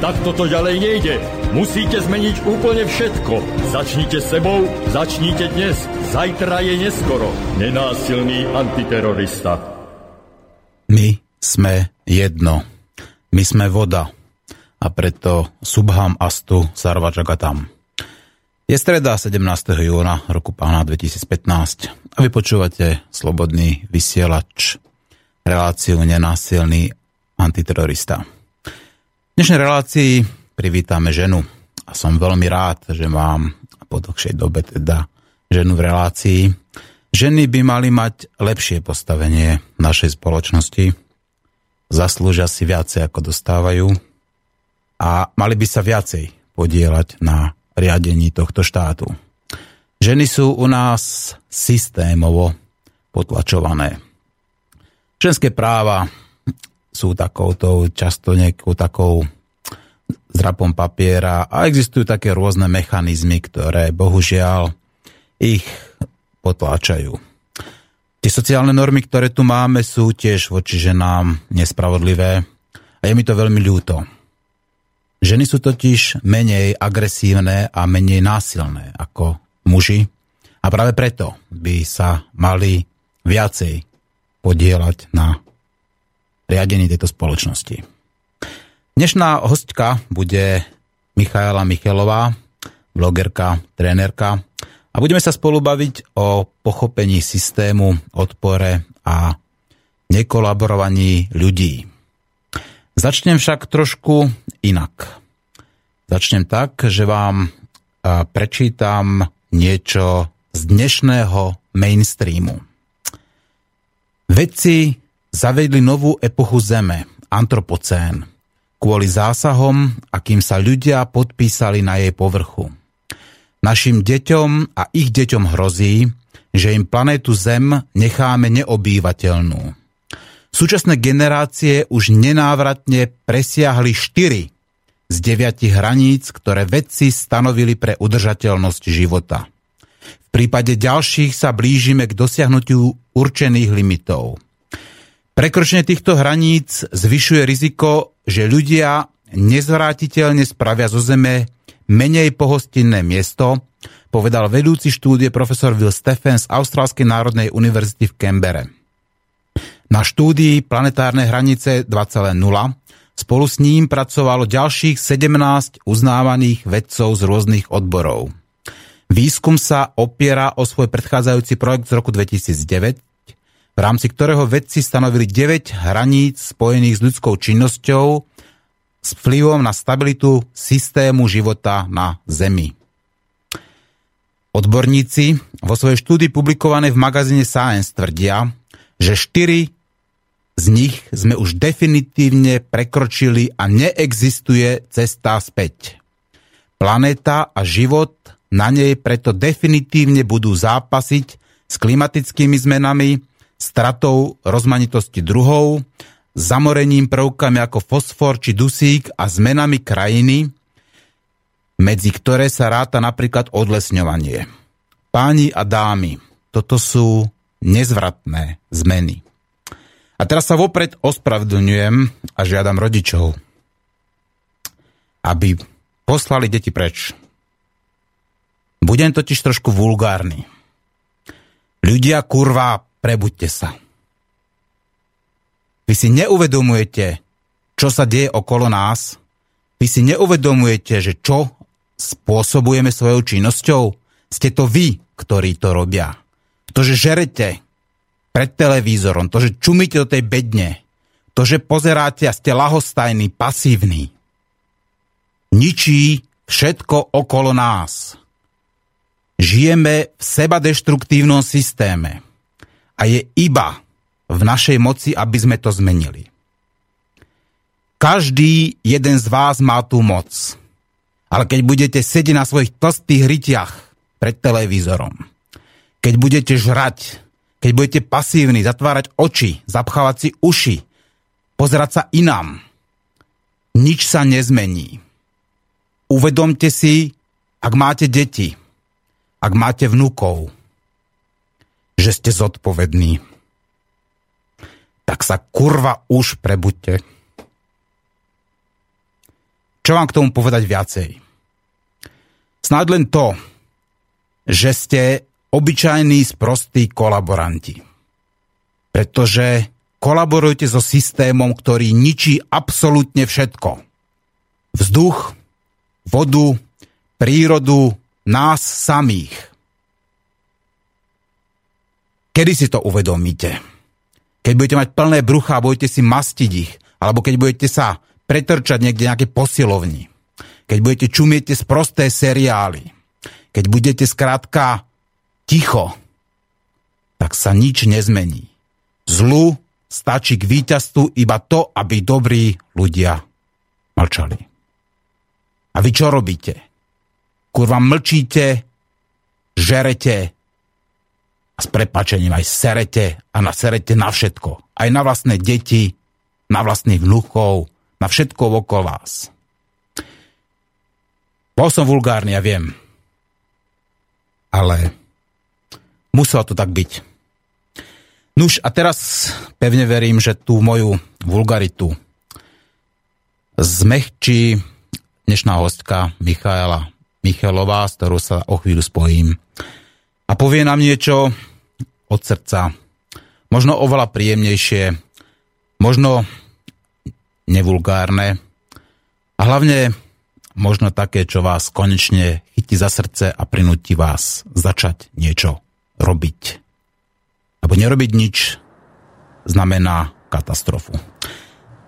Tak toto ďalej nejde. Musíte zmeniť úplne všetko. Začnite sebou, začnite dnes. Zajtra je neskoro. Nenásilný antiterorista. My sme jedno. My sme voda. A preto Subham Astu Sarvačagatam. Je streda 17. júna roku pána 2015 a vy počúvate Slobodný vysielač, reláciu Nenásilný antiterorista dnešnej relácii privítame ženu a som veľmi rád, že mám po dlhšej dobe teda ženu v relácii. Ženy by mali mať lepšie postavenie v našej spoločnosti, zaslúžia si viacej ako dostávajú a mali by sa viacej podielať na riadení tohto štátu. Ženy sú u nás systémovo potlačované. Ženské práva sú takouto, často nejakou takou zrapom papiera a existujú také rôzne mechanizmy, ktoré bohužiaľ ich potláčajú. Tie sociálne normy, ktoré tu máme, sú tiež voči ženám nespravodlivé a je mi to veľmi ľúto. Ženy sú totiž menej agresívne a menej násilné ako muži a práve preto by sa mali viacej podielať na riadení tejto spoločnosti. Dnešná hostka bude Michaela Michelová, blogerka, trénerka a budeme sa spolu baviť o pochopení systému, odpore a nekolaborovaní ľudí. Začnem však trošku inak. Začnem tak, že vám prečítam niečo z dnešného mainstreamu. Vedci zavedli novú epochu Zeme, antropocén, kvôli zásahom, akým sa ľudia podpísali na jej povrchu. Našim deťom a ich deťom hrozí, že im planétu Zem necháme neobývateľnú. Súčasné generácie už nenávratne presiahli 4 z 9 hraníc, ktoré vedci stanovili pre udržateľnosť života. V prípade ďalších sa blížime k dosiahnutiu určených limitov – Prekročenie týchto hraníc zvyšuje riziko, že ľudia nezvrátiteľne spravia zo Zeme menej pohostinné miesto, povedal vedúci štúdie profesor Will Stephens z Austrálskej národnej univerzity v Kembere. Na štúdii Planetárne hranice 2.0 spolu s ním pracovalo ďalších 17 uznávaných vedcov z rôznych odborov. Výskum sa opiera o svoj predchádzajúci projekt z roku 2009, v rámci ktorého vedci stanovili 9 hraníc spojených s ľudskou činnosťou s vplyvom na stabilitu systému života na Zemi. Odborníci vo svojej štúdii publikované v magazíne Science tvrdia, že 4 z nich sme už definitívne prekročili a neexistuje cesta späť. Planéta a život na nej preto definitívne budú zápasiť s klimatickými zmenami, stratou rozmanitosti druhov, zamorením prvkami ako fosfor či dusík a zmenami krajiny, medzi ktoré sa ráta napríklad odlesňovanie. Páni a dámy, toto sú nezvratné zmeny. A teraz sa vopred ospravedlňujem a žiadam rodičov, aby poslali deti preč. Budem totiž trošku vulgárny. Ľudia kurva prebuďte sa. Vy si neuvedomujete, čo sa deje okolo nás. Vy si neuvedomujete, že čo spôsobujeme svojou činnosťou. Ste to vy, ktorí to robia. To, že žerete pred televízorom, to, že čumíte do tej bedne, to, že pozeráte a ste lahostajní, pasívni, ničí všetko okolo nás. Žijeme v seba deštruktívnom systéme a je iba v našej moci, aby sme to zmenili. Každý jeden z vás má tú moc. Ale keď budete sedieť na svojich tlstých rytiach pred televízorom, keď budete žrať, keď budete pasívni, zatvárať oči, zapchávať si uši, pozerať sa inám, nič sa nezmení. Uvedomte si, ak máte deti, ak máte vnúkov, že ste zodpovední. Tak sa kurva už prebuďte. Čo vám k tomu povedať viacej? Snáď len to, že ste obyčajní sprostí kolaboranti. Pretože kolaborujete so systémom, ktorý ničí absolútne všetko. Vzduch, vodu, prírodu, nás samých. Kedy si to uvedomíte? Keď budete mať plné brucha a budete si mastiť ich, alebo keď budete sa pretrčať niekde nejaké posilovni, keď budete čumieť z prosté seriály, keď budete skrátka ticho, tak sa nič nezmení. Zlu stačí k víťazstvu iba to, aby dobrí ľudia mlčali. A vy čo robíte? Kurva mlčíte, žerete s prepačením aj serete a naserete na všetko. Aj na vlastné deti, na vlastných vnúchov, na všetko okolo vás. Bol som vulgárny, ja viem. Ale muselo to tak byť. Nuž a teraz pevne verím, že tú moju vulgaritu zmehčí dnešná hostka Michaela Michalová, s ktorou sa o chvíľu spojím. A povie nám niečo od srdca. Možno oveľa príjemnejšie, možno nevulgárne a hlavne možno také, čo vás konečne chytí za srdce a prinúti vás začať niečo robiť. Lebo nerobiť nič znamená katastrofu.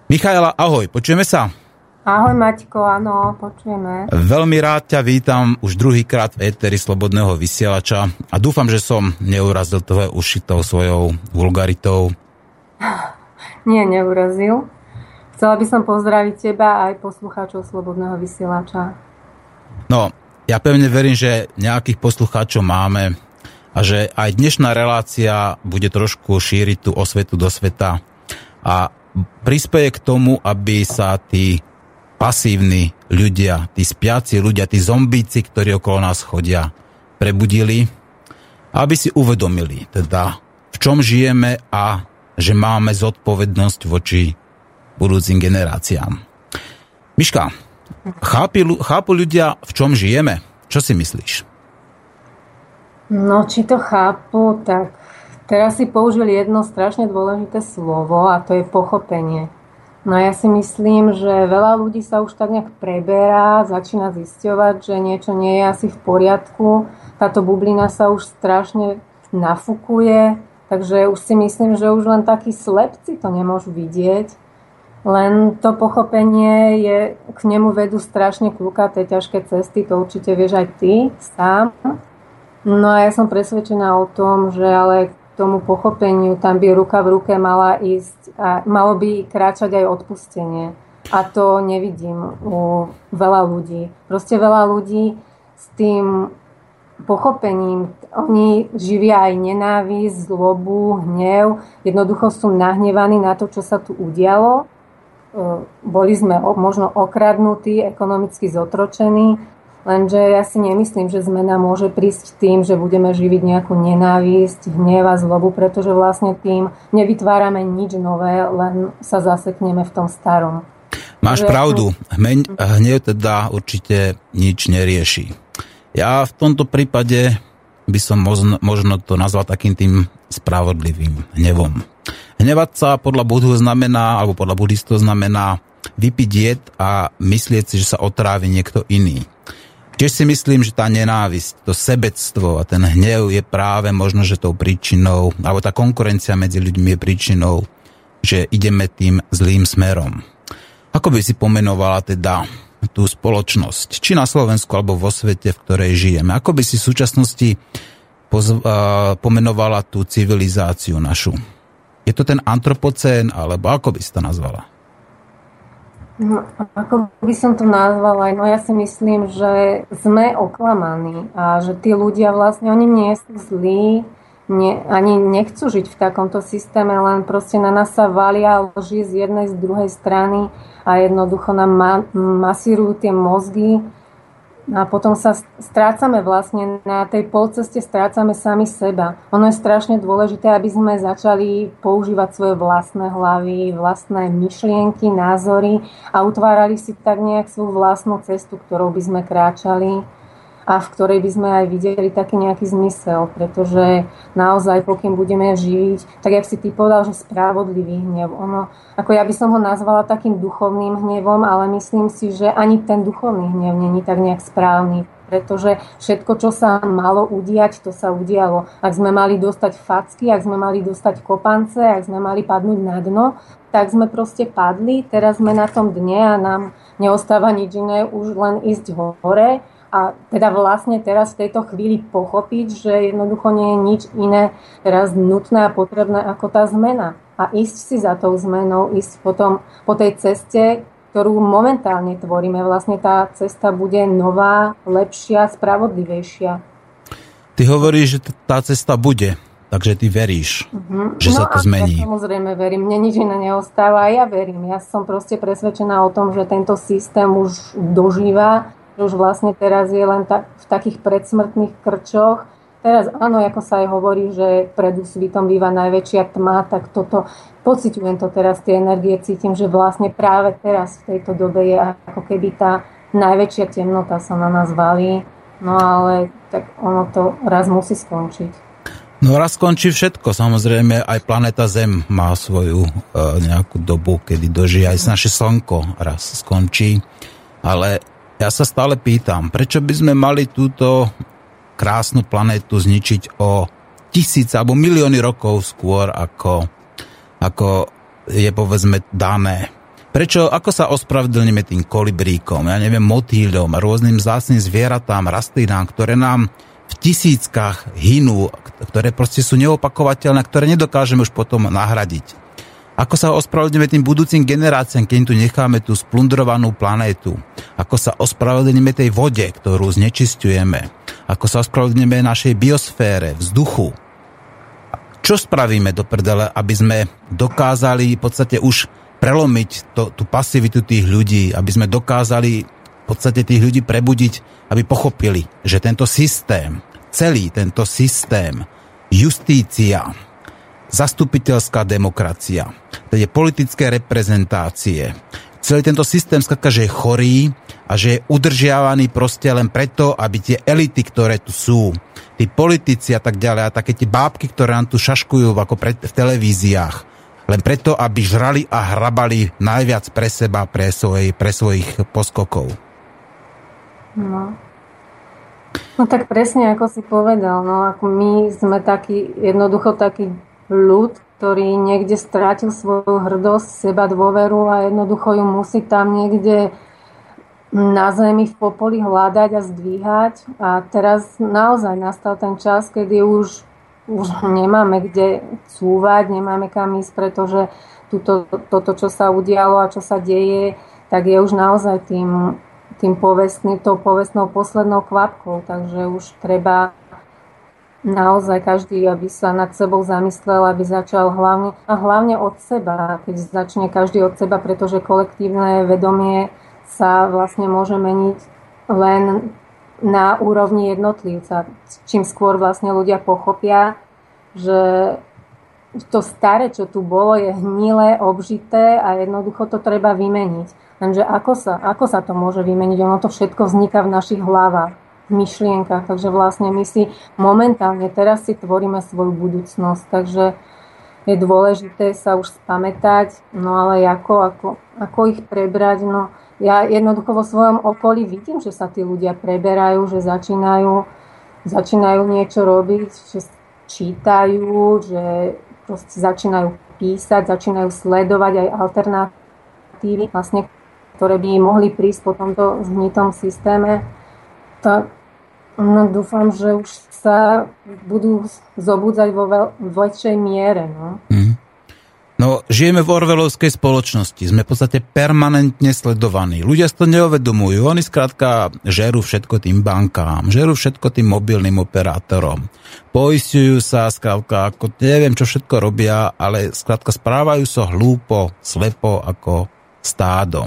Michaela, ahoj, počujeme sa? Ahoj Maťko, áno, počujeme. Veľmi rád ťa vítam už druhýkrát v éteri Slobodného vysielača a dúfam, že som neurazil tvoje uši tou svojou vulgaritou. Nie, neurazil. Chcela by som pozdraviť teba aj poslucháčov Slobodného vysielača. No, ja pevne verím, že nejakých poslucháčov máme a že aj dnešná relácia bude trošku šíriť tú osvetu do sveta a prispieje k tomu, aby sa tí pasívni ľudia, tí spiaci ľudia, tí zombíci, ktorí okolo nás chodia, prebudili, aby si uvedomili teda, v čom žijeme a že máme zodpovednosť voči budúcim generáciám. Miška, chápi, chápu ľudia, v čom žijeme? Čo si myslíš? No, či to chápu, tak teraz si použil jedno strašne dôležité slovo a to je pochopenie. No ja si myslím, že veľa ľudí sa už tak nejak preberá, začína zisťovať, že niečo nie je asi v poriadku. Táto bublina sa už strašne nafukuje, takže už si myslím, že už len takí slepci to nemôžu vidieť. Len to pochopenie je, k nemu vedú strašne kľukaté, ťažké cesty, to určite vieš aj ty sám. No a ja som presvedčená o tom, že ale tomu pochopeniu, tam by ruka v ruke mala ísť a malo by kráčať aj odpustenie. A to nevidím u veľa ľudí. Proste veľa ľudí s tým pochopením, oni živia aj nenávisť, zlobu, hnev, jednoducho sú nahnevaní na to, čo sa tu udialo. Boli sme možno okradnutí, ekonomicky zotročení Lenže ja si nemyslím, že zmena môže prísť tým, že budeme živiť nejakú nenávisť, hnev a zlobu, pretože vlastne tým nevytvárame nič nové, len sa zasekneme v tom starom. Máš pravdu. Hmeň, hnev teda určite nič nerieši. Ja v tomto prípade by som možno, možno to nazval takým tým spravodlivým hnevom. Hnevať sa podľa budhu znamená, alebo podľa buddhistov znamená vypiť jed a myslieť si, že sa otrávi niekto iný. Tiež si myslím, že tá nenávisť, to sebectvo a ten hnev je práve možno, že tou príčinou, alebo tá konkurencia medzi ľuďmi je príčinou, že ideme tým zlým smerom. Ako by si pomenovala teda tú spoločnosť, či na Slovensku alebo vo svete, v ktorej žijeme? Ako by si v súčasnosti poz- pomenovala tú civilizáciu našu? Je to ten antropocén, alebo ako by si to nazvala? No, ako by som to nazvala, no ja si myslím, že sme oklamaní a že tí ľudia vlastne, oni nie sú zlí, ne, ani nechcú žiť v takomto systéme, len proste na nás sa valia lži z jednej, z druhej strany a jednoducho nám ma, masírujú tie mozgy a potom sa strácame vlastne na tej polceste, strácame sami seba. Ono je strašne dôležité, aby sme začali používať svoje vlastné hlavy, vlastné myšlienky, názory a utvárali si tak nejak svoju vlastnú cestu, ktorou by sme kráčali a v ktorej by sme aj videli taký nejaký zmysel, pretože naozaj, pokým budeme žiť, tak jak si ty povedal, že spravodlivý hnev, ono, ako ja by som ho nazvala takým duchovným hnevom, ale myslím si, že ani ten duchovný hnev není tak nejak správny, pretože všetko, čo sa malo udiať, to sa udialo. Ak sme mali dostať facky, ak sme mali dostať kopance, ak sme mali padnúť na dno, tak sme proste padli, teraz sme na tom dne a nám neostáva nič iné, už len ísť hore a teda vlastne teraz v tejto chvíli pochopiť, že jednoducho nie je nič iné teraz nutné a potrebné ako tá zmena. A ísť si za tou zmenou, ísť potom po tej ceste, ktorú momentálne tvoríme. Vlastne tá cesta bude nová, lepšia, spravodlivejšia. Ty hovoríš, že tá cesta bude, takže ty veríš, uh-huh. že no sa to zmení. Ja samozrejme verím, mne nič iné neostáva a ja verím. Ja som proste presvedčená o tom, že tento systém už dožíva už vlastne teraz je len tak, v takých predsmrtných krčoch. Teraz áno, ako sa aj hovorí, že pred úsvitom býva najväčšia tma, tak toto, pociťujem to teraz, tie energie cítim, že vlastne práve teraz v tejto dobe je ako keby tá najväčšia temnota sa na nás valí. No ale tak ono to raz musí skončiť. No raz skončí všetko, samozrejme aj planéta Zem má svoju e, nejakú dobu, kedy dožije aj naše Slnko raz skončí, ale ja sa stále pýtam, prečo by sme mali túto krásnu planétu zničiť o tisíc alebo milióny rokov skôr, ako, ako je povedzme dané. Prečo, ako sa ospravedlníme tým kolibríkom, ja neviem, motýľom, rôznym zásnym zvieratám, rastlinám, ktoré nám v tisíckach hynú, ktoré proste sú neopakovateľné, ktoré nedokážeme už potom nahradiť. Ako sa ospravedlníme tým budúcim generáciám, keď tu necháme tú splundrovanú planétu? Ako sa ospravedlníme tej vode, ktorú znečistujeme? Ako sa ospravedlníme našej biosfére, vzduchu? Čo spravíme do prdele, aby sme dokázali v podstate už prelomiť to, tú pasivitu tých ľudí, aby sme dokázali v podstate tých ľudí prebudiť, aby pochopili, že tento systém, celý tento systém, justícia, zastupiteľská demokracia, je politické reprezentácie. Celý tento systém skladka, že je chorý a že je udržiavaný proste len preto, aby tie elity, ktoré tu sú, tí politici a tak ďalej, a také tie bábky, ktoré nám tu šaškujú ako pre, v televíziách, len preto, aby žrali a hrabali najviac pre seba, pre, svoj, pre svojich poskokov. No. No tak presne, ako si povedal, no ako my sme takí, jednoducho takí ľud, ktorý niekde strátil svoju hrdosť, seba dôveru a jednoducho ju musí tam niekde na zemi v popoli hľadať a zdvíhať. A teraz naozaj nastal ten čas, kedy už, už nemáme kde cúvať, nemáme kam ísť, pretože tuto, toto, čo sa udialo a čo sa deje, tak je už naozaj tým, tým povestným, tou povestnou poslednou kvapkou. Takže už treba naozaj každý, aby sa nad sebou zamyslel, aby začal hlavne, a hlavne od seba, keď začne každý od seba, pretože kolektívne vedomie sa vlastne môže meniť len na úrovni jednotlivca. Čím skôr vlastne ľudia pochopia, že to staré, čo tu bolo, je hnilé, obžité a jednoducho to treba vymeniť. Lenže ako sa, ako sa to môže vymeniť? Ono to všetko vzniká v našich hlavách myšlienkach. Takže vlastne my si momentálne teraz si tvoríme svoju budúcnosť. Takže je dôležité sa už spamätať, no ale ako, ako, ako ich prebrať, no ja jednoducho vo svojom okolí vidím, že sa tí ľudia preberajú, že začínajú, začínajú niečo robiť, že čítajú, že proste začínajú písať, začínajú sledovať aj alternatívy, vlastne, ktoré by mohli prísť po tomto zhnitom systéme. Tak No dúfam, že už sa budú zobudzať vo väč- väčšej miere. No. Mm. No, žijeme v orvelovskej spoločnosti, sme v podstate permanentne sledovaní. Ľudia si to neuvedomujú, oni skrátka žerú všetko tým bankám, žerú všetko tým mobilným operátorom. Poistujú sa, skrátka, ako neviem, čo všetko robia, ale skrátka správajú sa hlúpo, slepo ako stádo.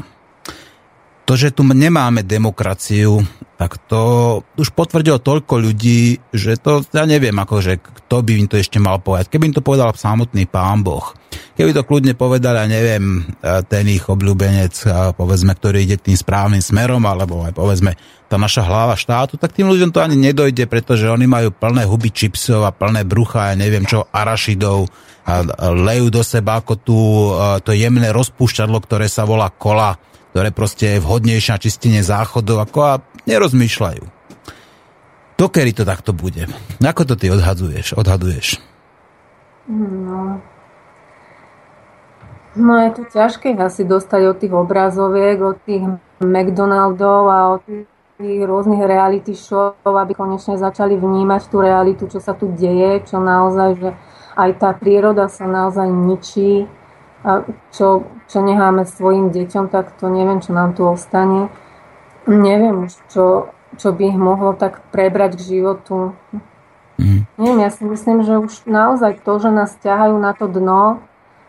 To, že tu nemáme demokraciu, tak to už potvrdilo toľko ľudí, že to, ja neviem, akože, kto by im to ešte mal povedať. Keby im to povedal samotný pán Boh. Keby to kľudne povedal, ja neviem, ten ich obľúbenec, povedzme, ktorý ide tým správnym smerom, alebo aj povedzme, tá naša hlava štátu, tak tým ľuďom to ani nedojde, pretože oni majú plné huby čipsov a plné brucha, ja neviem čo, arašidov a lejú do seba ako tú, to jemné rozpúšťadlo, ktoré sa volá kola ktoré proste je vhodnejšie na čistenie záchodov ako a nerozmýšľajú. Dokedy to takto bude? Ako to ty odhaduješ? odhaduješ? No. no je to ťažké asi dostať od tých obrazoviek, od tých McDonaldov a od tých rôznych reality show, aby konečne začali vnímať tú realitu, čo sa tu deje, čo naozaj, že aj tá príroda sa naozaj ničí, a čo, čo necháme svojim deťom, tak to neviem, čo nám tu ostane. Neviem už, čo, čo by ich mohlo tak prebrať k životu. Mm. Neviem, ja si myslím, že už naozaj to, že nás ťahajú na to dno,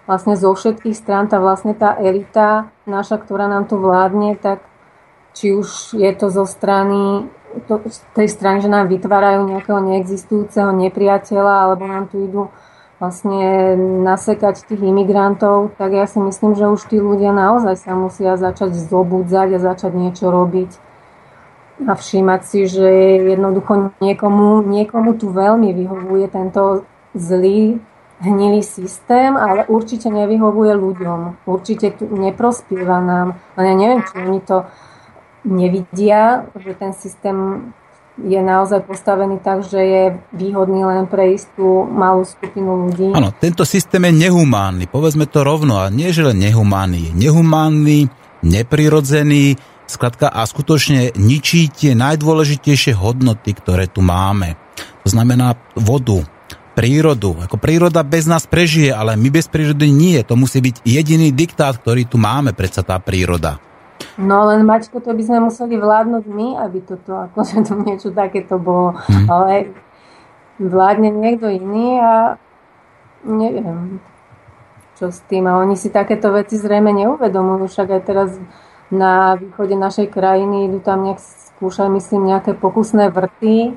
vlastne zo všetkých strán, tá vlastne tá elita naša, ktorá nám tu vládne, tak či už je to zo strany to, z tej strany, že nám vytvárajú nejakého neexistujúceho nepriateľa, alebo nám tu idú vlastne nasekať tých imigrantov, tak ja si myslím, že už tí ľudia naozaj sa musia začať zobudzať a začať niečo robiť a všímať si, že jednoducho niekomu, niekomu tu veľmi vyhovuje tento zlý, hnilý systém, ale určite nevyhovuje ľuďom. Určite tu neprospieva nám. Ale ja neviem, či oni to nevidia, že ten systém je naozaj postavený tak, že je výhodný len pre istú malú skupinu ľudí. Áno, tento systém je nehumánny, povedzme to rovno, a nie, že len nehumánny, je nehumánny, neprirodzený, skladka a skutočne ničí tie najdôležitejšie hodnoty, ktoré tu máme. To znamená vodu, prírodu. Ako príroda bez nás prežije, ale my bez prírody nie. To musí byť jediný diktát, ktorý tu máme, predsa tá príroda. No len Maťko, to by sme museli vládnuť my, aby toto, akože to niečo takéto bolo. Mm. Ale vládne niekto iný a neviem, čo s tým. A oni si takéto veci zrejme neuvedomujú. Však aj teraz na východe našej krajiny idú tam nejak skúšať, myslím, nejaké pokusné vrty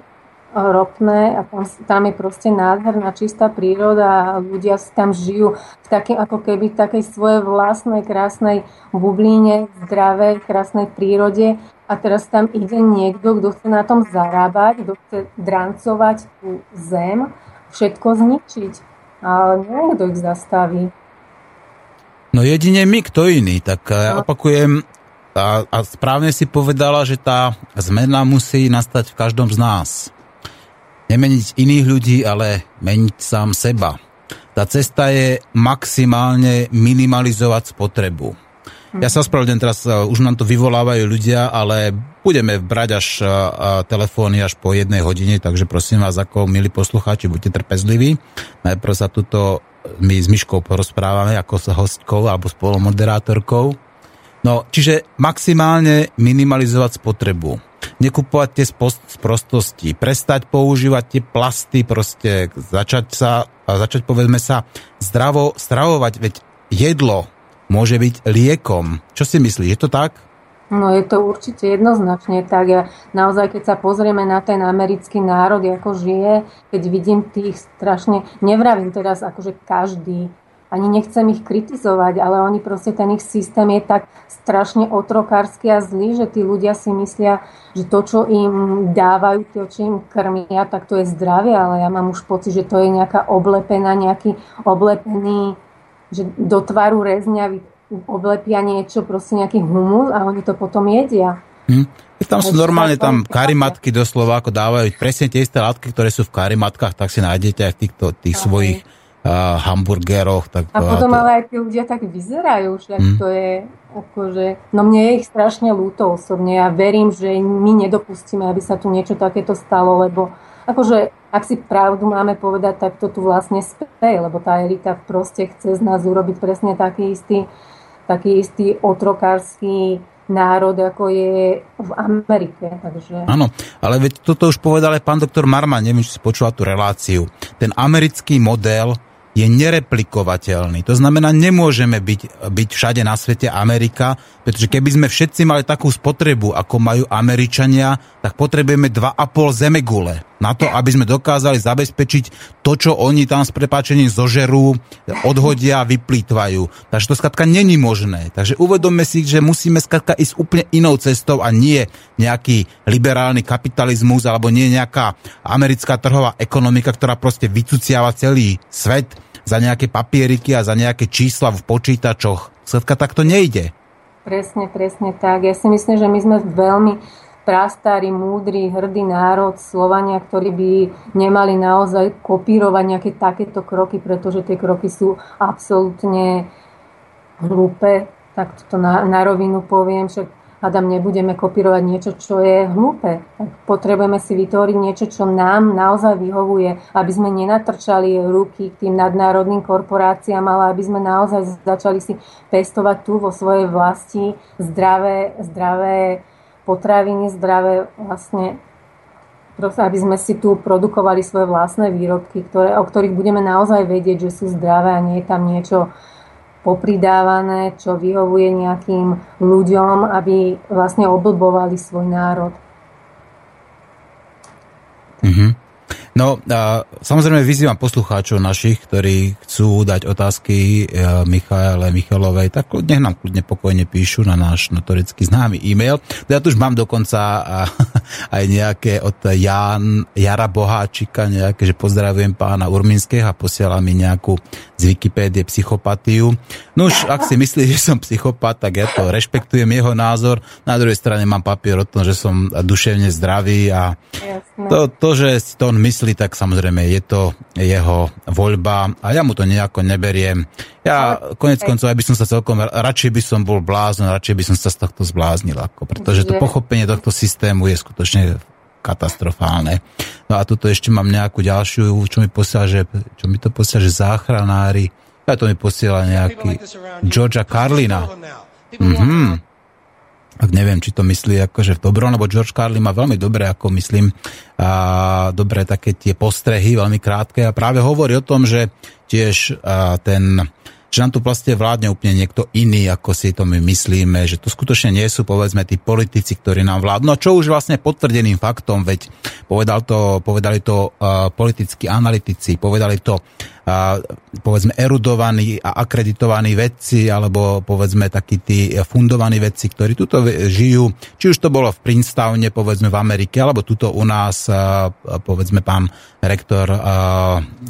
ropné a tam, tam je proste nádherná čistá príroda a ľudia si tam žijú v taký, ako keby v takej svojej vlastnej krásnej bublíne, zdravej, krásnej prírode a teraz tam ide niekto, kto chce na tom zarábať, kto chce drancovať tú zem, všetko zničiť. A neviem, kto ich zastaví. No jedine my, kto iný. Tak no. opakujem, a, a správne si povedala, že tá zmena musí nastať v každom z nás nemeniť iných ľudí, ale meniť sám seba. Tá cesta je maximálne minimalizovať spotrebu. Ja sa ospravedlňujem teraz, e, už nám to vyvolávajú ľudia, ale budeme brať až e, telefóny až po jednej hodine, takže prosím vás, ako milí poslucháči, buďte trpezliví. Najprv sa tuto my s Myškou porozprávame ako s hostkou alebo spolomoderátorkou. No, čiže maximálne minimalizovať spotrebu nekupovať tie prostosti, prestať používať tie plasty, proste začať sa, začať povedzme sa zdravo stravovať, veď jedlo môže byť liekom. Čo si myslíš, je to tak? No je to určite jednoznačne tak. Ja naozaj, keď sa pozrieme na ten americký národ, ako žije, keď vidím tých strašne, nevravím teraz akože každý, ani nechcem ich kritizovať, ale oni proste ten ich systém je tak strašne otrokársky a zlý, že tí ľudia si myslia, že to, čo im dávajú, to, čo im krmia, tak to je zdravie, ale ja mám už pocit, že to je nejaká oblepená, nejaký oblepený, že do tvaru rezňa oblepia niečo, proste nejaký humus a oni to potom jedia. Hm. Tam sú normálne tam karimatky doslova, ako dávajú presne tie isté látky, ktoré sú v karimatkách, tak si nájdete aj v týchto tých svojich uh, hamburgeroch. Tak, a potom to... ale aj tí ľudia tak vyzerajú, že mm. to je akože, no mne je ich strašne ľúto osobne. Ja verím, že my nedopustíme, aby sa tu niečo takéto stalo, lebo akože ak si pravdu máme povedať, tak to tu vlastne speje, lebo tá elita proste chce z nás urobiť presne taký istý, taký istý otrokársky národ, ako je v Amerike. Takže... Áno, ale veď toto už povedal aj pán doktor Marman, neviem, či si počúva tú reláciu. Ten americký model je nereplikovateľný. To znamená, nemôžeme byť, byť všade na svete Amerika, pretože keby sme všetci mali takú spotrebu, ako majú Američania, tak potrebujeme 2,5 zemegule na to, aby sme dokázali zabezpečiť to, čo oni tam s prepáčením zožerú, odhodia, vyplýtvajú. Takže to skladka není možné. Takže uvedomme si, že musíme skladka ísť úplne inou cestou a nie nejaký liberálny kapitalizmus alebo nie nejaká americká trhová ekonomika, ktorá proste vycuciava celý svet za nejaké papieriky a za nejaké čísla v počítačoch. Skladka takto nejde. Presne, presne tak. Ja si myslím, že my sme veľmi prastarý, múdry, hrdý národ Slovania, ktorí by nemali naozaj kopírovať nejaké takéto kroky, pretože tie kroky sú absolútne hlúpe. Tak to na, na rovinu poviem, však Adam, nebudeme kopírovať niečo, čo je hlúpe. Potrebujeme si vytvoriť niečo, čo nám naozaj vyhovuje, aby sme nenatrčali ruky k tým nadnárodným korporáciám, ale aby sme naozaj začali si pestovať tu vo svojej vlasti zdravé, zdravé potraviny, zdravé vlastne aby sme si tu produkovali svoje vlastné výrobky, ktoré, o ktorých budeme naozaj vedieť, že sú zdravé a nie je tam niečo popridávané, čo vyhovuje nejakým ľuďom, aby vlastne oblbovali svoj národ. Mm-hmm. No, a samozrejme vyzývam poslucháčov našich, ktorí chcú dať otázky e, Michaele Michalovej, tak nech nám kľudne pokojne píšu na náš notoricky známy e-mail. Ja tu už mám dokonca aj nejaké od Jan, Jara Boháčika, nejaké, že pozdravujem pána Urminského a posiela mi nejakú z Wikipédie psychopatiu. No už, ak si myslí, že som psychopat, tak ja to rešpektujem jeho názor. Na druhej strane mám papier o tom, že som duševne zdravý a to, to, že si to on myslí, tak samozrejme je to jeho voľba a ja mu to nejako neberiem. Ja konec koncov, aby som sa celkom, radšej by som bol blázon, radšej by som sa z tohto zbláznil, ako, pretože to pochopenie tohto systému je skutočne katastrofálne. No a tuto ešte mám nejakú ďalšiu, čo mi posiela, že, čo mi to posiela, že záchranári, a to mi posiela nejaký Georgia Carlina. Mhm ak neviem, či to myslí akože v dobrom, lebo George Carlin má veľmi dobré, ako myslím, a dobré také tie postrehy, veľmi krátke a práve hovorí o tom, že tiež a, ten že nám tu vlastne vládne úplne niekto iný, ako si to my myslíme, že to skutočne nie sú povedzme tí politici, ktorí nám vládnu. No čo už vlastne potvrdeným faktom, veď povedal to, povedali to uh, politickí analytici, povedali to uh, povedzme erudovaní a akreditovaní vedci, alebo povedzme takí tí fundovaní vedci, ktorí tuto žijú, či už to bolo v Princetowne, povedzme v Amerike, alebo tuto u nás, povedzme pán rektor,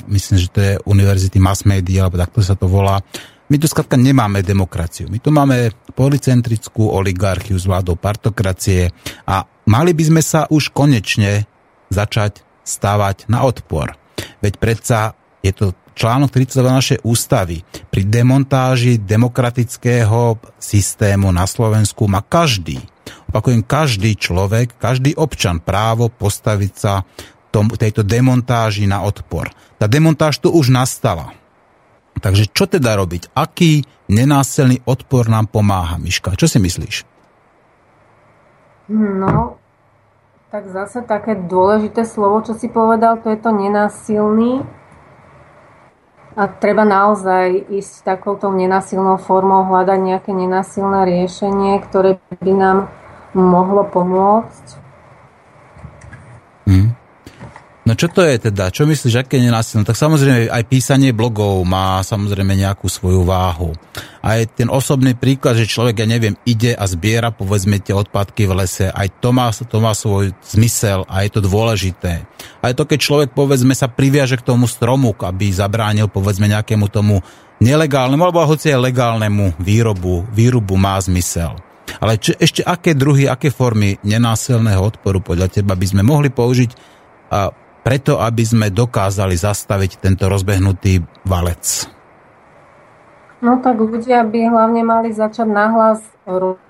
myslím, že to je Univerzity Mass Media, alebo takto sa to volá, my tu skladka nemáme demokraciu. My tu máme policentrickú oligarchiu s vládou partokracie a mali by sme sa už konečne začať stávať na odpor. Veď predsa je to článok 32 našej ústavy. Pri demontáži demokratického systému na Slovensku má každý, opakujem, každý človek, každý občan právo postaviť sa tom, tejto demontáži na odpor. Tá demontáž tu už nastala. Takže čo teda robiť? Aký nenásilný odpor nám pomáha, Miška? Čo si myslíš? No, tak zase také dôležité slovo, čo si povedal, to je to nenásilný. A treba naozaj ísť takouto nenásilnou formou, hľadať nejaké nenásilné riešenie, ktoré by nám mohlo pomôcť. Hmm. No čo to je teda? Čo myslíš, aké nenásilné? Tak samozrejme aj písanie blogov má samozrejme nejakú svoju váhu. Aj ten osobný príklad, že človek, ja neviem, ide a zbiera povedzme tie odpadky v lese, aj to má, to má svoj zmysel a je to dôležité. Aj to, keď človek povedzme sa priviaže k tomu stromu, aby zabránil povedzme nejakému tomu nelegálnemu alebo hoci aj legálnemu výrobu, výrubu má zmysel. Ale čo, ešte aké druhy, aké formy nenásilného odporu podľa teba by sme mohli použiť a preto, aby sme dokázali zastaviť tento rozbehnutý valec? No tak ľudia by hlavne mali začať nahlas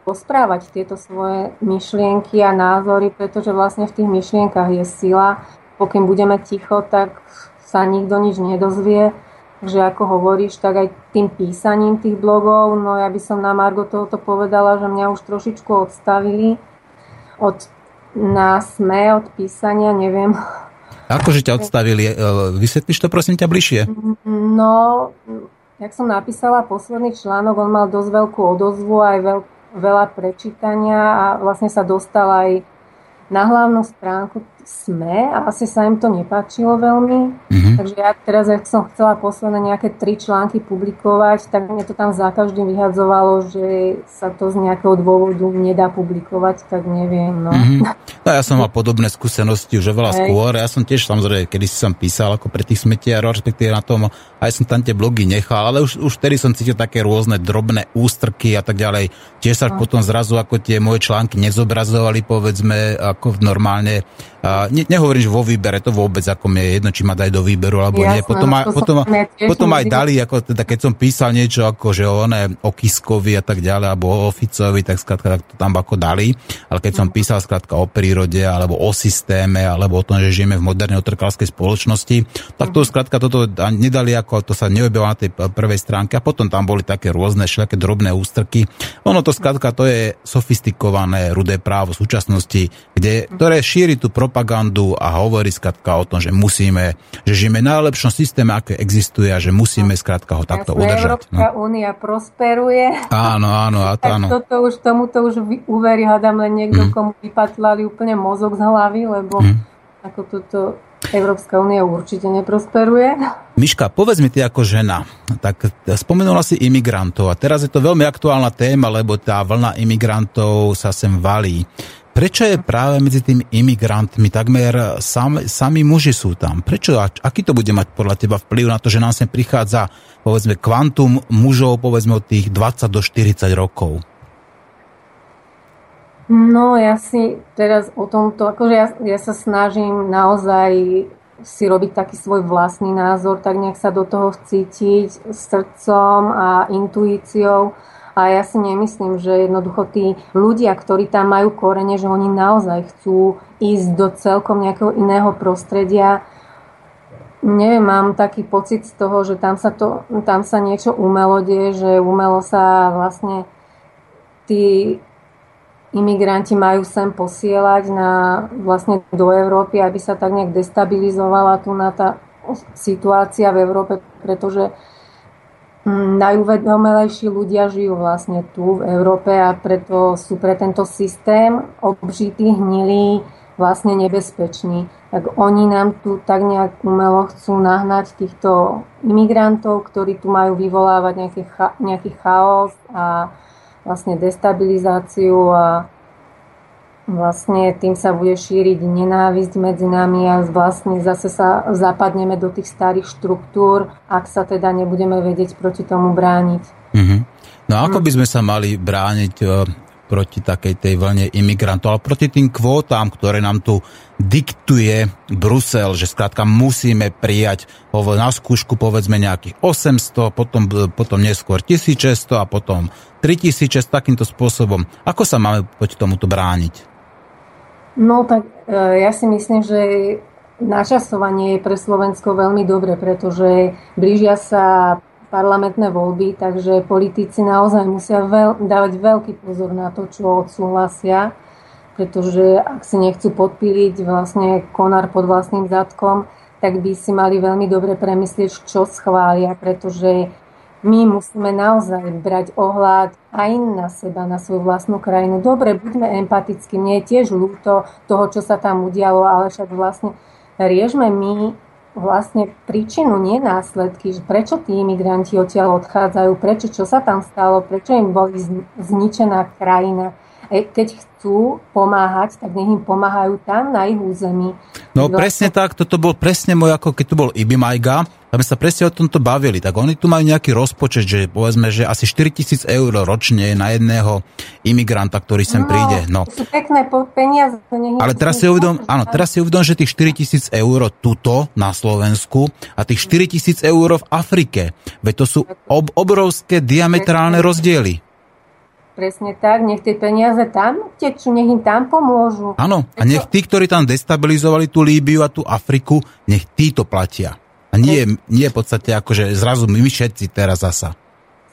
rozprávať tieto svoje myšlienky a názory, pretože vlastne v tých myšlienkach je sila pokým budeme ticho, tak sa nikto nič nedozvie. že ako hovoríš, tak aj tým písaním tých blogov, no ja by som na Margo tohoto povedala, že mňa už trošičku odstavili od, na sme od písania, neviem. Akože ťa odstavili? E, vysvetlíš to prosím ťa bližšie? No, jak som napísala posledný článok, on mal dosť veľkú odozvu, aj veľ, veľa prečítania a vlastne sa dostal aj na hlavnú stránku SME a asi sa im to nepáčilo veľmi. Mm-hmm. Takže ja teraz, ak som chcela posledné nejaké tri články publikovať, tak mne to tam za každým vyhadzovalo, že sa to z nejakého dôvodu nedá publikovať, tak neviem. No. Mm-hmm. no ja som mal podobné skúsenosti už oveľa Hej. skôr. Ja som tiež samozrejme, kedy som písal ako pre tých smetiarov, respektíve na tom, aj som tam tie blogy nechal, ale už, už vtedy som cítil také rôzne drobné ústrky a tak ďalej. Tiež sa no. potom zrazu ako tie moje články nezobrazovali, povedzme, ako normálne a ne, nehovorím, že vo výbere, to vôbec ako mi je jedno, či ma daj do výberu alebo Jasné, nie. Potom, aj, potom, potom aj dali, ako teda, keď som písal niečo ako, že o, ne, o Kiskovi a tak ďalej, alebo o Ficovi, tak skrátka tak to tam ako dali. Ale keď som mhm. písal skrátka o prírode, alebo o systéme, alebo o tom, že žijeme v modernej otrkárskej spoločnosti, tak to mhm. skrátka toto nedali ako, to sa neobjavilo na tej prvej stránke a potom tam boli také rôzne všelijaké drobné ústrky. Ono to skrátka to je sofistikované rudé právo v súčasnosti, kde, ktoré šíri tú propagandu a hovorí skrátka o tom, že musíme, že žijeme v najlepšom systéme, aké existuje a že musíme skrátka ho takto Jasne, udržať. Európska no. únia prosperuje. Áno, áno, a to áno. Toto už, tomuto už uverí, hádam len niekto, mm. komu vypatlali úplne mozog z hlavy, lebo mm. ako toto Európska únia určite neprosperuje. Miška, povedz mi ty ako žena, tak spomenula si imigrantov a teraz je to veľmi aktuálna téma, lebo tá vlna imigrantov sa sem valí. Prečo je práve medzi tými imigrantmi takmer sam, sami muži sú tam? Prečo? Aký to bude mať podľa teba vplyv na to, že nám sem prichádza povedzme kvantum mužov povedzme od tých 20 do 40 rokov? No ja si teraz o tomto, akože ja, ja sa snažím naozaj si robiť taký svoj vlastný názor, tak nejak sa do toho vcítiť srdcom a intuíciou a ja si nemyslím, že jednoducho tí ľudia, ktorí tam majú korene, že oni naozaj chcú ísť do celkom nejakého iného prostredia. Neviem, mám taký pocit z toho, že tam sa, to, tam sa niečo umelo deje, že umelo sa vlastne tí imigranti majú sem posielať na, vlastne do Európy, aby sa tak nejak destabilizovala tu na tá situácia v Európe, pretože najuvedomelejší ľudia žijú vlastne tu v Európe a preto sú pre tento systém obžitý, hnilý, vlastne nebezpečný. Tak oni nám tu tak nejak umelo chcú nahnať týchto imigrantov, ktorí tu majú vyvolávať nejaký, cha- nejaký chaos a vlastne destabilizáciu a vlastne tým sa bude šíriť nenávisť medzi nami a vlastne zase sa zapadneme do tých starých štruktúr, ak sa teda nebudeme vedieť proti tomu brániť. Mm-hmm. No a ako by sme sa mali brániť e, proti takej tej vlne imigrantov, ale proti tým kvótám, ktoré nám tu diktuje Brusel, že skrátka musíme prijať na skúšku povedzme nejakých 800, potom, potom neskôr 1600 a potom 3600 takýmto spôsobom. Ako sa máme proti tomuto brániť? No tak e, ja si myslím, že načasovanie je pre Slovensko veľmi dobre, pretože blížia sa parlamentné voľby, takže politici naozaj musia veľ, dávať veľký pozor na to, čo odsúhlasia, pretože ak si nechcú podpíliť vlastne konár pod vlastným zadkom, tak by si mali veľmi dobre premyslieť, čo schvália, pretože my musíme naozaj brať ohľad aj na seba, na svoju vlastnú krajinu. Dobre, buďme empatickí, mne je tiež ľúto toho, čo sa tam udialo, ale však vlastne riežme my vlastne príčinu, nie následky, že prečo tí imigranti odtiaľ odchádzajú, prečo, čo sa tam stalo, prečo im boli zničená krajina. E, keď chcú pomáhať, tak nech im pomáhajú tam na ich území. No vlastne... presne tak, toto bol presne môj, ako keď tu bol Ibimajga, aby sa presne o tomto bavili, tak oni tu majú nejaký rozpočet, že povedzme, že asi 4000 eur ročne na jedného imigranta, ktorý sem no, príde. No. Sú pekné peniaze. Ale teraz si, uvedom, áno, teraz si uvedom, že tých 4000 eur tuto na Slovensku a tých 4000 eur v Afrike. Veď to sú ob, obrovské diametrálne rozdiely. Presne tak, nech tie peniaze tam tečú, nech im tam pomôžu. Áno, a nech tí, ktorí tam destabilizovali tú Líbiu a tú Afriku, nech tí to platia. A nie, nie v podstate akože zrazu my všetci teraz zasa.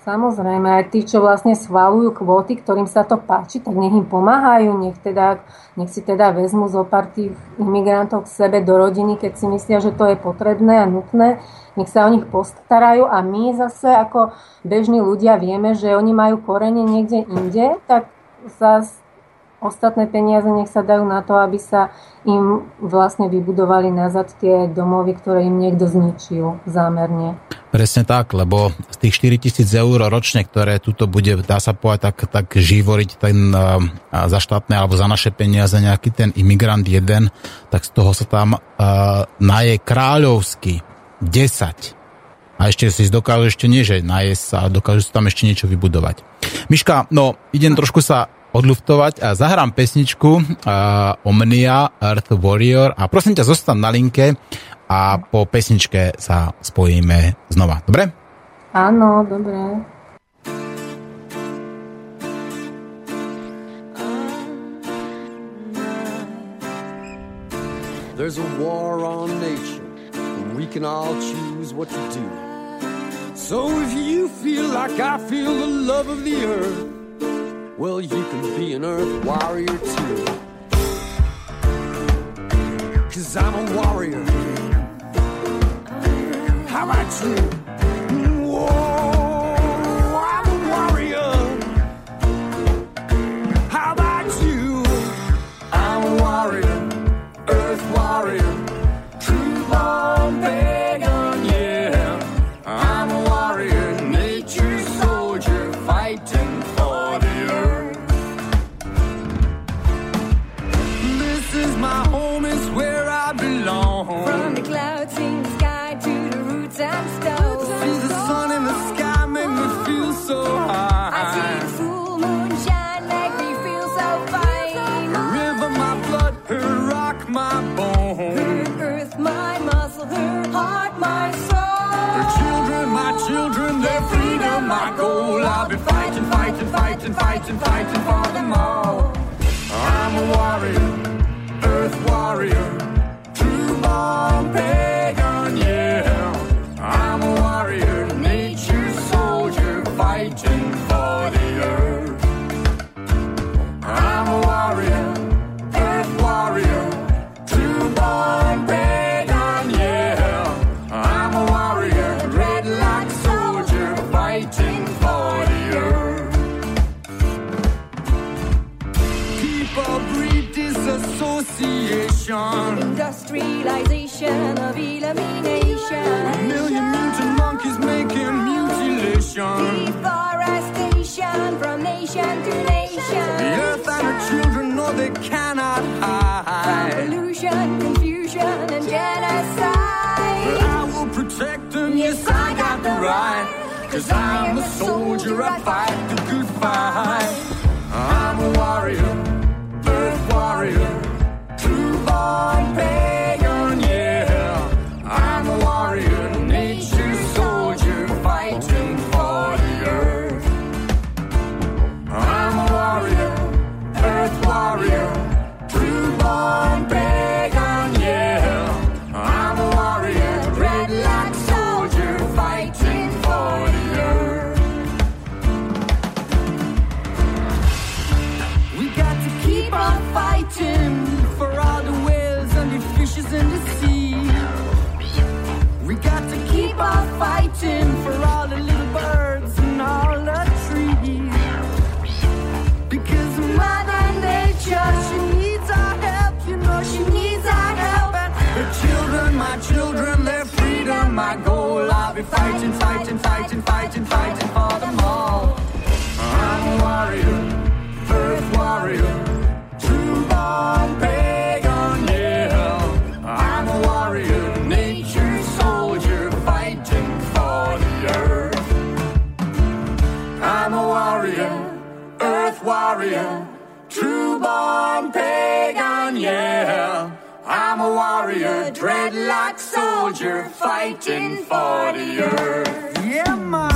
Samozrejme, aj tí, čo vlastne schválujú kvóty, ktorým sa to páči, tak nech im pomáhajú, nech, teda, nech si teda vezmu zo pár tých imigrantov k sebe do rodiny, keď si myslia, že to je potrebné a nutné, nech sa o nich postarajú a my zase ako bežní ľudia vieme, že oni majú korene niekde inde, tak sa ostatné peniaze nech sa dajú na to, aby sa im vlastne vybudovali nazad tie domovy, ktoré im niekto zničil zámerne. Presne tak, lebo z tých 4 tisíc eur ročne, ktoré tuto bude, dá sa povedať, tak, tak živoriť ten, za štátne alebo za naše peniaze nejaký ten imigrant jeden, tak z toho sa tam uh, naje kráľovsky 10. A ešte si dokážu ešte nie, že najesť sa, dokážu sa tam ešte niečo vybudovať. Miška, no idem trošku sa odluftovať a zahrám pesničku uh, Omnia Earth Warrior a prosím ťa, zostan na linke a po pesničke sa spojíme znova. Dobre? Áno, dobre. There's a war on nature, and we can all choose what to do. So if you feel like I feel the love of the earth, well, you can be an earth warrior too. Cause I'm a warrior how about you? home. From the clouds in the sky to the roots I stole. See the sun in the sky make me feel so high. I see the full moon shine make me feel so fine. Her river my blood, her rock my bone. Her earth my muscle, her heart my soul. Her children my children, their freedom my goal. I've been fighting, fighting, fighting, fighting, fighting for them all. I'm a warrior, earth warrior. Association. Industrialization of elimination. A million mutant monkeys making mutilation. Deforestation from nation to nation. The earth and her children know they cannot hide. From pollution, confusion, and genocide. But I will protect them, yes, yes I got the right. Cause I'm a soldier, I fight the good fight. I'm a warrior, earth warrior on pain. Dreadlock soldier, fighting for the earth. Yeah, man.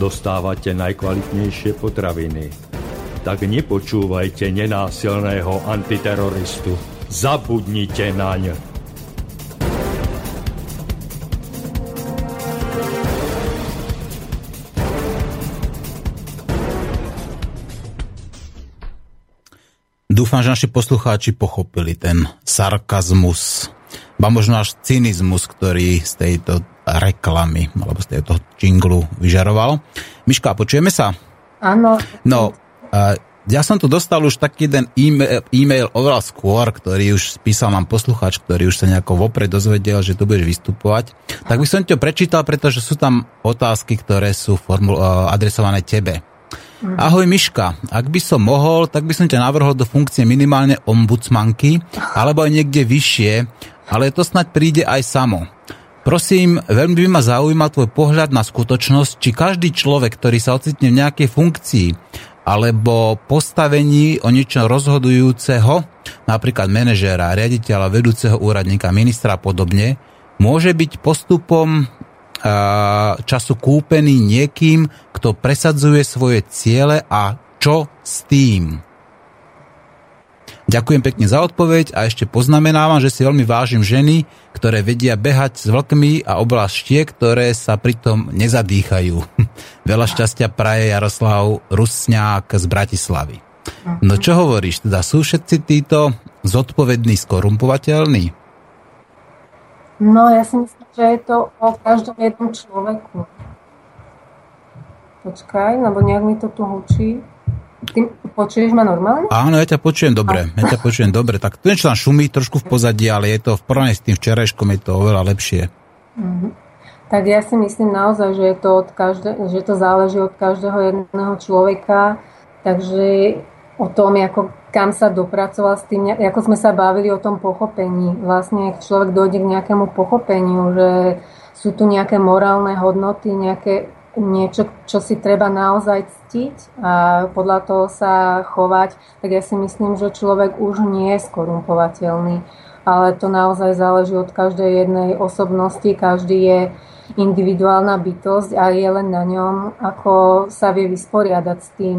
dostávate najkvalitnejšie potraviny. Tak nepočúvajte nenásilného antiteroristu. Zabudnite naň. Dúfam, že naši poslucháči pochopili ten sarkazmus, ba možno až cynizmus, ktorý z tejto reklamy, alebo z toho jinglu vyžaroval. Miška, počujeme sa? Áno. No, ja som tu dostal už taký jeden e-mail, e-mail oveľa skôr, ktorý už spísal nám poslucháč, ktorý už sa nejako vopred dozvedel, že tu budeš vystupovať. Tak by som to prečítal, pretože sú tam otázky, ktoré sú formul- adresované tebe. Mhm. Ahoj Miška, ak by som mohol, tak by som ťa navrhol do funkcie minimálne ombudsmanky, alebo aj niekde vyššie, ale to snať príde aj samo. Prosím, veľmi by ma zaujímal tvoj pohľad na skutočnosť, či každý človek, ktorý sa ocitne v nejakej funkcii alebo postavení o niečo rozhodujúceho, napríklad manažéra, riaditeľa, vedúceho úradníka, ministra a podobne, môže byť postupom času kúpený niekým, kto presadzuje svoje ciele a čo s tým? Ďakujem pekne za odpoveď a ešte poznamenávam, že si veľmi vážim ženy, ktoré vedia behať s vlkmi a oblaštie, ktoré sa pritom nezadýchajú. Veľa šťastia praje Jaroslav Rusňák z Bratislavy. No čo hovoríš, teda sú všetci títo zodpovední skorumpovateľní? No ja si myslím, že je to o každom jednom človeku. Počkaj, lebo nejak mi to tu hučí. Ty počuješ ma normálne? Áno, ja ťa počujem dobre. Ja ťa počujem dobre. Tak tu niečo tam šumí trošku v pozadí, ale je to v porovnaní s tým včerajškom je to oveľa lepšie. Mm-hmm. Tak ja si myslím naozaj, že, je to od každé, že to záleží od každého jedného človeka. Takže o tom, ako, kam sa dopracoval s tým, ako sme sa bavili o tom pochopení. Vlastne, ak človek dojde k nejakému pochopeniu, že sú tu nejaké morálne hodnoty, nejaké niečo, čo si treba naozaj ctiť a podľa toho sa chovať, tak ja si myslím, že človek už nie je skorumpovateľný. Ale to naozaj záleží od každej jednej osobnosti, každý je individuálna bytosť a je len na ňom, ako sa vie vysporiadať s tým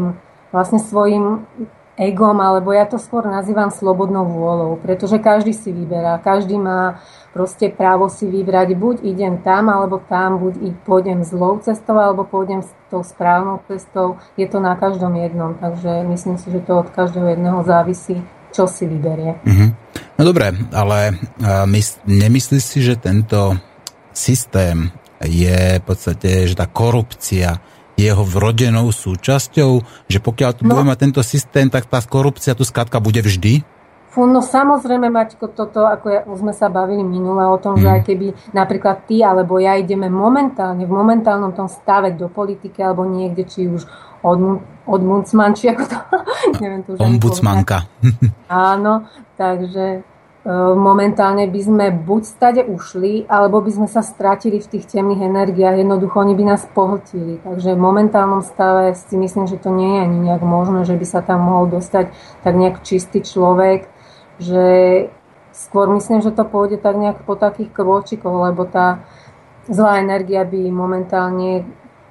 vlastne svojim egom, alebo ja to skôr nazývam slobodnou vôľou, pretože každý si vyberá, každý má proste právo si vybrať, buď idem tam, alebo tam, buď pôjdem zlou cestou, alebo pôjdem s tou správnou cestou. Je to na každom jednom, takže myslím si, že to od každého jedného závisí, čo si vyberie. Mm-hmm. No dobre, ale mys- nemyslíš si, že tento systém je v podstate, že tá korupcia jeho vrodenou súčasťou, že pokiaľ tu no. budeme mať tento systém, tak tá korupcia tu skrátka bude vždy? No samozrejme, Maťko, toto, ako ja, už sme sa bavili minule o tom, mm. že aj keby napríklad ty alebo ja ideme momentálne, v momentálnom tom stave do politiky alebo niekde, či už od, od či ako to, neviem to už Ombudsmanka. Áno, takže momentálne by sme buď stade ušli, alebo by sme sa stratili v tých temných energiách. Jednoducho oni by nás pohltili. Takže v momentálnom stave si myslím, že to nie je ani nejak možné, že by sa tam mohol dostať tak nejak čistý človek, že skôr myslím, že to pôjde tak nejak po takých krôčikoch, lebo tá zlá energia by momentálne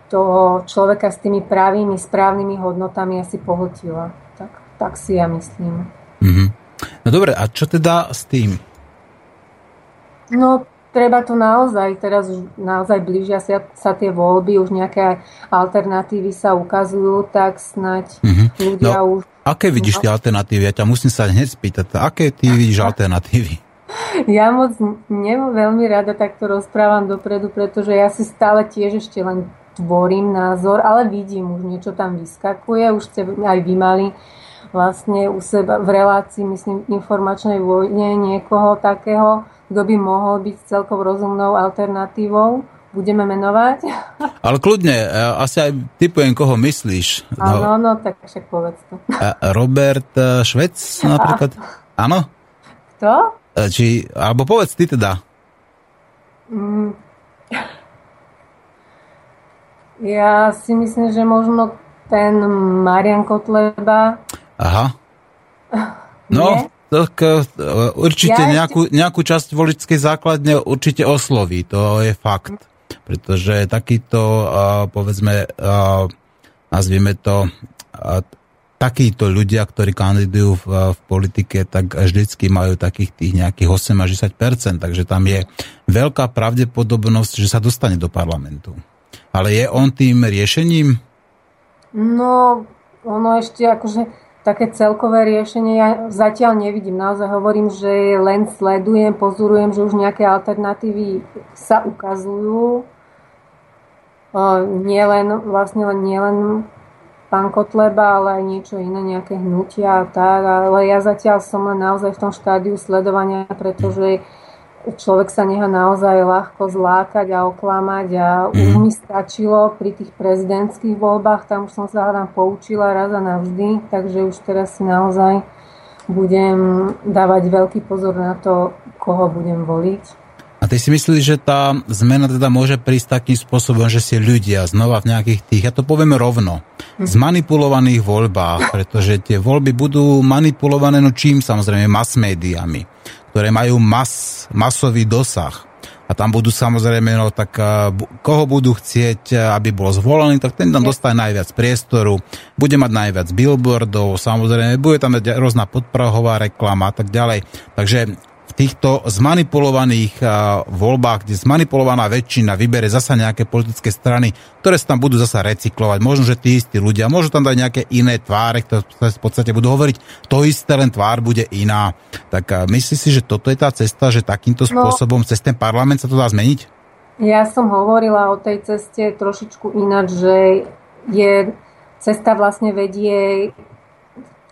toho človeka s tými pravými, správnymi hodnotami asi pohltila. Tak, tak si ja myslím. Mm-hmm. No dobre, a čo teda s tým? No, treba to naozaj, teraz už naozaj blížia sa, sa tie voľby, už nejaké alternatívy sa ukazujú, tak snať mm-hmm. ľudia no, už... Aké vidíš tie alternatívy? Ja ťa musím sa hneď spýtať, aké ty vidíš alternatívy? Ja moc ne, veľmi rada takto rozprávam dopredu, pretože ja si stále tiež ešte len tvorím názor, ale vidím, už niečo tam vyskakuje, už ste aj vy mali vlastne u seba v relácii, myslím, informačnej vojne niekoho takého, kto by mohol byť celkom rozumnou alternatívou. Budeme menovať? Ale kľudne, e, asi aj typujem, koho myslíš. Áno, no, no, tak však povedz to. Robert e, Švec napríklad? Áno? Kto? E, či, alebo povedz ty teda. Mm. Ja si myslím, že možno ten Marian Kotleba. Aha. No, Nie? tak e, určite ja nejakú, nejakú časť voličskej základne určite osloví, to je fakt. Pretože takýto, povedzme, nazvime to, takíto ľudia, ktorí kandidujú v, v politike, tak vždycky majú takých tých nejakých 8 až 10 takže tam je veľká pravdepodobnosť, že sa dostane do parlamentu. Ale je on tým riešením? No, ono ešte akože také celkové riešenie ja zatiaľ nevidím. Naozaj hovorím, že len sledujem, pozorujem, že už nejaké alternatívy sa ukazujú. Nie len, vlastne len, nie len pán Kotleba, ale aj niečo iné, nejaké hnutia a tak. Ale ja zatiaľ som len naozaj v tom štádiu sledovania, pretože človek sa neha naozaj ľahko zlákať a oklamať a už mi stačilo pri tých prezidentských voľbách, tam už som sa hádam poučila raz a navždy, takže už teraz si naozaj budem dávať veľký pozor na to, koho budem voliť. A ty si myslíš, že tá zmena teda môže prísť takým spôsobom, že si ľudia znova v nejakých tých, ja to poviem rovno, zmanipulovaných voľbách, pretože tie voľby budú manipulované no čím? Samozrejme mass médiami, ktoré majú mas, masový dosah. A tam budú samozrejme, no tak koho budú chcieť, aby bol zvolený, tak ten tam dostane najviac priestoru, bude mať najviac billboardov, samozrejme, bude tam rôzna podprahová reklama a tak ďalej. Takže týchto zmanipulovaných voľbách, kde zmanipulovaná väčšina vybere zasa nejaké politické strany, ktoré sa tam budú zasa recyklovať. Možno, že tí istí ľudia, môžu tam dať nejaké iné tváre, ktoré v podstate budú hovoriť, to isté, len tvár bude iná. Tak myslíš si, že toto je tá cesta, že takýmto no. spôsobom no, cez ten parlament sa to dá zmeniť? Ja som hovorila o tej ceste trošičku ináč, že je cesta vlastne vedie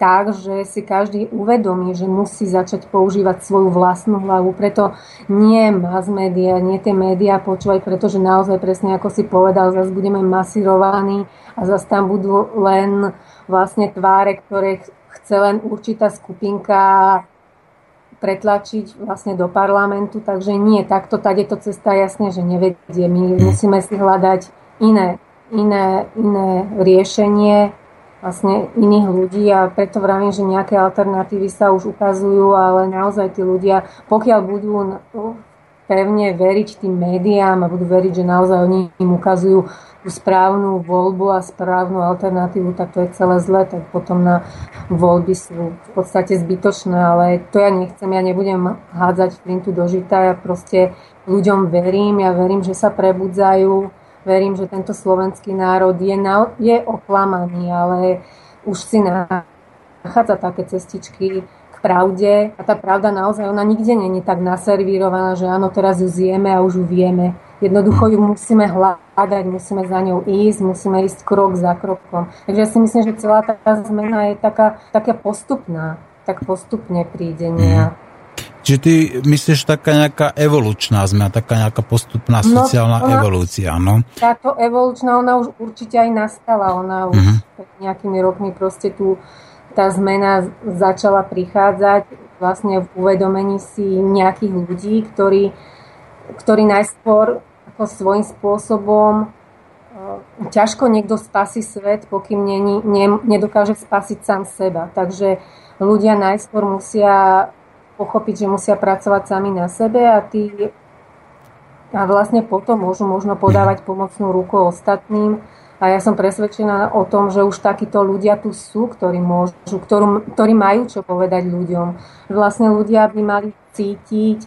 tak, že si každý uvedomí, že musí začať používať svoju vlastnú hlavu. Preto nie mass media, nie tie médiá počúvať, pretože naozaj presne ako si povedal, zase budeme masírovaní a zase tam budú len vlastne tváre, ktoré chce len určitá skupinka pretlačiť vlastne do parlamentu, takže nie, takto tady to cesta jasne, že nevedie. My musíme si hľadať iné, iné, iné riešenie, vlastne iných ľudí a preto vravím, že nejaké alternatívy sa už ukazujú, ale naozaj tí ľudia, pokiaľ budú pevne veriť tým médiám a budú veriť, že naozaj oni im ukazujú tú správnu voľbu a správnu alternatívu, tak to je celé zle, tak potom na voľby sú v podstate zbytočné, ale to ja nechcem, ja nebudem hádzať flintu do žita, ja proste ľuďom verím, ja verím, že sa prebudzajú, verím, že tento slovenský národ je, na, je oklamaný, ale už si nachádza také cestičky k pravde a tá pravda naozaj, ona nikde není tak naservírovaná, že áno, teraz ju zjeme a už ju vieme. Jednoducho ju musíme hľadať, musíme za ňou ísť, musíme ísť krok za krokom. Takže ja si myslím, že celá tá zmena je taká, taká postupná, tak postupne príde nejak. Čiže ty myslíš taká nejaká evolučná zmena, taká nejaká postupná no, sociálna ona, evolúcia, no? Táto evolučná, ona už určite aj nastala, ona už uh-huh. nejakými rokmi proste tu tá zmena začala prichádzať vlastne v uvedomení si nejakých ľudí, ktorí, ktorí najskôr ako svojím spôsobom e, ťažko niekto spasí svet, pokým nie, nie, nedokáže spasiť sám seba. Takže ľudia najskôr musia pochopiť, že musia pracovať sami na sebe a tí a vlastne potom môžu možno podávať pomocnú ruku ostatným. A ja som presvedčená o tom, že už takíto ľudia tu sú, ktorí môžu, ktorú, ktorí majú čo povedať ľuďom. Vlastne ľudia by mali cítiť,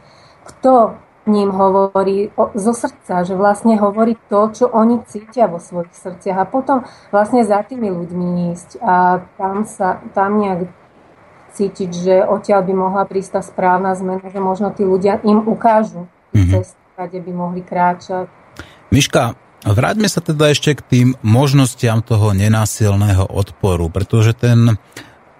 kto ním hovorí o, zo srdca, že vlastne hovorí to, čo oni cítia vo svojich srdciach a potom vlastne za tými ľuďmi ísť a tam sa tam nejak cítiť, že odtiaľ by mohla prísť tá správna zmena, že možno tí ľudia im ukážu mm-hmm. cestu, kde by mohli kráčať. Miška, vráťme sa teda ešte k tým možnostiam toho nenásilného odporu, pretože ten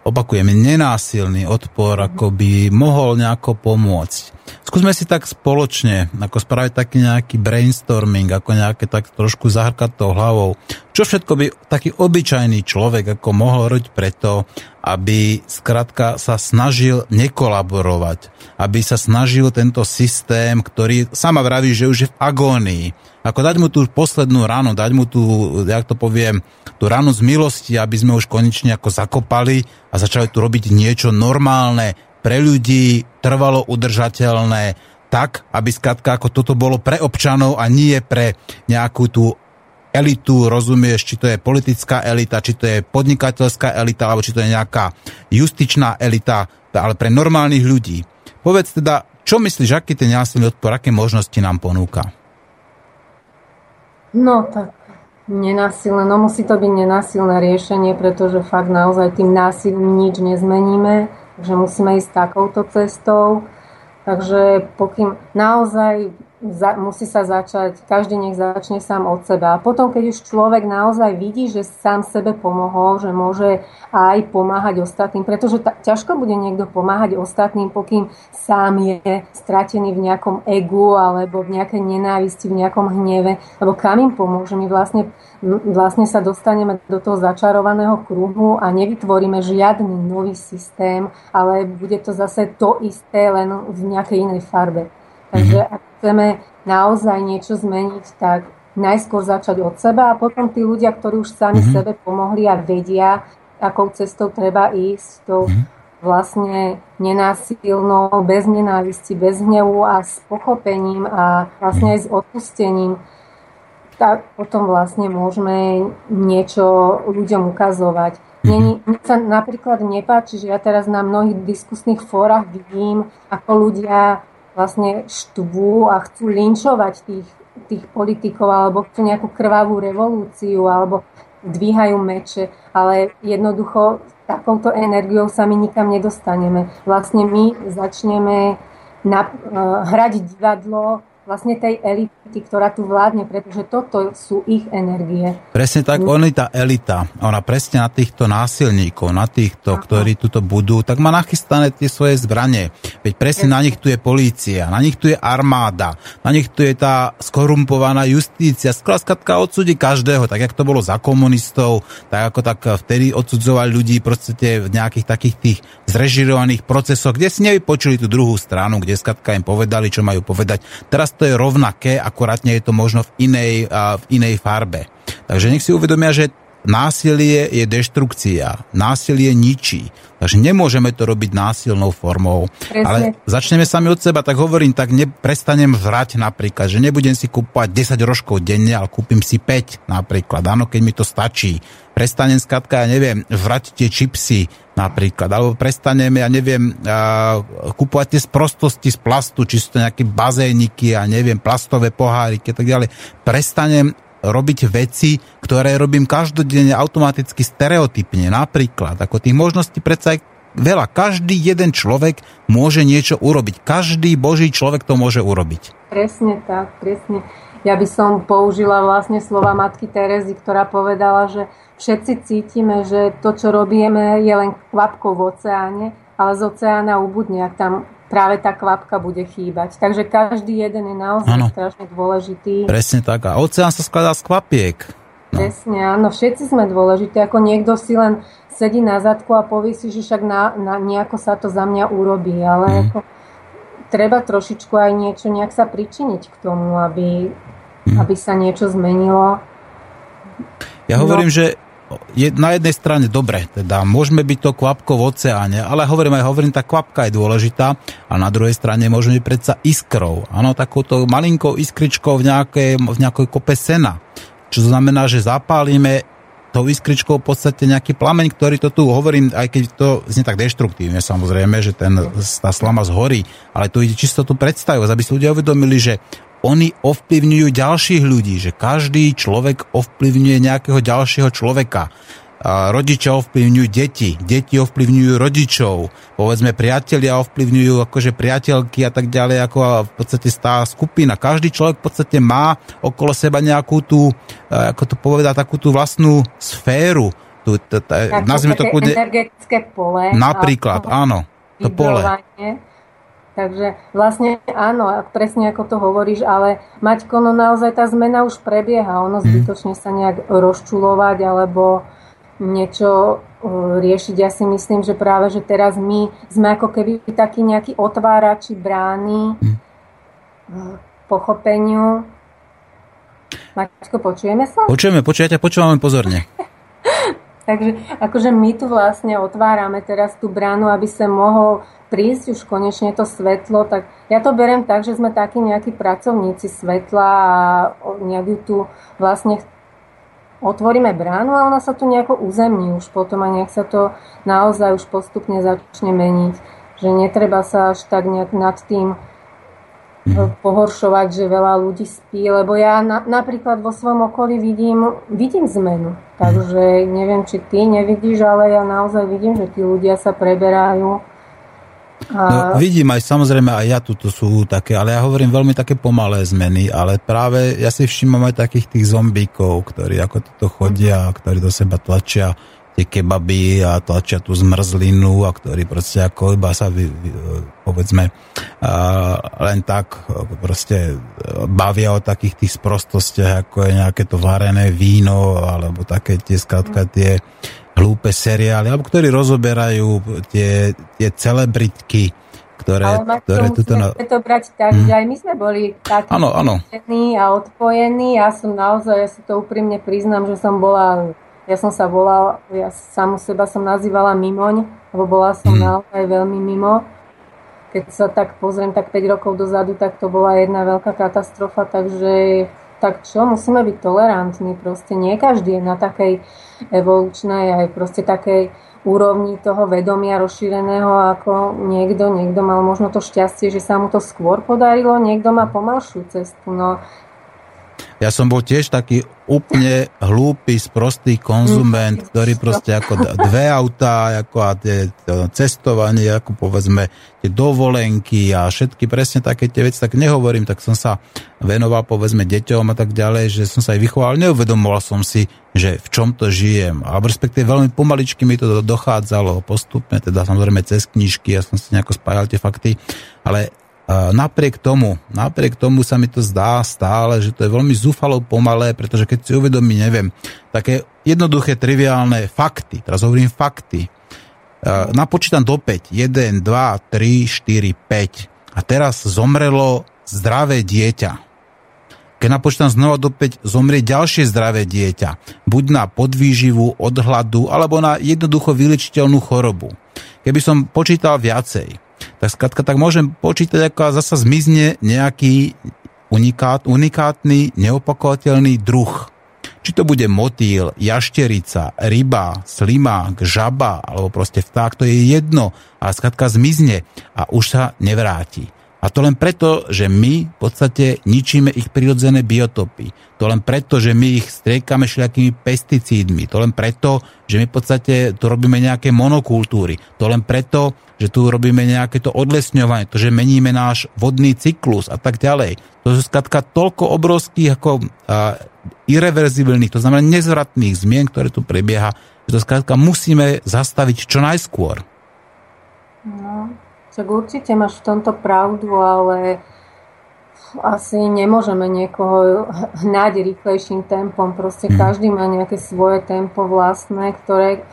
opakujem, nenásilný odpor ako by mohol nejako pomôcť. Skúsme si tak spoločne, ako spraviť taký nejaký brainstorming, ako nejaké tak trošku zahrkať tou hlavou. Čo všetko by taký obyčajný človek ako mohol robiť preto, aby skrátka sa snažil nekolaborovať, aby sa snažil tento systém, ktorý sama vraví, že už je v agónii, ako dať mu tú poslednú ránu, dať mu tú, jak to poviem, tú ránu z milosti, aby sme už konečne ako zakopali a začali tu robiť niečo normálne, pre ľudí, trvalo udržateľné, tak, aby skrátka ako toto bolo pre občanov a nie pre nejakú tú elitu, rozumieš, či to je politická elita, či to je podnikateľská elita, alebo či to je nejaká justičná elita, ale pre normálnych ľudí. Povedz teda, čo myslíš, aký ten násilný odpor, aké možnosti nám ponúka? No tak nenásilné, no musí to byť nenásilné riešenie, pretože fakt naozaj tým násilím nič nezmeníme, takže musíme ísť takouto cestou. Takže pokým naozaj za, musí sa začať, každý nech začne sám od seba. A potom, keď už človek naozaj vidí, že sám sebe pomohol, že môže aj pomáhať ostatným, pretože ta, ťažko bude niekto pomáhať ostatným, pokým sám je stratený v nejakom egu alebo v nejakej nenávisti, v nejakom hneve, lebo kam im pomôže? My vlastne, vlastne sa dostaneme do toho začarovaného kruhu a nevytvoríme žiadny nový systém, ale bude to zase to isté, len v nejakej inej farbe. Takže ak chceme naozaj niečo zmeniť, tak najskôr začať od seba a potom tí ľudia, ktorí už sami mm-hmm. sebe pomohli a vedia, akou cestou treba ísť, tou mm-hmm. vlastne nenásilnou, bez nenávisti, bez hnevu a s pochopením a vlastne aj s odpustením, tak potom vlastne môžeme niečo ľuďom ukazovať. Mne, mne sa napríklad nepáči, že ja teraz na mnohých diskusných fórach vidím, ako ľudia vlastne štvú a chcú linčovať tých, tých politikov alebo chcú nejakú krvavú revolúciu alebo dvíhajú meče, ale jednoducho takouto energiou sa my nikam nedostaneme. Vlastne my začneme na, uh, hrať divadlo vlastne tej elity, ktorá tu vládne, pretože toto sú ich energie. Presne tak, oni tá elita, ona presne na týchto násilníkov, na týchto, Aha. ktorí tuto budú, tak má nachystané tie svoje zbranie. Veď presne na nich tu je polícia, na nich tu je armáda, na nich tu je tá skorumpovaná justícia. Skratka odsudí každého, tak jak to bolo za komunistov, tak ako tak vtedy odsudzovali ľudí proste v nejakých takých tých zrežirovaných procesoch, kde si nevypočuli tú druhú stranu, kde skratka im povedali, čo majú povedať. Teraz to je rovnaké, akorátne je to možno v inej, v inej farbe. Takže nech si uvedomia, že násilie je deštrukcia, násilie ničí. Takže nemôžeme to robiť násilnou formou. Presne. Ale začneme sami od seba, tak hovorím, tak neprestanem vrať napríklad, že nebudem si kúpovať 10 rožkov denne, ale kúpim si 5 napríklad, áno, keď mi to stačí. Prestanem skratka, ja neviem, vrať tie čipsy napríklad, alebo prestanem, ja neviem, uh, kúpovať tie sprostosti z plastu, či sú to nejaké bazéniky a neviem, plastové poháriky a tak ďalej. Prestanem robiť veci, ktoré robím každodenne automaticky stereotypne. Napríklad, ako tých možností predsa aj veľa. Každý jeden človek môže niečo urobiť. Každý boží človek to môže urobiť. Presne tak, presne. Ja by som použila vlastne slova matky Terezy, ktorá povedala, že všetci cítime, že to, čo robíme, je len kvapkou v oceáne, ale z oceána ubudne, ak tam práve tá kvapka bude chýbať. Takže každý jeden je naozaj ano. strašne dôležitý. Presne tak. A oceán sa skladá z kvapiek. No. Presne, áno. Všetci sme dôležití. Ako niekto si len sedí na zadku a povie si, že však na, na, nejako sa to za mňa urobí. Ale mm. ako, treba trošičku aj niečo nejak sa pričiniť k tomu, aby, mm. aby sa niečo zmenilo. Ja hovorím, no. že je na jednej strane dobre, teda môžeme byť to kvapko v oceáne, ale hovorím aj, hovorím, tá kvapka je dôležitá a na druhej strane môžeme byť predsa iskrou, áno, takouto malinkou iskričkou v nejakej, v nejakej kope sena, čo znamená, že zapálime tou iskričkou v podstate nejaký plameň, ktorý to tu hovorím, aj keď to znie tak deštruktívne, samozrejme, že ten, tá slama zhorí, ale tu ide čisto tu predstavovať, aby si ľudia uvedomili, že oni ovplyvňujú ďalších ľudí, že každý človek ovplyvňuje nejakého ďalšieho človeka. rodičia ovplyvňujú deti, deti ovplyvňujú rodičov, povedzme priatelia ovplyvňujú akože priateľky a tak ďalej, ako v podstate tá skupina. Každý človek v podstate má okolo seba nejakú tú, ako to povedá, takú tú vlastnú sféru, tú, t, t, nazvime to kľudne... energetické pole. Napríklad, áno, to pole. Takže vlastne áno, presne ako to hovoríš, ale Maťko, no naozaj tá zmena už prebieha, ono mhm. zbytočne sa nejak rozčulovať alebo niečo riešiť. Ja si myslím, že práve, že teraz my sme ako keby takí nejakí otvárači brány mm. pochopeniu. Maťko, počujeme sa? Počujeme, počujete, počúvame pozorne. Takže akože my tu vlastne otvárame teraz tú bránu, aby sa mohol prísť už konečne to svetlo, tak ja to beriem tak, že sme takí nejakí pracovníci svetla a nejak tu vlastne otvoríme bránu a ona sa tu nejako uzemní už potom a nejak sa to naozaj už postupne začne meniť. Že netreba sa až tak nejak nad tým mhm. pohoršovať, že veľa ľudí spí, lebo ja na, napríklad vo svojom okolí vidím, vidím zmenu. Takže neviem, či ty nevidíš, ale ja naozaj vidím, že tí ľudia sa preberajú. No, vidím aj samozrejme aj ja tu sú také, ale ja hovorím veľmi také pomalé zmeny, ale práve ja si všímam aj takých tých zombíkov, ktorí ako toto chodia, ktorí do seba tlačia tie kebaby a tlačia tú zmrzlinu a ktorí proste ako iba sa vy, vy, povedzme len tak proste bavia o takých tých sprostostiach, ako je nejaké to varené víno alebo také tie skladka tie hlúpe seriály, alebo ktorí rozoberajú tie, tie celebritky, ktoré, Ale ktoré tuto... Na... to brať tak, hmm. že aj my sme boli takí ano, ano. a odpojení. Ja som naozaj, ja si to úprimne priznám, že som bola, ja som sa volala, ja samu seba som nazývala mimoň, lebo bola som hmm. naozaj veľmi mimo. Keď sa tak pozriem, tak 5 rokov dozadu, tak to bola jedna veľká katastrofa, takže tak čo, musíme byť tolerantní, proste nie každý je na takej evolučnej aj proste takej úrovni toho vedomia rozšíreného ako niekto. Niekto mal možno to šťastie, že sa mu to skôr podarilo, niekto má pomalšiu cestu. No, ja som bol tiež taký úplne hlúpy, sprostý konzument, mm. ktorý proste ako dve autá, ako a tie cestovanie, ako povedzme tie dovolenky a všetky presne také tie veci, tak nehovorím, tak som sa venoval povedzme deťom a tak ďalej, že som sa aj vychoval, neuvedomoval som si, že v čom to žijem. A respektíve veľmi pomaličky mi to dochádzalo postupne, teda samozrejme cez knižky, ja som si nejako spájal tie fakty, ale napriek tomu, napriek tomu sa mi to zdá stále, že to je veľmi zúfalo pomalé, pretože keď si uvedomí, neviem, také jednoduché, triviálne fakty, teraz hovorím fakty, napočítam do 5, 1, 2, 3, 4, 5 a teraz zomrelo zdravé dieťa. Keď napočítam znova do 5, zomrie ďalšie zdravé dieťa. Buď na podvýživu, od hladu, alebo na jednoducho vylečiteľnú chorobu. Keby som počítal viacej, tak skratka, tak môžem počítať, ako zasa zmizne nejaký unikát, unikátny, neopakovateľný druh. Či to bude motýl, jašterica, ryba, slimák, žaba, alebo proste vták, to je jedno. A skratka zmizne a už sa nevráti. A to len preto, že my v podstate ničíme ich prirodzené biotopy. To len preto, že my ich striekame všelijakými pesticídmi. To len preto, že my v podstate tu robíme nejaké monokultúry. To len preto, že tu robíme nejaké to odlesňovanie, to, že meníme náš vodný cyklus a tak ďalej. To sú skratka toľko obrovských ako a, irreverzibilných, to znamená nezvratných zmien, ktoré tu prebieha, že to skratka musíme zastaviť čo najskôr. No, tak určite máš v tomto pravdu, ale asi nemôžeme niekoho hnať rýchlejším tempom. Proste hmm. každý má nejaké svoje tempo vlastné, ktoré...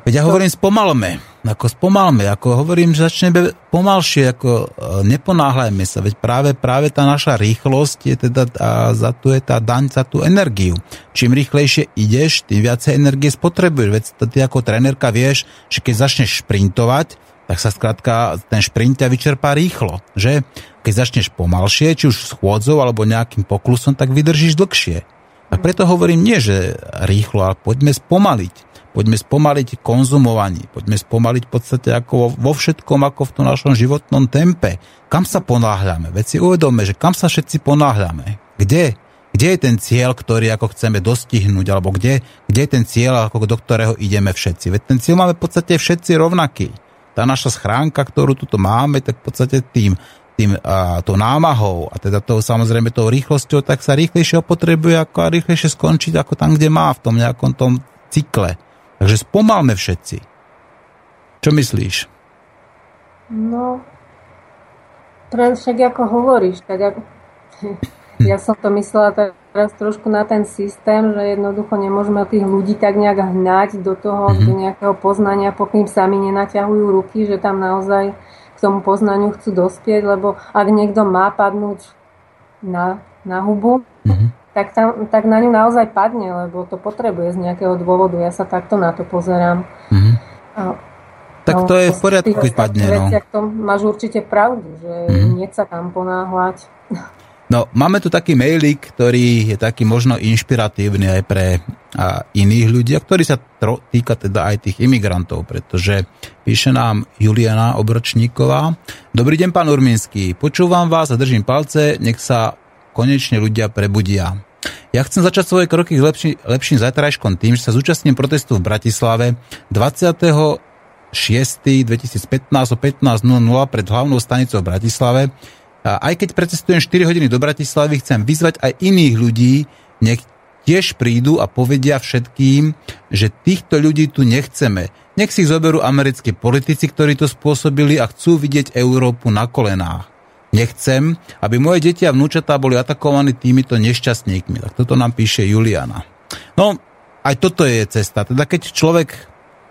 Veď ja hovorím spomalme, ako spomalme, ako hovorím, že začneme pomalšie, ako e, neponáhľajme sa, veď práve, práve tá naša rýchlosť je teda a za tu je tá daň za tú energiu. Čím rýchlejšie ideš, tým viacej energie spotrebuješ, veď ty ako trenerka vieš, že keď začneš šprintovať, tak sa skrátka ten šprint ťa vyčerpá rýchlo, že? Keď začneš pomalšie, či už schôdzou alebo nejakým poklusom, tak vydržíš dlhšie. A preto hovorím nie, že rýchlo, ale poďme spomaliť. Poďme spomaliť konzumovanie, poďme spomaliť v podstate ako vo všetkom, ako v tom našom životnom tempe. Kam sa ponáhľame? Veď si uvedome, že kam sa všetci ponáhľame? Kde? kde je ten cieľ, ktorý ako chceme dostihnúť, alebo kde, kde je ten cieľ, ako do ktorého ideme všetci. Veď ten cieľ máme v podstate všetci rovnaký. Tá naša schránka, ktorú tu máme, tak v podstate tým, tým a, to námahou a teda to samozrejme tou rýchlosťou, tak sa rýchlejšie opotrebuje ako a rýchlejšie skončiť ako tam, kde má, v tom nejakom tom cykle. Takže spomalme všetci. Čo myslíš? No, však ako hovoríš, tak ako, ja som to myslela teraz trošku na ten systém, že jednoducho nemôžeme tých ľudí tak nejak hnať do toho, mm-hmm. do nejakého poznania, pokým sami nenaťahujú ruky, že tam naozaj k tomu poznaniu chcú dospieť, lebo ak niekto má padnúť na, na hubu, mm-hmm. tak, tam, tak na ňu naozaj padne, lebo to potrebuje z nejakého dôvodu. Ja sa takto na to pozerám. Mm-hmm. A, tak no, to je v poriadku, keď padne. No. to máš určite pravdu, že mm. nie sa tam ponáhľať. No, máme tu taký mailik, ktorý je taký možno inšpiratívny aj pre a, iných ľudí, ktorý sa tro, týka teda aj tých imigrantov, pretože píše nám Juliana Obročníková. Dobrý deň, pán Urminský. Počúvam vás a držím palce, nech sa konečne ľudia prebudia. Ja chcem začať svoje kroky s lepší, lepším zajtrajškom tým, že sa zúčastním protestu v Bratislave 20. 6. 2015 o 15.00 pred hlavnou stanicou v Bratislave. A aj keď precestujem 4 hodiny do Bratislavy, chcem vyzvať aj iných ľudí, nech tiež prídu a povedia všetkým, že týchto ľudí tu nechceme. Nech si zoberú americkí politici, ktorí to spôsobili a chcú vidieť Európu na kolenách. Nechcem, aby moje deti a vnúčatá boli atakovaní týmito nešťastníkmi. Tak toto nám píše Juliana. No, aj toto je cesta. Teda keď človek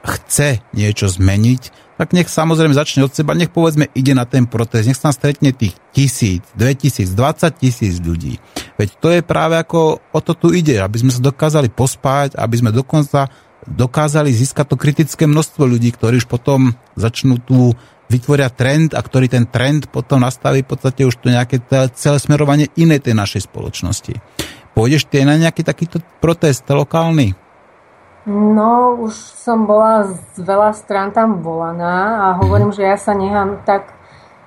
chce niečo zmeniť, tak nech samozrejme začne od seba, nech povedzme ide na ten protest, nech sa stretne tých tisíc, dve tisíc, dvadsať tisíc ľudí. Veď to je práve ako o to tu ide, aby sme sa dokázali pospájať, aby sme dokonca dokázali získať to kritické množstvo ľudí, ktorí už potom začnú tu vytvoria trend a ktorý ten trend potom nastaví v podstate už to nejaké celé smerovanie inej tej našej spoločnosti. Pôjdeš ty na nejaký takýto protest lokálny? No, už som bola z veľa strán tam volaná a hovorím, že ja sa nechám tak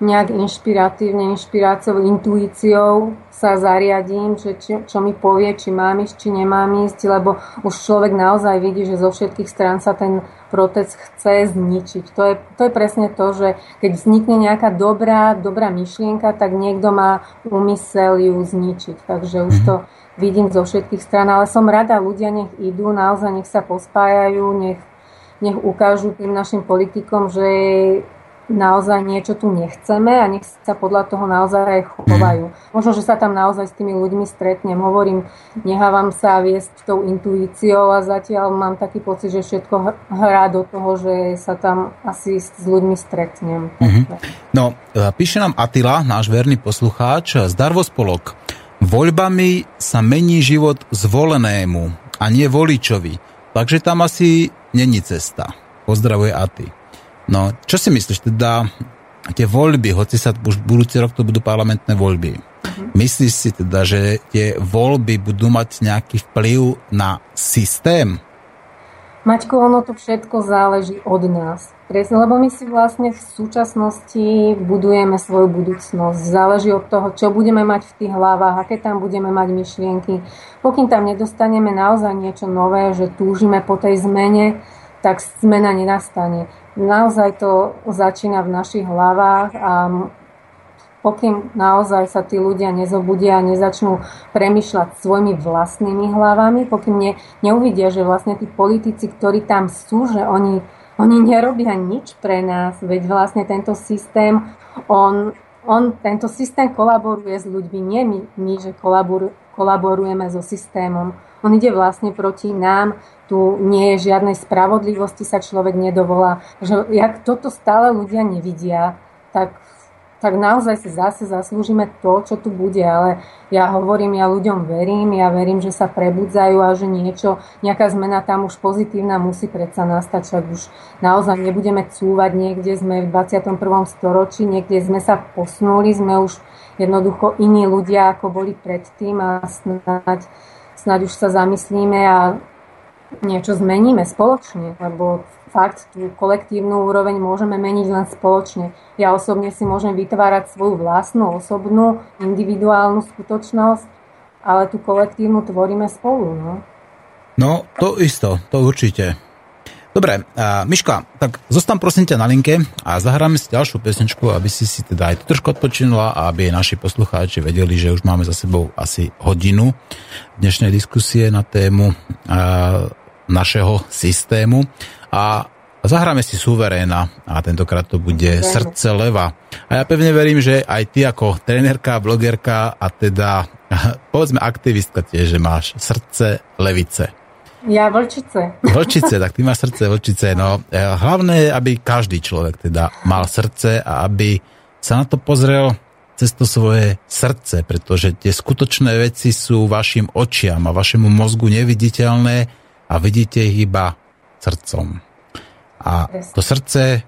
nejak inšpiratívne, inšpiráciou, intuíciou sa zariadím, že či, čo mi povie, či mám ísť, či nemám ísť, lebo už človek naozaj vidí, že zo všetkých strán sa ten protest chce zničiť. To je, to je presne to, že keď vznikne nejaká dobrá, dobrá myšlienka, tak niekto má úmysel ju zničiť. Takže už to vidím zo všetkých stran, ale som rada, ľudia nech idú, naozaj nech sa pospájajú, nech, nech ukážu tým našim politikom, že naozaj niečo tu nechceme a nech sa podľa toho naozaj aj chovajú. Možno, že sa tam naozaj s tými ľuďmi stretnem. Hovorím, nehávam sa viesť tou intuíciou a zatiaľ mám taký pocit, že všetko hrá do toho, že sa tam asi s ľuďmi stretnem. Mm-hmm. No, e, píše nám Atila, náš verný poslucháč, Zdarvo spolok. Voľbami sa mení život zvolenému a nie voličovi. Takže tam asi není cesta. Pozdravuje Aty. No, čo si myslíš, teda tie voľby, hoci sa už budúci rok to budú parlamentné voľby, uh-huh. myslíš si teda, že tie voľby budú mať nejaký vplyv na systém? Maťko, ono to všetko záleží od nás. Presne, lebo my si vlastne v súčasnosti budujeme svoju budúcnosť. Záleží od toho, čo budeme mať v tých hlavách, aké tam budeme mať myšlienky. Pokým tam nedostaneme naozaj niečo nové, že túžime po tej zmene, tak zmena nenastane. Naozaj to začína v našich hlavách a pokým naozaj sa tí ľudia nezobudia a nezačnú premyšľať svojimi vlastnými hlavami, pokým ne, neuvidia, že vlastne tí politici, ktorí tam sú, že oni, oni nerobia nič pre nás, veď vlastne tento systém, on, on tento systém kolaboruje s ľuďmi, nie my, my že kolabor, kolaborujeme so systémom. On ide vlastne proti nám, tu nie je žiadnej spravodlivosti, sa človek nedovolá. Že jak toto stále ľudia nevidia, tak tak naozaj si zase zaslúžime to, čo tu bude. Ale ja hovorím, ja ľuďom verím, ja verím, že sa prebudzajú a že niečo, nejaká zmena tam už pozitívna musí predsa nastať, však už naozaj nebudeme cúvať niekde, sme v 21. storočí, niekde sme sa posunuli, sme už jednoducho iní ľudia, ako boli predtým a snáď, snáď už sa zamyslíme a niečo zmeníme spoločne, lebo fakt tú kolektívnu úroveň môžeme meniť len spoločne. Ja osobne si môžem vytvárať svoju vlastnú, osobnú, individuálnu skutočnosť ale tú kolektívnu tvoríme spolu. No, no to isto, to určite. Dobre, uh, Miška, tak zostan prosím ťa na linke a zahráme si ďalšiu pesničku, aby si si teda aj trošku odpočinula a aby naši poslucháči vedeli, že už máme za sebou asi hodinu dnešnej diskusie na tému uh, našeho systému a zahráme si suveréna a tentokrát to bude Srdce leva. A ja pevne verím, že aj ty ako trénerka, blogerka a teda povedzme aktivistka tiež, že máš srdce levice. Ja vlčice. Vlčice, tak ty máš srdce vlčice. No, e, hlavné je, aby každý človek teda mal srdce a aby sa na to pozrel cez to svoje srdce, pretože tie skutočné veci sú vašim očiam a vašemu mozgu neviditeľné a vidíte ich iba srdcom. A to srdce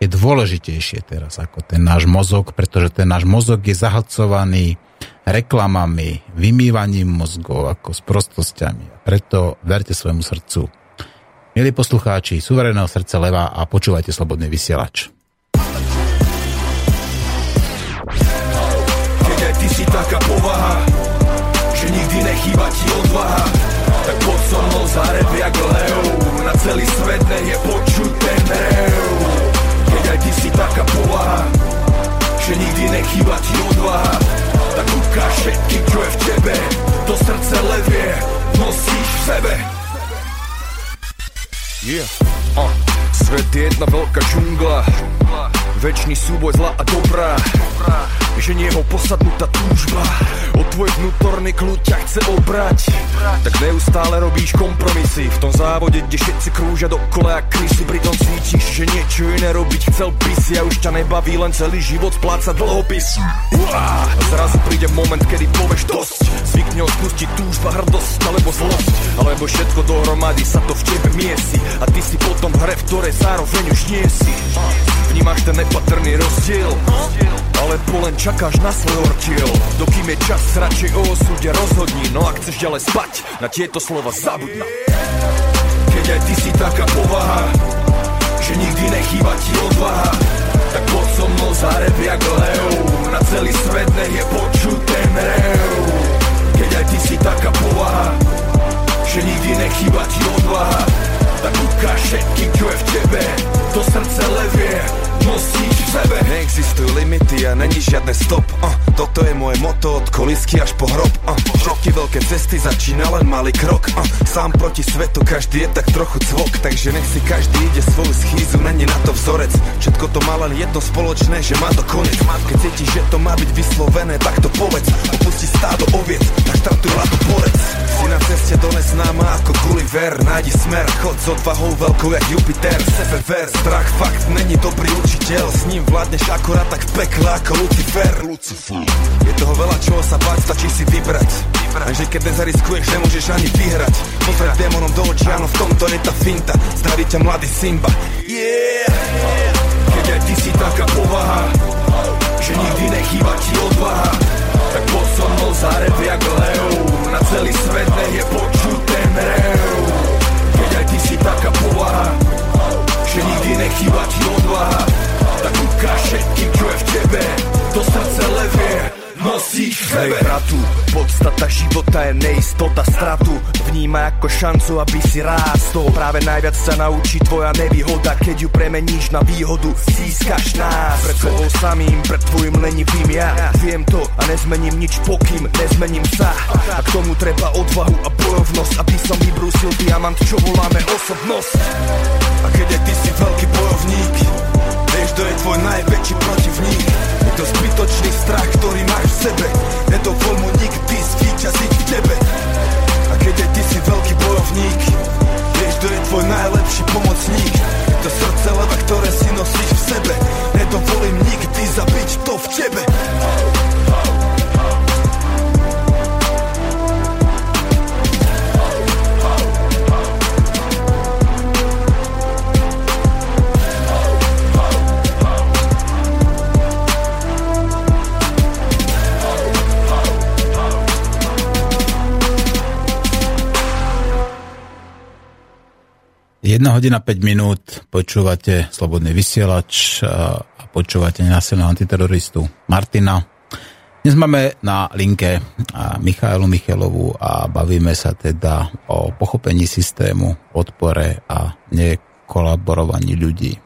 je dôležitejšie teraz ako ten náš mozog, pretože ten náš mozog je zahlcovaný reklamami, vymývaním mozgov ako s prostosťami. Preto verte svojmu srdcu. Milí poslucháči, suverénneho srdce leva a počúvajte Slobodný vysielač. Keď aj ty si taká povaha, že nikdy nechýba ti odvaha, tak poď so mnou zarev na celý svet nech je počuť ten rev. Keď aj ty si taká povaha, že nikdy nechýba ti odvaha, tak ukáž všetkým, čo je v tebe To srdce levie nosíš v sebe Yeah. Uh. Svet je jedna veľká džungla Večný súboj zla a dobrá že nie ho posadnutá túžba. O tvoj vnútorný kľud ťa chce obrať. Tak neustále robíš kompromisy. V tom závode, kde všetci krúžia do kola a krysy Pritom cítiš, že niečo iné robiť chcel by si A už ťa nebaví len celý život splácať dlhopis. A zrazu príde moment, kedy povieš dosť. Zvykne odpustiť túžba, hrdosť alebo zlosť. Alebo všetko dohromady sa to v tebe miesi. A ty si potom hre, v ktorej zároveň už nie si. Vnímaš ten nepatrný rozdiel. Ale polen čakáš na svoj ortiel. Dokým je čas, radšej o osude rozhodni. No ak chceš ďalej spať, na tieto slova zabudni. Keď aj ty si taká povaha Že nikdy nechýba ti odvaha Tak poď so mnou zarev jak Na celý svet nech je počuť ten rev. Keď aj ty si taká povaha Že nikdy nechýba ti odvaha Tak ukáž všetkým, čo je v tebe. To srdce levie nosíš v sebe. Neexistujú limity a není žiadne stop uh, Toto je moje moto od kolisky až po hrob uh, Všetky veľké cesty začína len malý krok uh, Sám proti svetu každý je tak trochu cvok Takže nech si každý ide svoju schýzu, není na to vzorec. Všetko to má len jedno spoločné, že má to konec Keď cítiš, že to má byť vyslovené, tak to povedz. Opusti stádo oviec, tak štartuj to porec. Si na ceste do neznáma ako Gulliver Nájdi smer, chod s odvahou veľkou jak Jupiter Sebe ver, strach fakt není dobrý učiteľ S ním vládneš akorát tak v pekle ako Lucifer. Lucifer. Je toho veľa čoho sa báť, stačí si vybrať. Lenže keď nezariskuješ, nemôžeš ani vyhrať. Pozrieť démonom do očí, áno v tomto je tá finta. Zdraví ťa mladý Simba. Yeah. Keď aj ty si taká povaha Že nikdy nechýba ti odvaha Tak poď so mnou jak lev. Na celý svet nech je počuť ten rev. Keď aj ty si taká povaha Že nikdy nechýba ti odvaha tak ukáž všetkým, čo je v tebe To srdce levie nosíš v sebe. Bratu, podstata života je neistota stratu. Vnímaj ako šancu, aby si rástol. Práve najviac sa naučí tvoja nevýhoda Keď ju premeníš na výhodu, získaš nás Pred sebou samým, pred tvojim lenivým ja. Viem to a nezmením nič pokým, nezmením sa. A k tomu treba odvahu a bojovnosť Aby som vybrúsil diamant, čo voláme osobnosť. A keď aj ty si veľký bojovník Vieš, kto je tvoj najväčší protivník? Je to zbytočný strach, ktorý máš v sebe. Nedovol mu nikdy zvíťaziť v tebe. A keď aj ty si veľký bojovník Vieš, kto je tvoj najlepší pomocník? Je to srdce leva, ktoré si nosíš v sebe. Nedovolím nikdy zabiť to v tebe Jedna hodina 5 minút počúvate Slobodný vysielač a počúvate nenasilného antiteroristu Martina. Dnes máme na linke Michailu Michelovu a bavíme sa teda o pochopení systému, odpore a nekolaborovaní ľudí.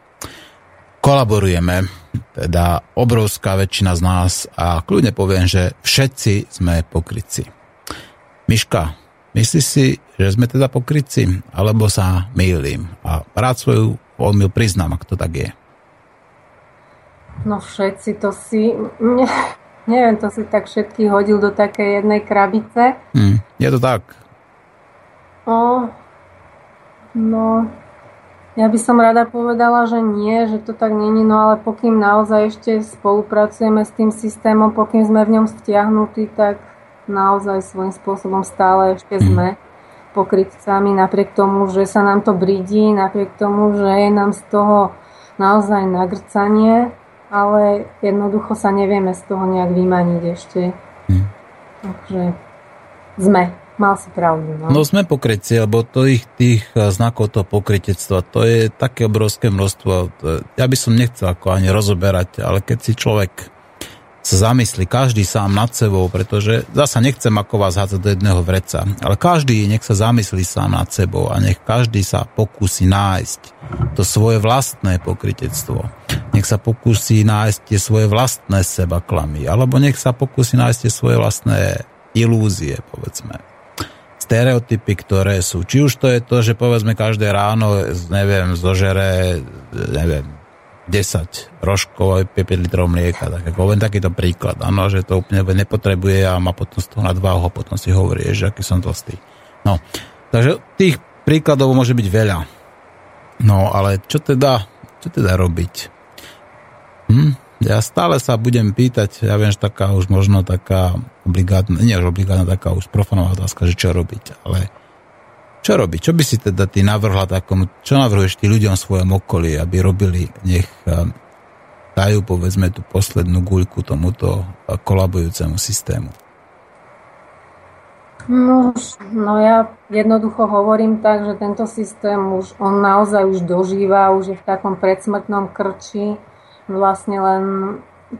Kolaborujeme, teda obrovská väčšina z nás a kľudne poviem, že všetci sme pokryci. Miška, myslíš si, že sme teda pokryci, alebo sa mýlim? A rád svoju omyl priznám, ak to tak je. No všetci to si... Neviem, to si tak všetky hodil do takej jednej krabice. Hm, je to tak. O, no, ja by som rada povedala, že nie, že to tak není, no ale pokým naozaj ešte spolupracujeme s tým systémom, pokým sme v ňom vtiahnutí, tak naozaj svojím spôsobom stále ešte sme pokrytcami, napriek tomu, že sa nám to bridí, napriek tomu, že je nám z toho naozaj nagrcanie, ale jednoducho sa nevieme z toho nejak vymaniť ešte. Hm. Takže sme. Mal si pravdu. No, no sme pokrytci, lebo to ich, tých eh, znakov toho pokrytectva, to je také obrovské množstvo. Ja by som nechcel ako ani rozoberať, ale keď si človek sa zamyslí, každý sám nad sebou, pretože zasa nechcem ako vás hádzať do jedného vreca, ale každý nech sa zamyslí sám nad sebou a nech každý sa pokúsi nájsť to svoje vlastné pokrytectvo. Nech sa pokúsi nájsť tie svoje vlastné seba klamy, alebo nech sa pokúsi nájsť tie svoje vlastné ilúzie, povedzme. Stereotypy, ktoré sú. Či už to je to, že povedzme každé ráno, neviem, zožere, neviem, 10 rožkov a 5 litrov mlieka. Tak ako len takýto príklad. Áno, že to úplne nepotrebuje a má potom z toho nadváhu a potom si hovorí, že aký som tlstý. No, takže tých príkladov môže byť veľa. No, ale čo teda, čo teda robiť? Hm? Ja stále sa budem pýtať, ja viem, že taká už možno taká obligátna, nie už obligátna, taká už profanová otázka, že čo robiť, ale čo robí? Čo by si teda ty navrhla takomu, čo navrhuješ ty ľuďom v svojom okolí, aby robili, nech dajú povedzme tú poslednú guľku tomuto kolabujúcemu systému? No, no ja jednoducho hovorím tak, že tento systém už, on naozaj už dožíva, už je v takom predsmrtnom krči. Vlastne len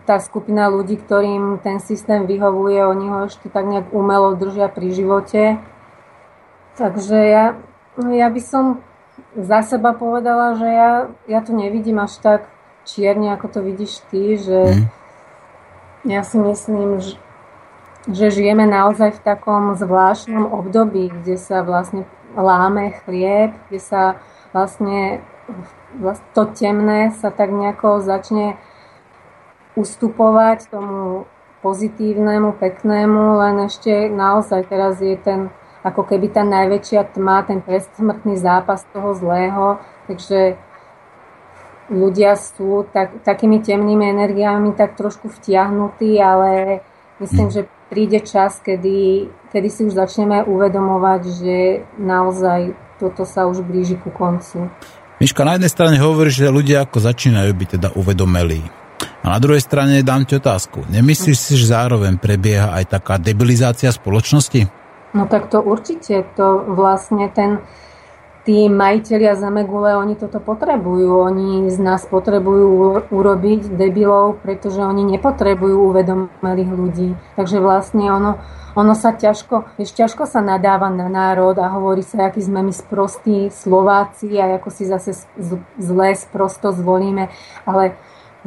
tá skupina ľudí, ktorým ten systém vyhovuje, oni ho ešte tak nejak umelo držia pri živote Takže ja, ja by som za seba povedala, že ja, ja to nevidím až tak čierne, ako to vidíš ty, že mm. ja si myslím, že, že žijeme naozaj v takom zvláštnom období, kde sa vlastne láme chlieb, kde sa vlastne to temné sa tak nejako začne ustupovať tomu pozitívnemu, peknému, len ešte naozaj teraz je ten ako keby tá najväčšia tma, ten presmrtný zápas toho zlého. Takže ľudia sú tak, takými temnými energiami tak trošku vtiahnutí, ale myslím, že príde čas, kedy, kedy si už začneme uvedomovať, že naozaj toto sa už blíži ku koncu. Miška, na jednej strane hovoríš, že ľudia ako začínajú byť teda uvedomelí. A na druhej strane dám ti otázku. Nemyslíš si, že zároveň prebieha aj taká debilizácia spoločnosti? No tak to určite, to vlastne ten, tí majiteľia Zemegule, oni toto potrebujú. Oni z nás potrebujú urobiť debilov, pretože oni nepotrebujú uvedomelých ľudí. Takže vlastne ono, ono sa ťažko, ešte ťažko sa nadáva na národ a hovorí sa, aký sme my sprostí Slováci a ako si zase zlé sprosto zvolíme. Ale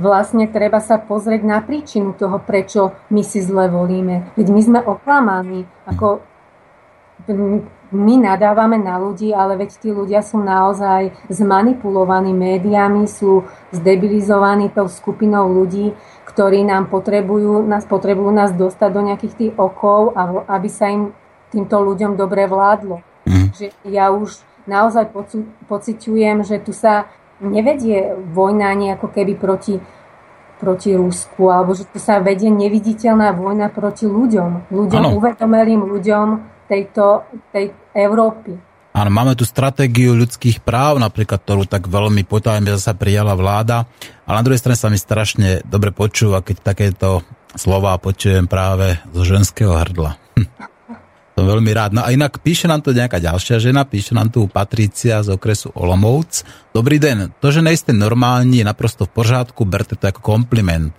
vlastne treba sa pozrieť na príčinu toho, prečo my si zle volíme. Veď my sme oklamaní. Ako my nadávame na ľudí, ale veď tí ľudia sú naozaj zmanipulovaní médiami, sú zdebilizovaní tou skupinou ľudí, ktorí nám potrebujú, nás potrebujú nás dostať do nejakých tých okov, aby sa im týmto ľuďom dobre vládlo. Mm. Že ja už naozaj pociťujem, že tu sa nevedie vojna nejako keby proti, proti Rusku, alebo že tu sa vedie neviditeľná vojna proti ľuďom. Ľuďom, ano. uvedomelým ľuďom, tejto, tej Európy. Áno, máme tu stratégiu ľudských práv, napríklad, ktorú tak veľmi potajme zase prijala vláda. A na druhej strane sa mi strašne dobre počúva, keď takéto slova počujem práve zo ženského hrdla. Hm. Som veľmi rád. No a inak píše nám to nejaká ďalšia žena, píše nám tu Patricia z okresu Olomouc. Dobrý den, to, že nejste normální, je naprosto v pořádku, berte to ako kompliment.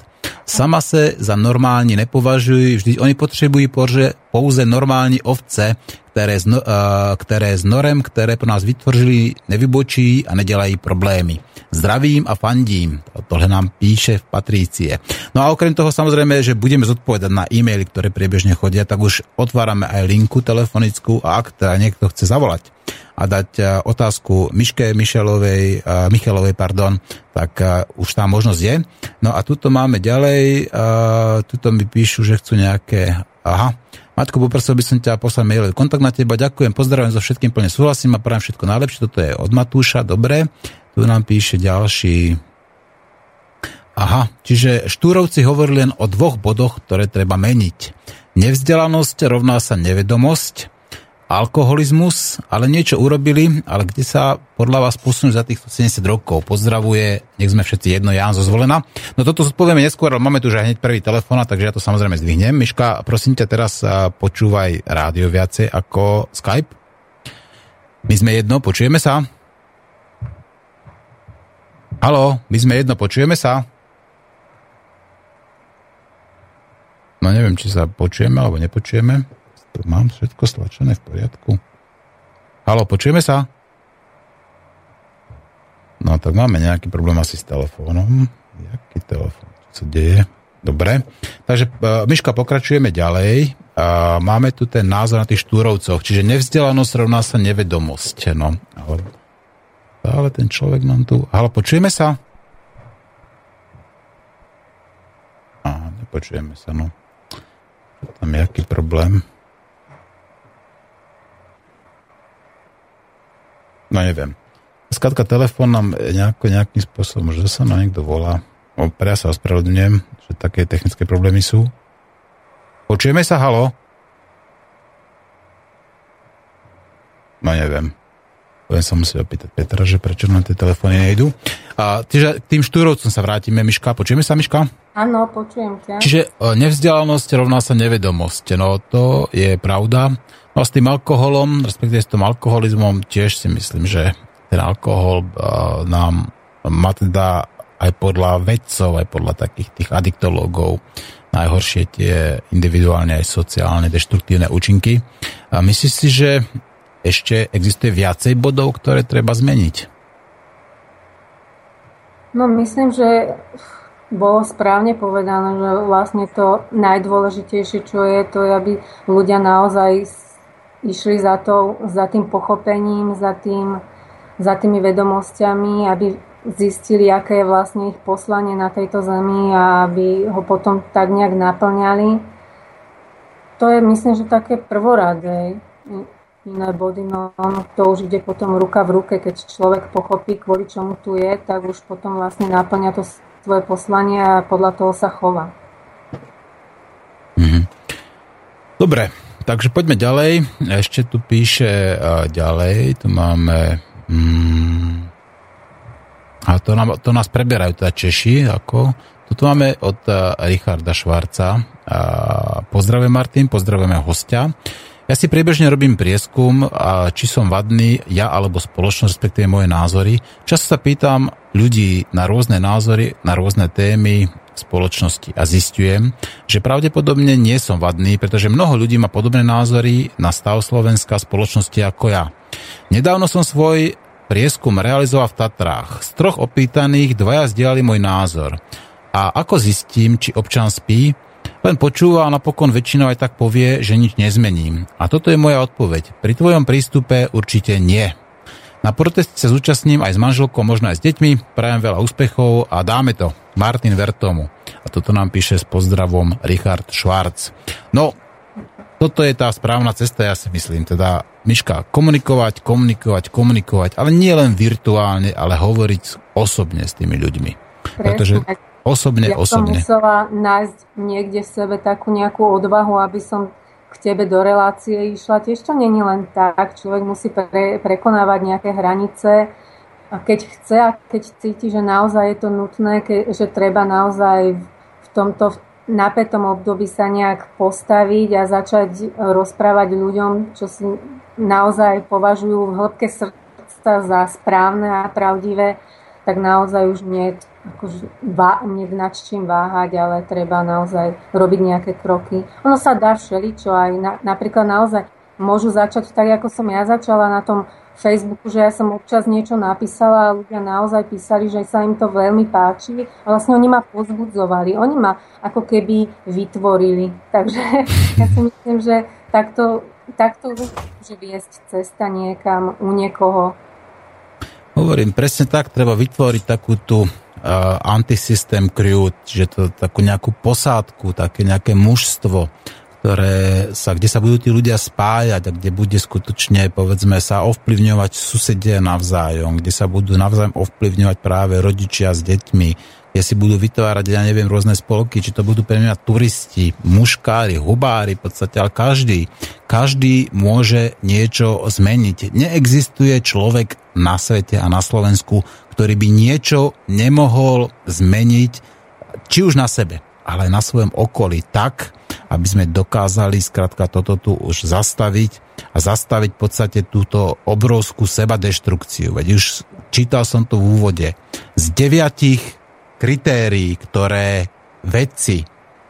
Sama se za normální nepovažují, vždy oni potřebují pouze normální ovce, které z, no, které z norem, které pro nás vytvořili, nevybočí a nedělají problémy. Zdravím a fandím. Tohle nám píše v Patrície. No a okrem toho samozrejme, že budeme zodpovedať na e-maily, ktoré priebežne chodia, tak už otvárame aj linku telefonickú a ak teda niekto chce zavolať a dať e, otázku Miške Mišelovej, e, Michelovej, pardon, tak e, už tá možnosť je. No a tuto máme ďalej, tuto mi píšu, že chcú nejaké, aha, Matko, poprosil by som ťa poslať mailový kontakt na teba. Ďakujem, pozdravujem so všetkým, plne súhlasím a prajem všetko najlepšie. Toto je od Matúša, dobre. Tu nám píše ďalší. Aha, čiže Štúrovci hovorili len o dvoch bodoch, ktoré treba meniť. Nevzdelanosť rovná sa nevedomosť alkoholizmus, ale niečo urobili, ale kde sa podľa vás posunú za týchto 70 rokov? Pozdravuje, nech sme všetci jedno, Ján zo Zvolena. No toto zodpovieme neskôr, ale máme tu už hneď prvý telefón, takže ja to samozrejme zdvihnem. Miška, prosím ťa teraz počúvaj rádio viacej ako Skype. My sme jedno, počujeme sa? Halo, my sme jedno, počujeme sa? No neviem, či sa počujeme alebo nepočujeme. Mám všetko stlačené v poriadku. Halo, počujeme sa? No tak máme nejaký problém asi s telefónom. Jaký telefón? Čo sa deje? Dobre. Takže uh, Myška, pokračujeme ďalej. Uh, máme tu ten názor na tých štúrovcoch. Čiže nevzdelanosť rovná sa nevedomosť. No, ale, ale ten človek nám tu... Halo, počujeme sa? Á, nepočujeme sa, no. Tam je aký problém. No neviem. Skladka telefón nám nejako, nejakým spôsobom, že sa na niekto volá. O, pre ja sa ospravedlňujem, že také technické problémy sú. Počujeme sa, halo? No neviem. Budem sa musieť opýtať Petra, že prečo na tie telefóny nejdu. A čiže tým štúrovcom sa vrátime, Miška. Počujeme sa, Miška? Áno, počujem ťa. Čiže nevzdelanosť rovná sa nevedomosť. No to je pravda. No s tým alkoholom, respektíve s tým alkoholizmom, tiež si myslím, že ten alkohol uh, nám má teda aj podľa vedcov, aj podľa takých tých adiktológov najhoršie tie individuálne aj sociálne deštruktívne účinky. A myslíš si, že ešte existuje viacej bodov, ktoré treba zmeniť? No myslím, že bolo správne povedané, že vlastne to najdôležitejšie, čo je, to je, aby ľudia naozaj išli za, to, za tým pochopením, za, tým, za tými vedomosťami, aby zistili, aké je vlastne ich poslanie na tejto zemi a aby ho potom tak nejak naplňali. To je, myslím, že také prvoradé iné body, no to už ide potom ruka v ruke, keď človek pochopí, kvôli čomu tu je, tak už potom vlastne naplňa to svoje poslanie a podľa toho sa chová. Mm-hmm. Dobre, Takže poďme ďalej. Ešte tu píše ďalej. Tu máme... Hmm, a to, nám, to nás preberajú teda Češi. Ako, tu máme od Richarda Švarca. Pozdravujem Martin, pozdravujeme hostia. Ja si priebežne robím prieskum, či som vadný, ja alebo spoločnosť, respektíve moje názory. Často sa pýtam ľudí na rôzne názory, na rôzne témy, spoločnosti a zistujem, že pravdepodobne nie som vadný, pretože mnoho ľudí má podobné názory na stav Slovenska spoločnosti ako ja. Nedávno som svoj prieskum realizoval v Tatrách. Z troch opýtaných dvaja zdieľali môj názor. A ako zistím, či občan spí, len počúva a napokon väčšinou aj tak povie, že nič nezmením. A toto je moja odpoveď. Pri tvojom prístupe určite nie. Na proteste sa zúčastním aj s manželkou, možno aj s deťmi. Prajem veľa úspechov a dáme to. Martin Vertomu. A toto nám píše s pozdravom Richard Schwarz. No, toto je tá správna cesta, ja si myslím. Teda, Miška, komunikovať, komunikovať, komunikovať, ale nie len virtuálne, ale hovoriť osobne s tými ľuďmi. Presne. Pretože osobne, ja osobne. Som musela nájsť niekde v sebe takú nejakú odvahu, aby som k tebe do relácie išla. Tiež to není len tak. Človek musí pre, prekonávať nejaké hranice. A keď chce a keď cíti, že naozaj je to nutné, ke, že treba naozaj v tomto napätom období sa nejak postaviť a začať rozprávať ľuďom, čo si naozaj považujú v hĺbke srdca za správne a pravdivé, tak naozaj už nie akože nad čím váhať, ale treba naozaj robiť nejaké kroky. Ono sa dá všeličo aj na, napríklad naozaj môžu začať tak, ako som ja začala na tom Facebooku, že ja som občas niečo napísala a ľudia naozaj písali, že sa im to veľmi páči a vlastne oni ma pozbudzovali. Oni ma ako keby vytvorili. Takže ja si myslím, že takto, takto môže viesť cesta niekam u niekoho. Hovorím, presne tak, treba vytvoriť takú tú uh, antisystém crew, že to takú nejakú posádku, také nejaké mužstvo, ktoré sa, kde sa budú tí ľudia spájať a kde bude skutočne, povedzme, sa ovplyvňovať susedia navzájom, kde sa budú navzájom ovplyvňovať práve rodičia s deťmi, kde si budú vytvárať, ja neviem, rôzne spolky, či to budú pre mňa turisti, muškári, hubári, v podstate, ale každý, každý môže niečo zmeniť. Neexistuje človek na svete a na Slovensku, ktorý by niečo nemohol zmeniť, či už na sebe, ale na svojom okolí tak, aby sme dokázali skrátka toto tu už zastaviť a zastaviť v podstate túto obrovskú seba deštrukciu. Veď už čítal som to v úvode. Z deviatich kritérií, ktoré vedci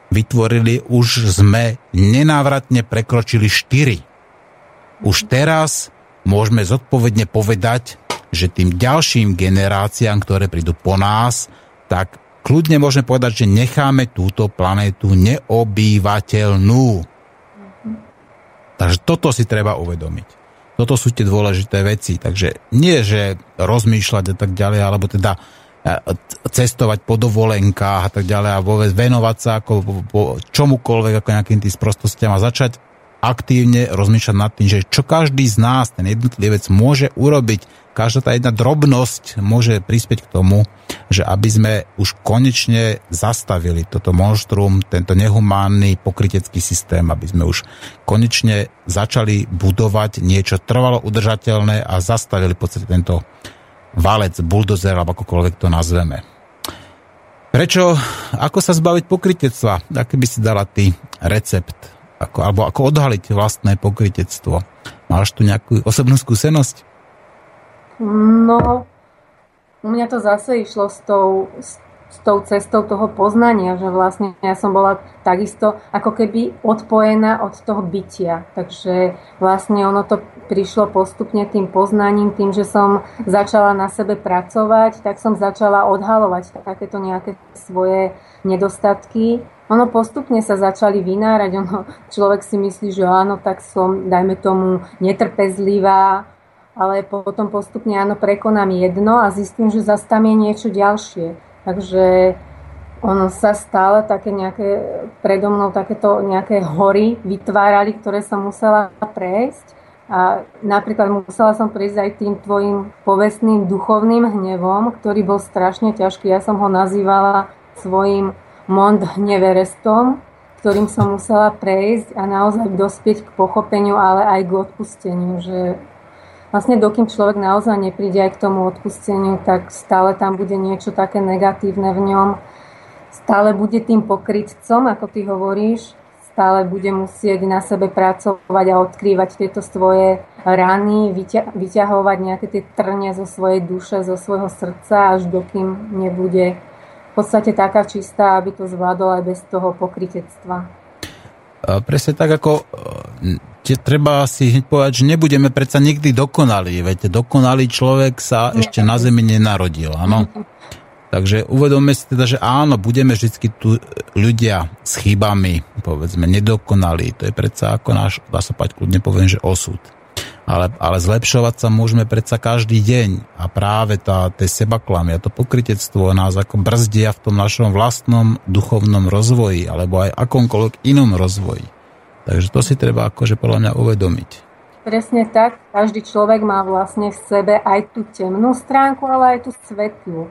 vytvorili, už sme nenávratne prekročili 4. Už teraz môžeme zodpovedne povedať, že tým ďalším generáciám, ktoré prídu po nás, tak kľudne môžeme povedať, že necháme túto planétu neobývateľnú. Takže toto si treba uvedomiť. Toto sú tie dôležité veci. Takže nie, že rozmýšľať a tak ďalej, alebo teda cestovať po dovolenkách a tak ďalej a vôbec venovať sa ako po čomukoľvek ako nejakým tým sprostostiam a začať aktívne rozmýšľať nad tým, že čo každý z nás, ten jednotlivec môže urobiť, každá tá jedna drobnosť môže prispieť k tomu, že aby sme už konečne zastavili toto monštrum, tento nehumánny pokrytecký systém, aby sme už konečne začali budovať niečo trvalo udržateľné a zastavili v podstate tento valec, buldozer, alebo akokoľvek to nazveme. Prečo, ako sa zbaviť pokrytectva? Aký by si dala ty recept? Ako, alebo ako odhaliť vlastné pokrytectvo? Máš tu nejakú osobnú skúsenosť? No, u mňa to zase išlo s tou, s s tou cestou toho poznania, že vlastne ja som bola takisto ako keby odpojená od toho bytia. Takže vlastne ono to prišlo postupne tým poznaním, tým, že som začala na sebe pracovať, tak som začala odhalovať takéto nejaké svoje nedostatky. Ono postupne sa začali vynárať, ono, človek si myslí, že áno, tak som, dajme tomu, netrpezlivá, ale potom postupne áno, prekonám jedno a zistím, že zase tam je niečo ďalšie Takže ono sa stále také nejaké, predo mnou takéto nejaké hory vytvárali, ktoré som musela prejsť. A napríklad musela som prejsť aj tým tvojim povestným duchovným hnevom, ktorý bol strašne ťažký. Ja som ho nazývala svojim Mont Hneverestom, ktorým som musela prejsť a naozaj dospieť k pochopeniu, ale aj k odpusteniu, že vlastne dokým človek naozaj nepríde aj k tomu odpusteniu, tak stále tam bude niečo také negatívne v ňom. Stále bude tým pokrytcom, ako ty hovoríš, stále bude musieť na sebe pracovať a odkrývať tieto svoje rany, vyťahovať nejaké tie trne zo svojej duše, zo svojho srdca, až dokým nebude v podstate taká čistá, aby to zvládol aj bez toho pokrytectva. Presne tak, ako te, treba si hneď povedať, že nebudeme predsa nikdy dokonalí. Veď dokonalý človek sa ešte na Zemi nenarodil, áno? Takže uvedomme si teda, že áno, budeme vždy tu ľudia s chybami, povedzme, nedokonalí. To je predsa ako náš, dá sa pať kľudne poviem, že osud. Ale, ale zlepšovať sa môžeme predsa každý deň. A práve tá, tie a to pokritectvo nás ako brzdia v tom našom vlastnom duchovnom rozvoji alebo aj akomkoľvek inom rozvoji. Takže to si treba akože podľa mňa uvedomiť. Presne tak, každý človek má vlastne v sebe aj tú temnú stránku, ale aj tú svetlú.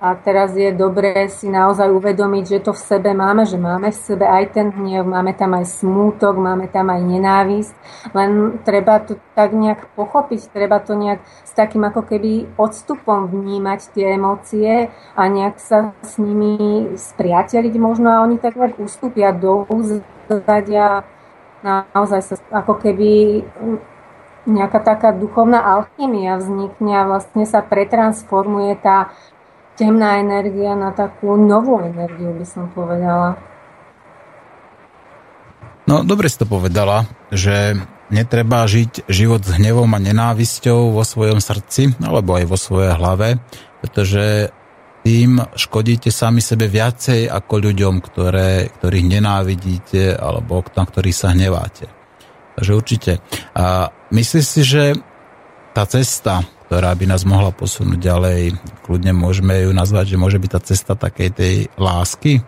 A teraz je dobré si naozaj uvedomiť, že to v sebe máme, že máme v sebe aj ten hnev, máme tam aj smútok, máme tam aj nenávisť. Len treba to tak nejak pochopiť, treba to nejak s takým ako keby odstupom vnímať tie emócie a nejak sa s nimi spriateliť možno a oni tak nejak ustúpia do úzadia naozaj sa ako keby nejaká taká duchovná alchymia vznikne a vlastne sa pretransformuje tá temná energia na takú novú energiu, by som povedala. No, dobre si to povedala, že netreba žiť život s hnevom a nenávisťou vo svojom srdci, alebo aj vo svojej hlave, pretože tým škodíte sami sebe viacej ako ľuďom, ktoré, ktorých nenávidíte alebo na ktorých sa hneváte. Takže určite. A myslíš si, že tá cesta, ktorá by nás mohla posunúť ďalej, kľudne môžeme ju nazvať, že môže byť tá cesta takej tej lásky?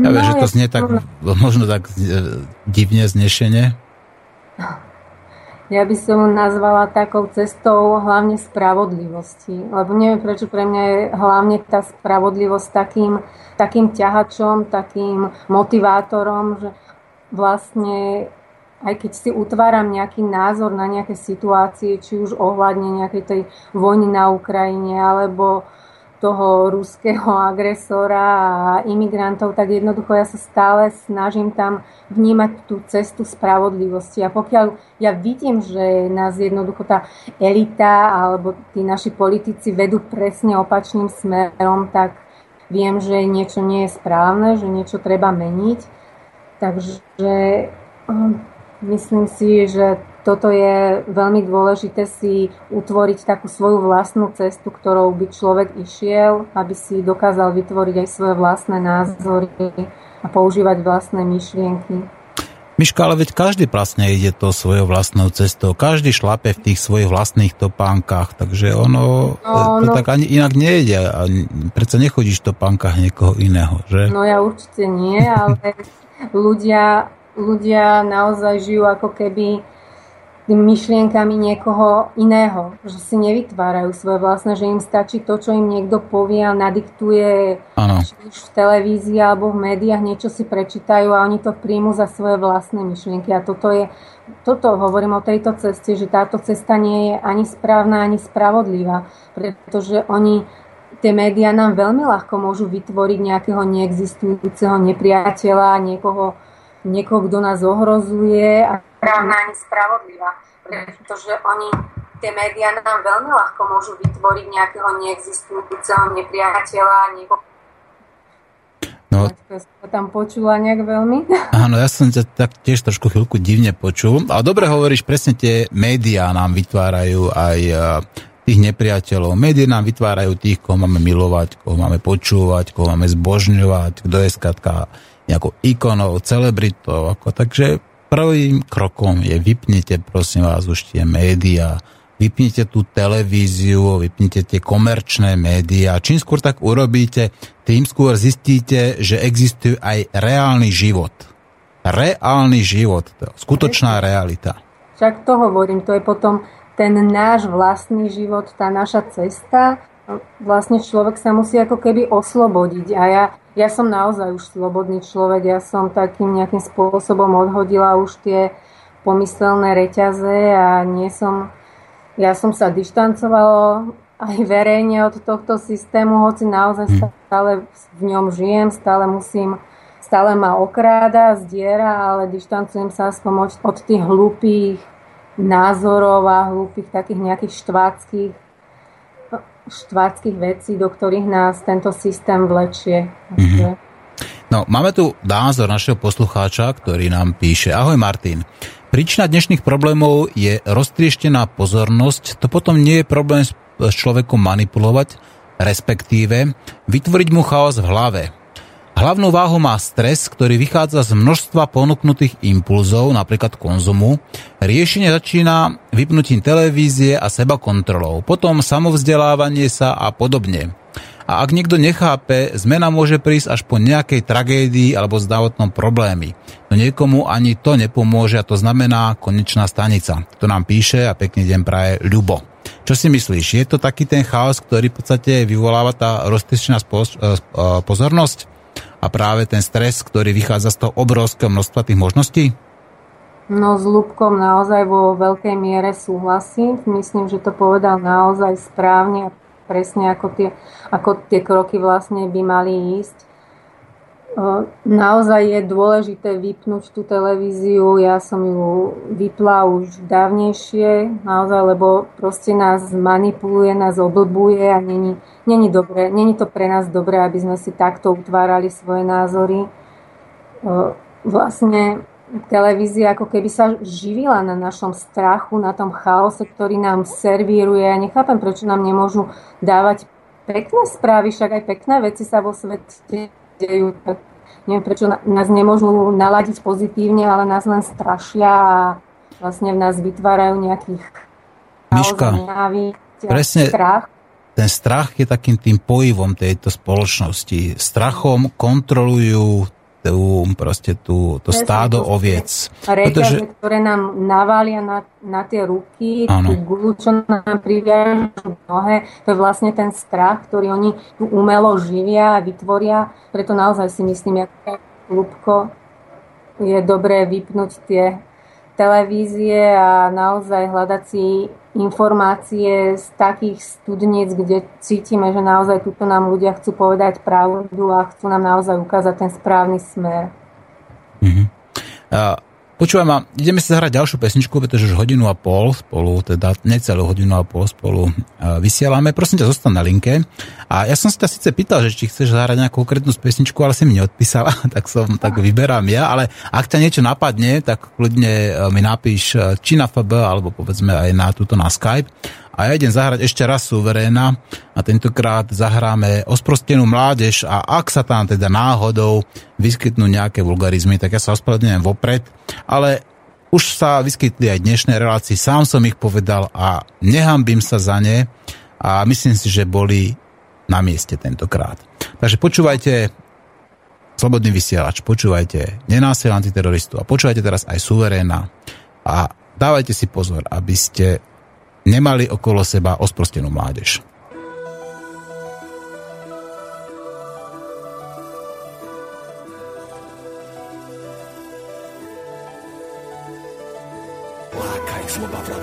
Ja no, viem, že to znie tak, možno tak e, divne znešene. Ja by som nazvala takou cestou hlavne spravodlivosti. Lebo neviem, prečo pre mňa je hlavne tá spravodlivosť takým, takým ťahačom, takým motivátorom, že vlastne aj keď si utváram nejaký názor na nejaké situácie, či už ohľadne nejakej tej vojny na Ukrajine, alebo toho ruského agresora a imigrantov, tak jednoducho ja sa stále snažím tam vnímať tú cestu spravodlivosti. A pokiaľ ja vidím, že nás jednoducho tá elita alebo tí naši politici vedú presne opačným smerom, tak viem, že niečo nie je správne, že niečo treba meniť. Takže hm, myslím si, že toto je veľmi dôležité si utvoriť takú svoju vlastnú cestu, ktorou by človek išiel, aby si dokázal vytvoriť aj svoje vlastné názory a používať vlastné myšlienky. Miška, ale veď každý vlastne ide to svojou vlastnou cestou. Každý šlape v tých svojich vlastných topánkach, takže ono no, to no. tak ani inak nejde. Predsa nechodíš v topánkach niekoho iného, že? No ja určite nie, ale ľudia, ľudia naozaj žijú ako keby tými myšlienkami niekoho iného, že si nevytvárajú svoje vlastné, že im stačí to, čo im niekto povie a nadiktuje ano. v televízii alebo v médiách, niečo si prečítajú a oni to príjmu za svoje vlastné myšlienky. A toto je, toto hovorím o tejto ceste, že táto cesta nie je ani správna, ani spravodlivá, pretože oni tie médiá nám veľmi ľahko môžu vytvoriť nejakého neexistujúceho nepriateľa, niekoho, niekoho, kto nás ohrozuje a správna ani spravodlivá, pretože oni tie médiá nám veľmi ľahko môžu vytvoriť nejakého neexistujúceho nepriateľa, niekoho No, to tam počula nejak veľmi. Áno, ja som ťa tak tiež trošku chvíľku divne počul. Ale dobre hovoríš, presne tie médiá nám vytvárajú aj e, tých nepriateľov. Médiá nám vytvárajú tých, koho máme milovať, koho máme počúvať, koho máme zbožňovať, kto je skatka nejakou ikonou, celebritou. Ako, takže prvým krokom je vypnite prosím vás už tie médiá, vypnite tú televíziu, vypnite tie komerčné médiá. Čím skôr tak urobíte, tým skôr zistíte, že existuje aj reálny život. Reálny život, to skutočná realita. Však to hovorím, to je potom ten náš vlastný život, tá naša cesta. Vlastne človek sa musí ako keby oslobodiť. A ja ja som naozaj už slobodný človek, ja som takým nejakým spôsobom odhodila už tie pomyselné reťaze a nie som, ja som sa dištancovala aj verejne od tohto systému, hoci naozaj hm. stále v ňom žijem, stále musím, stále ma okráda, zdiera, ale dištancujem sa aspoň od tých hlúpých názorov a hlúpých takých nejakých štváckých štváckých vecí, do ktorých nás tento systém vlečie. Mm-hmm. No, máme tu názor našeho poslucháča, ktorý nám píše. Ahoj Martin. Príčina dnešných problémov je roztrieštená pozornosť. To potom nie je problém s človekom manipulovať, respektíve vytvoriť mu chaos v hlave. Hlavnú váhu má stres, ktorý vychádza z množstva ponúknutých impulzov, napríklad konzumu. Riešenie začína vypnutím televízie a seba kontrolou, potom samovzdelávanie sa a podobne. A ak niekto nechápe, zmena môže prísť až po nejakej tragédii alebo zdravotnom problémy. No niekomu ani to nepomôže a to znamená konečná stanica. To nám píše a pekný deň praje Ľubo. Čo si myslíš? Je to taký ten chaos, ktorý v podstate vyvoláva tá roztečná e, pozornosť? A práve ten stres, ktorý vychádza z toho obrovského množstva tých možností? No s Lubkom naozaj vo veľkej miere súhlasím. Myslím, že to povedal naozaj správne a presne ako tie, ako tie kroky vlastne by mali ísť. Naozaj je dôležité vypnúť tú televíziu. Ja som ju vypla už dávnejšie, naozaj, lebo proste nás manipuluje, nás oblbuje a není, není, dobré, není to pre nás dobré, aby sme si takto utvárali svoje názory. Vlastne televízia ako keby sa živila na našom strachu, na tom chaose, ktorý nám servíruje. Ja nechápem, prečo nám nemôžu dávať pekné správy, však aj pekné veci sa vo svete dejú. Neviem, prečo nás nemôžu naladiť pozitívne, ale nás len strašia a vlastne v nás vytvárajú nejakých Miška, presne, strach. ten strach je takým tým pojivom tejto spoločnosti. Strachom kontrolujú tú, proste tú, to Presne, stádo to oviec. Reťaže, pretože... ktoré nám navália na, na tie ruky, ano. tú gulu, čo nám priviažu nohe, to je vlastne ten strach, ktorý oni tu umelo živia a vytvoria. Preto naozaj si myslím, ako ľubko je dobré vypnúť tie televízie a naozaj hľadať si informácie z takých studníc, kde cítime, že naozaj tuto nám ľudia chcú povedať pravdu a chcú nám naozaj ukázať ten správny smer. Mm-hmm. Uh, Počúvaj ma, ideme si zahrať ďalšiu pesničku, pretože už hodinu a pol spolu, teda necelú hodinu a pol spolu vysielame. Prosím ťa, zostan na linke. A ja som si ťa síce pýtal, že či chceš zahrať nejakú konkrétnu pesničku, ale si mi neodpísala, tak som tak vyberám ja. Ale ak ťa niečo napadne, tak kľudne e, mi napíš e, či na FB, alebo povedzme aj na túto na Skype a ja idem zahrať ešte raz suveréna a tentokrát zahráme osprostenú mládež a ak sa tam teda náhodou vyskytnú nejaké vulgarizmy, tak ja sa ospravedlňujem vopred, ale už sa vyskytli aj dnešné relácie, sám som ich povedal a nehambím sa za ne a myslím si, že boli na mieste tentokrát. Takže počúvajte Slobodný vysielač, počúvajte Nenásil antiteroristu a počúvajte teraz aj Suveréna a dávajte si pozor, aby ste nemali okolo seba osprostenú mládež. Lákaj, vravia,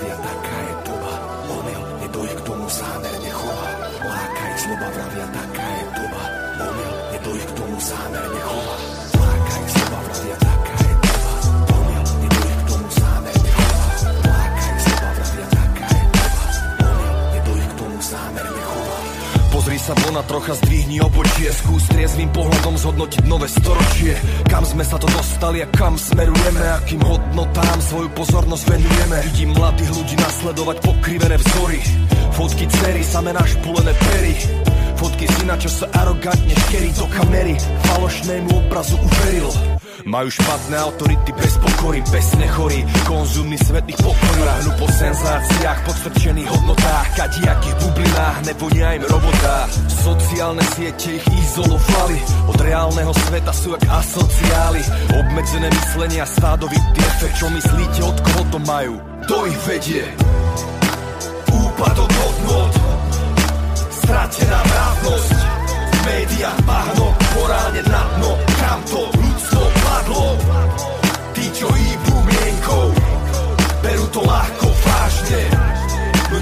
sa von a trocha zdvihni obočie Skús triezvým pohľadom zhodnotiť nové storočie. Kam sme sa to dostali a kam smerujeme? Akým hodnotám svoju pozornosť venujeme? Vidím mladých ľudí nasledovať pokrivené vzory. Fotky cery, samé našpulené pery. Fotky syna, čo sa arogantne škerí do kamery. Falošnému obrazu uveril majú špatné autority bez pokory, bez nechorí Konzumný svet ich pokorí Ráhnu po senzáciách, podstrčených hodnotách Kadiakých bublinách, nevonia im robotá Sociálne siete ich izolovali Od reálneho sveta sú jak asociály. Obmedzené myslenia, stádový efekt Čo myslíte, od koho to majú? To ich vedie? Úpadok hodnot Stratená mravnosť. Médiách bahno, morálne na dno Kam to padlo Tí, čo hýbu mienkou Berú to ľahko vážne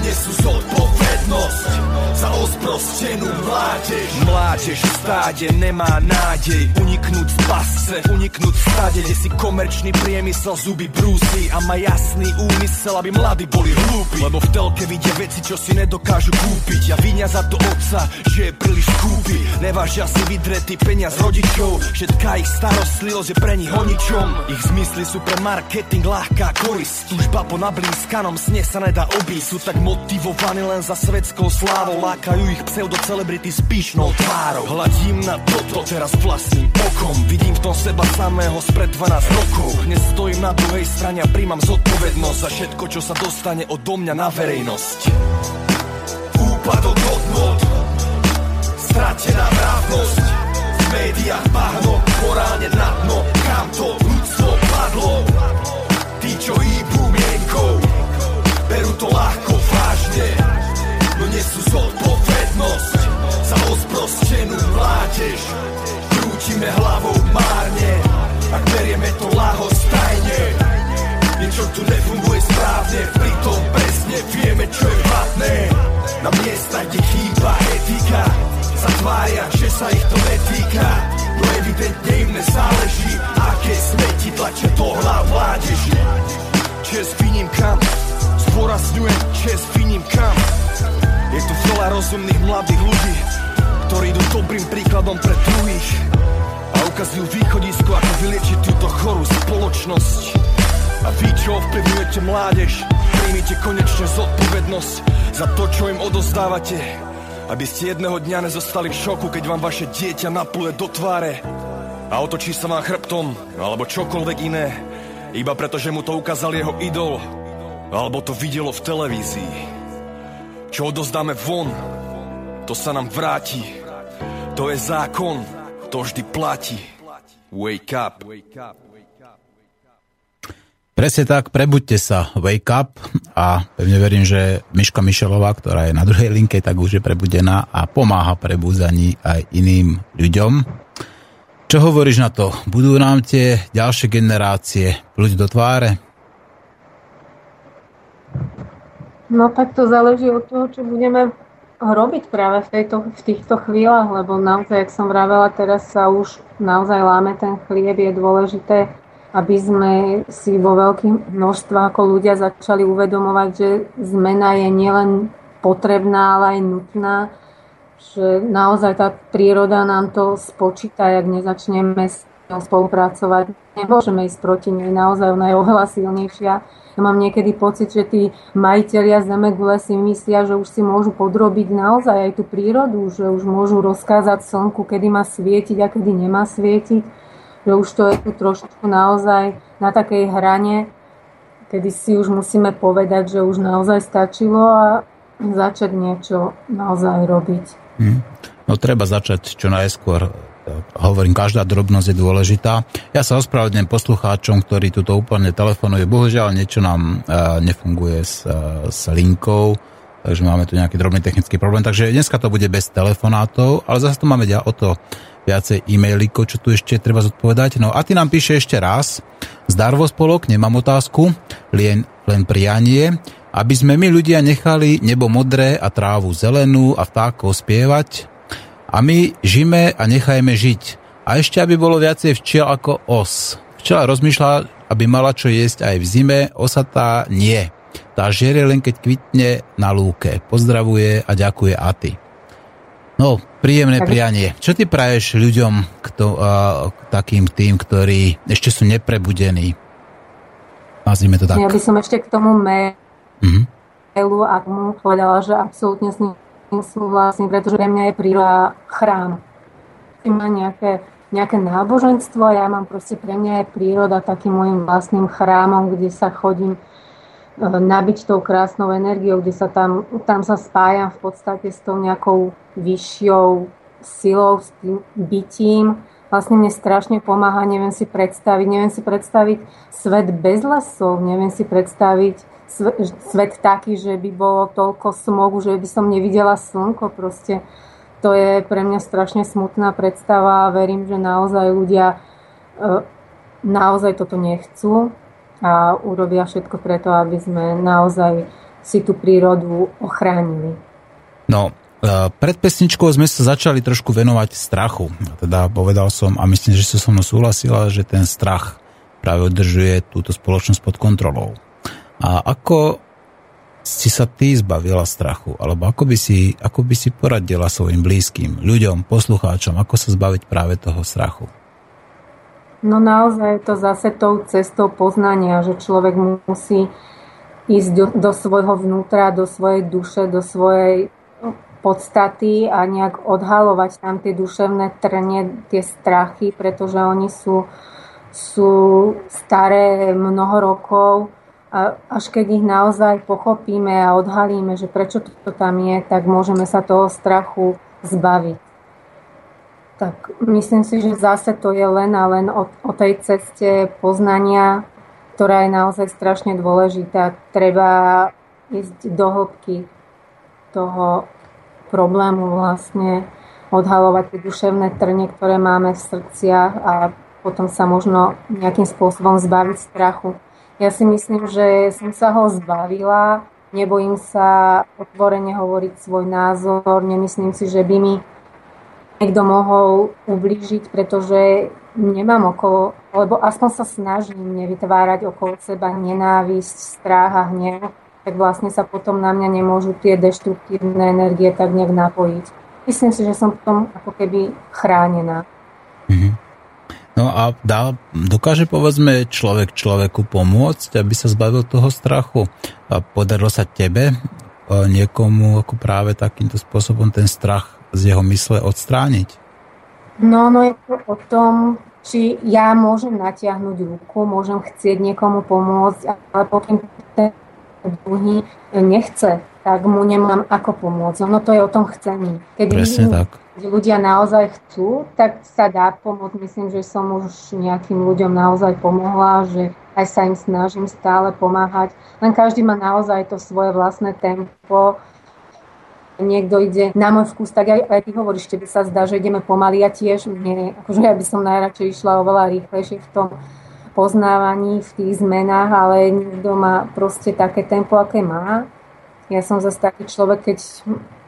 nesú zodpovednosť. Za osprostenú mládež. Mládež v stáde nemá nádej. Uniknúť z pasce, uniknúť v stáde Kde si komerčný priemysel zuby brúsi A má jasný úmysel, aby mladí boli hlúpi. Lebo v telke vidia veci, čo si nedokážu kúpiť. A vinia za to otca, že je príliš kúpi Nevážia si vydretý peniaz rodičov. Všetká ich starostlivosť je pre nich o ničom Ich zmysly sú pre marketing ľahká korist. Túžba po nablískanom sne sa nedá obísť. Sú tak motivovaní len za svetskou slávou. Lákajú ich pseudocelebrity s píšnou tvárou. Hladím na toto teraz vlastným okom. Vidím v tom seba samého spred 12 rokov. Dnes stojím na druhej strane a príjmam zodpovednosť Za všetko, čo sa dostane odo mňa na verejnosť. Úpadok hodnot Stratená mravnosť V médiách bahno Morálne na dno. Kam to ľudstvo padlo? Tí, čo hýbu mienkou Berú to ľahko sú zodpovednosť za osprostenú mládež. Krútime hlavou márne, ak berieme to lahostajne. Niečo tu nefunguje správne, pritom presne vieme, čo je platné. Na miesta, kde chýba etika, zatvária, že sa ich to netýka. No evidentne im nezáleží, aké smeti tlačia do hlav mládeži. Čes viním kam, zdôrazňujem, čes viním kam rozumných mladých ľudí, ktorí idú dobrým príkladom pre druhých a ukazujú východisko, ako vyliečiť túto chorú spoločnosť. A vy, čo ovplyvňujete mládež, príjmite konečne zodpovednosť za to, čo im odozdávate, aby ste jedného dňa nezostali v šoku, keď vám vaše dieťa napluje do tváre a otočí sa vám chrbtom, alebo čokoľvek iné, iba preto, že mu to ukázal jeho idol, alebo to videlo v televízii. Čo odozdáme von, to sa nám vráti. To je zákon, to vždy platí. Wake up. Presne tak, prebuďte sa, wake up a pevne verím, že Miška Mišelová, ktorá je na druhej linke, tak už je prebudená a pomáha prebúzaní aj iným ľuďom. Čo hovoríš na to? Budú nám tie ďalšie generácie ľudí do tváre? No tak to záleží od toho, čo budeme robiť práve v, tejto, v týchto chvíľach, lebo naozaj, jak som vravela, teraz sa už naozaj láme ten chlieb, je dôležité, aby sme si vo veľkých množstvách ako ľudia začali uvedomovať, že zmena je nielen potrebná, ale aj nutná, že naozaj tá príroda nám to spočíta, ak nezačneme spolupracovať. Nemôžeme ísť proti nej, naozaj ona je oveľa silnejšia ja mám niekedy pocit, že tí majiteľia Zemegule si myslia, že už si môžu podrobiť naozaj aj tú prírodu, že už môžu rozkázať slnku, kedy má svietiť a kedy nemá svietiť, že už to je tu trošku naozaj na takej hrane, kedy si už musíme povedať, že už naozaj stačilo a začať niečo naozaj robiť. Hmm. No treba začať čo najskôr hovorím, každá drobnosť je dôležitá. Ja sa ospravedlňujem poslucháčom, ktorí tuto úplne telefonujú. Bohužiaľ, niečo nám uh, nefunguje s, uh, s linkou, takže máme tu nejaký drobný technický problém. Takže dneska to bude bez telefonátov, ale zase tu máme ja o to viacej e-mailikov, čo tu ešte treba zodpovedať. No a ty nám píše ešte raz. Zdarvo spolok, nemám otázku, len, len prianie, aby sme my ľudia nechali nebo modré a trávu zelenú a vtákov spievať, a my žime a nechajme žiť. A ešte, aby bolo viacej včiel ako os. Včela rozmýšľa, aby mala čo jesť aj v zime, osatá nie. Tá žere len keď kvitne na lúke. Pozdravuje a ďakuje Aty. No, príjemné prianie. Čo ty praješ ľuďom, kto, uh, takým tým, ktorí ešte sú neprebudení? Nazvime to tak. Ja by som ešte k tomu mailu mm-hmm. a mu povedala, že absolútne s ním súhlasím, pretože pre mňa je príroda chrám. Má nejaké, nejaké náboženstvo a ja mám proste, pre mňa je príroda takým môjim vlastným chrámom, kde sa chodím e, nabiť tou krásnou energiou, kde sa tam, tam sa spájam v podstate s tou nejakou vyššou silou, s tým bytím. Vlastne mne strašne pomáha, neviem si predstaviť, neviem si predstaviť svet bez lesov, neviem si predstaviť svet taký, že by bolo toľko smogu, že by som nevidela slnko. Proste to je pre mňa strašne smutná predstava a verím, že naozaj ľudia e, naozaj toto nechcú a urobia všetko preto, aby sme naozaj si tú prírodu ochránili. No, e, pred pesničkou sme sa začali trošku venovať strachu. Teda povedal som, a myslím, že si so mnou súhlasila, že ten strach práve udržuje túto spoločnosť pod kontrolou. A ako si sa ty zbavila strachu? Alebo ako by si, ako by si poradila svojim blízkym, ľuďom, poslucháčom, ako sa zbaviť práve toho strachu? No naozaj to zase tou cestou poznania, že človek musí ísť do, do svojho vnútra, do svojej duše, do svojej podstaty a nejak odhalovať tam tie duševné trne, tie strachy, pretože oni sú, sú staré mnoho rokov až keď ich naozaj pochopíme a odhalíme, že prečo to tam je, tak môžeme sa toho strachu zbaviť. Tak myslím si, že zase to je len a len o, o tej ceste poznania, ktorá je naozaj strašne dôležitá. Treba ísť do hĺbky toho problému vlastne, odhalovať tie duševné trne, ktoré máme v srdciach a potom sa možno nejakým spôsobom zbaviť strachu ja si myslím, že som sa ho zbavila, nebojím sa otvorene hovoriť svoj názor, nemyslím si, že by mi niekto mohol ublížiť, pretože nemám okolo, alebo aspoň sa snažím nevytvárať okolo seba nenávisť, strach a hnev. tak vlastne sa potom na mňa nemôžu tie deštruktívne energie tak nejak napojiť. Myslím si, že som potom ako keby chránená. Mm-hmm. No a dá, dokáže povedzme človek človeku pomôcť, aby sa zbavil toho strachu? A podarilo sa tebe niekomu ako práve takýmto spôsobom ten strach z jeho mysle odstrániť? No, no je to o tom, či ja môžem natiahnuť ruku, môžem chcieť niekomu pomôcť, ale pokým ten druhý nechce, tak mu nemám ako pomôcť. No to je o tom chcení. Keď Presne vidím, tak. ľudia naozaj chcú, tak sa dá pomôcť. Myslím, že som už nejakým ľuďom naozaj pomohla, že aj sa im snažím stále pomáhať. Len každý má naozaj to svoje vlastné tempo niekto ide na môj vkus, tak aj, aj ty hovoríš, tebe sa zdá, že ideme pomaly. Ja tiež, mne, akože ja by som najradšej išla oveľa rýchlejšie v tom poznávaní, v tých zmenách, ale niekto má proste také tempo, aké má. Ja som zase taký človek, keď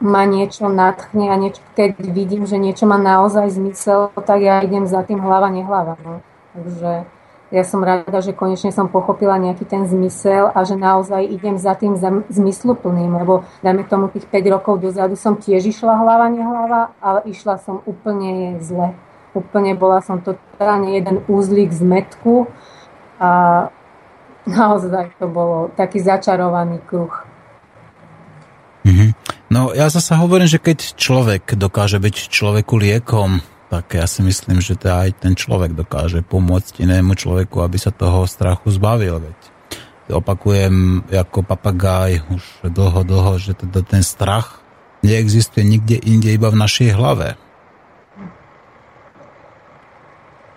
ma niečo natchne a niečo, keď vidím, že niečo má naozaj zmysel, tak ja idem za tým hlava, nehlava. No. Takže ja som rada, že konečne som pochopila nejaký ten zmysel a že naozaj idem za tým zmysluplným, lebo dajme tomu tých 5 rokov dozadu som tiež išla hlava, nehlava, ale išla som úplne zle. Úplne bola som totálne jeden úzlik z metku a naozaj to bolo taký začarovaný kruh. No ja zase hovorím, že keď človek dokáže byť človeku liekom, tak ja si myslím, že to aj ten človek dokáže pomôcť inému človeku, aby sa toho strachu zbavil. Veď opakujem ako papagáj už dlho, dlho, že teda ten strach neexistuje nikde inde, iba v našej hlave.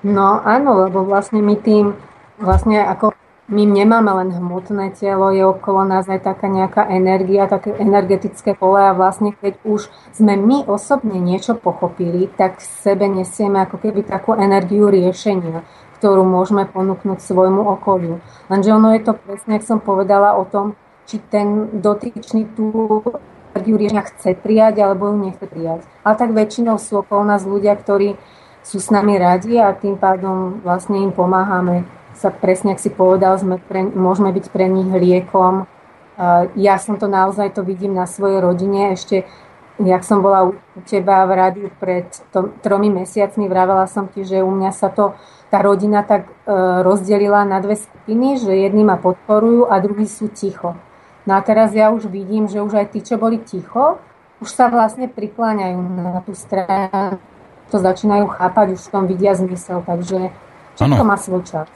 No áno, lebo vlastne my tým vlastne ako my nemáme len hmotné telo, je okolo nás aj taká nejaká energia, také energetické pole a vlastne keď už sme my osobne niečo pochopili, tak v sebe nesieme ako keby takú energiu riešenia, ktorú môžeme ponúknuť svojmu okoliu. Lenže ono je to presne, ak som povedala o tom, či ten dotyčný tú energiu riešenia chce prijať alebo ju nechce prijať. Ale tak väčšinou sú okolo nás ľudia, ktorí sú s nami radi a tým pádom vlastne im pomáhame sa presne, ak si povedal, sme pre, môžeme byť pre nich liekom. Ja som to naozaj to vidím na svojej rodine. Ešte, jak som bola u teba v rádiu pred to, tromi mesiacmi, vravela som ti, že u mňa sa to, tá rodina tak e, rozdelila na dve skupiny, že jedni ma podporujú a druhí sú ticho. No a teraz ja už vidím, že už aj tí, čo boli ticho, už sa vlastne prikláňajú na tú stranu, to začínajú chápať, už v tom vidia zmysel, takže všetko má svoj čas.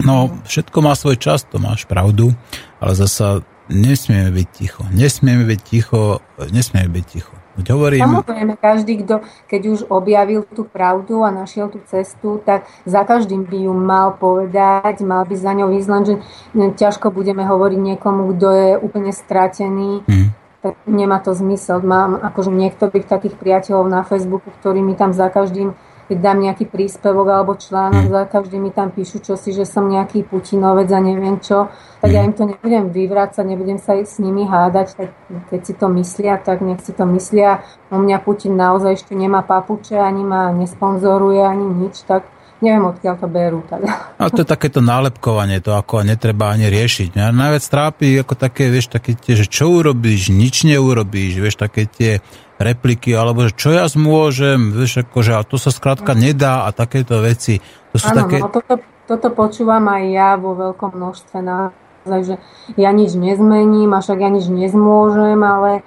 No, všetko má svoj čas, to máš pravdu, ale zasa nesmieme byť ticho. Nesmieme byť ticho, nesmieme byť ticho. Keď hovorím... Samozrejme, každý, kto keď už objavil tú pravdu a našiel tú cestu, tak za každým by ju mal povedať, mal by za ňou ísť, lenže ťažko budeme hovoriť niekomu, kto je úplne stratený, hmm. tak nemá to zmysel. Mám akože niektorých takých priateľov na Facebooku, ktorí mi tam za každým keď dám nejaký príspevok alebo článok, mm. za každý mi tam píšu čosi, že som nejaký Putinovec a neviem čo, tak mm. ja im to nebudem vyvrácať, nebudem sa s nimi hádať, tak keď si to myslia, tak nech si to myslia. U mňa Putin naozaj ešte nemá papuče, ani ma nesponzoruje, ani nič, tak neviem, odkiaľ to berú. Tak. A to je takéto nálepkovanie, to ako netreba ani riešiť. Mňa najviac trápi ako také, vieš, také tie, že čo urobíš, nič neurobíš, vieš, také tie repliky, alebo že čo ja zmôžem, vieš, akože, a to sa skrátka nedá a takéto veci. To sú ano, také... no, toto, toto počúvam aj ja vo veľkom množstve naozaj, že ja nič nezmením, a však ja nič nezmôžem, ale,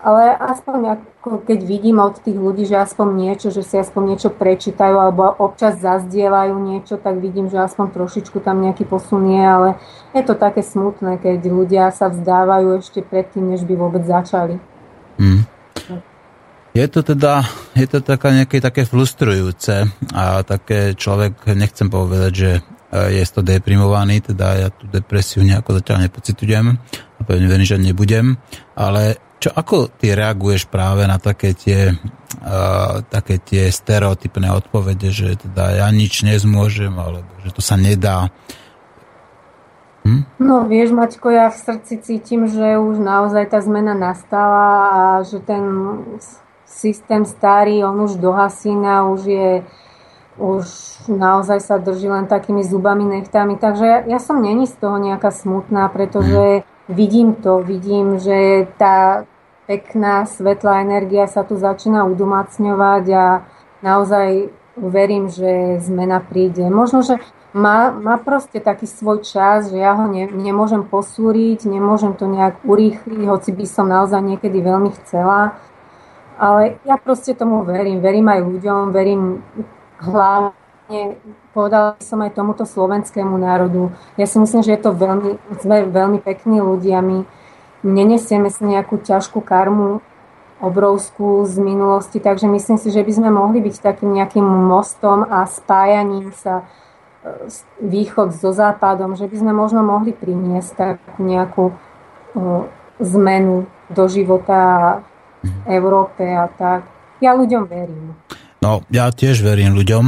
ale aspoň ako keď vidím od tých ľudí, že aspoň niečo, že si aspoň niečo prečítajú alebo občas zazdievajú niečo, tak vidím, že aspoň trošičku tam nejaký posun je, ale je to také smutné, keď ľudia sa vzdávajú ešte predtým, než by vôbec začali. Mm. Je to teda, je to taká nejaké také frustrujúce a také človek, nechcem povedať, že e, je to deprimovaný, teda ja tú depresiu nejako zatiaľ nepocitujem a pevne verím, že nebudem, ale čo, ako ty reaguješ práve na také tie, uh, také tie stereotypné odpovede, že teda ja nič nezmôžem, alebo že to sa nedá. Hm? No vieš, Maťko, ja v srdci cítim, že už naozaj tá zmena nastala a že ten systém starý, on už dohasína, už je už naozaj sa drží len takými zubami, nechtami. Takže ja, ja som není z toho nejaká smutná, pretože vidím to, vidím, že tá pekná, svetlá energia sa tu začína udomacňovať a naozaj verím, že zmena príde. Možno, že má, má proste taký svoj čas, že ja ho ne, nemôžem posúriť, nemôžem to nejak urýchliť, hoci by som naozaj niekedy veľmi chcela. Ale ja proste tomu verím. Verím aj ľuďom, verím hlavne, povedala som aj tomuto slovenskému národu. Ja si myslím, že je to veľmi, sme veľmi pekní ľudia. My nenesieme si nejakú ťažkú karmu obrovskú z minulosti, takže myslím si, že by sme mohli byť takým nejakým mostom a spájaním sa e, východ so západom, že by sme možno mohli priniesť takú nejakú e, zmenu do života Európe a tak. Ja ľuďom verím. No, ja tiež verím ľuďom.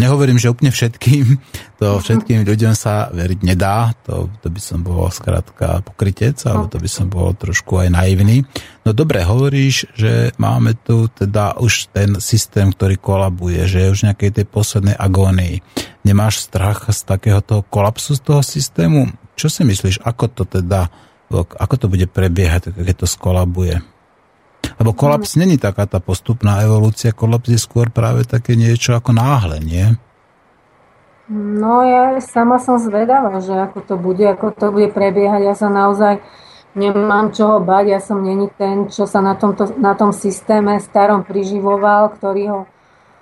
Nehovorím, že úplne všetkým. To všetkým ľuďom sa veriť nedá. To, to by som bol skrátka pokrytec, alebo to by som bol trošku aj naivný. No dobre, hovoríš, že máme tu teda už ten systém, ktorý kolabuje, že je už nejakej tej poslednej agónii. Nemáš strach z takéhoto kolapsu z toho systému? Čo si myslíš, ako to teda, ako to bude prebiehať, keď to skolabuje? Lebo kolaps není taká tá postupná evolúcia, kolaps je skôr práve také niečo ako náhle, nie? No ja sama som zvedavá, že ako to bude, ako to bude prebiehať. Ja sa naozaj nemám čoho bať, ja som není ten, čo sa na, tomto, na tom systéme starom priživoval, ktorý ho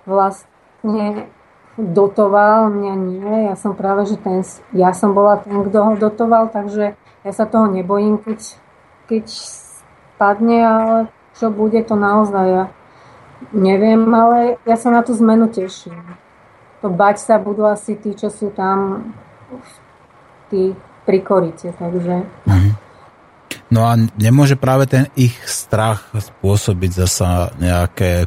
vlastne dotoval, mňa nie. Ja som práve, že ten, ja som bola ten, kto ho dotoval, takže ja sa toho nebojím, keď, keď spadne, ale čo bude, to naozaj ja neviem, ale ja sa na tú zmenu teším. To bať sa budú asi tí, čo sú tam tí pri korite, takže... Mhm. No a nemôže práve ten ich strach spôsobiť zasa nejaké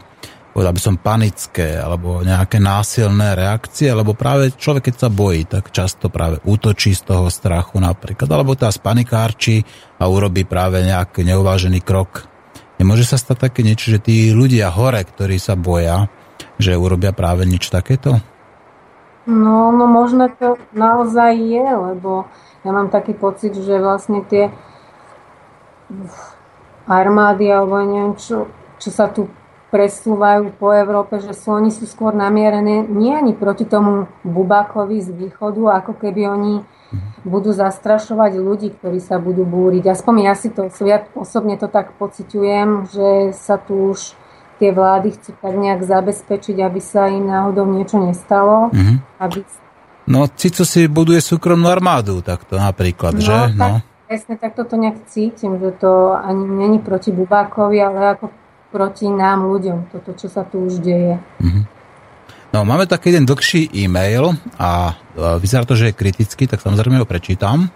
povedal by som panické alebo nejaké násilné reakcie, lebo práve človek, keď sa bojí, tak často práve útočí z toho strachu napríklad, alebo tá spanikárči a urobí práve nejaký neuvážený krok Nemôže sa stať také niečo, že tí ľudia hore, ktorí sa boja, že urobia práve niečo takéto? No, no možno to naozaj je, lebo ja mám taký pocit, že vlastne tie armády alebo neviem čo, čo sa tu presúvajú po Európe, že sú, oni sú skôr namierené nie ani proti tomu Bubákovi z východu, ako keby oni budú zastrašovať ľudí, ktorí sa budú búriť. Aspoň ja si to, ja osobne to tak pociťujem, že sa tu už tie vlády chcú tak nejak zabezpečiť, aby sa im náhodou niečo nestalo. Mm-hmm. Aby... No, Cico si buduje súkromnú armádu, takto napríklad, no, že? Tak, no. Presne, tak toto nejak cítim, že to ani není proti Bubákovi, ale ako proti nám ľuďom, toto, čo sa tu už deje. Mm-hmm. No, máme taký jeden dlhší e-mail a vyzerá to, že je kritický, tak samozrejme ho prečítam.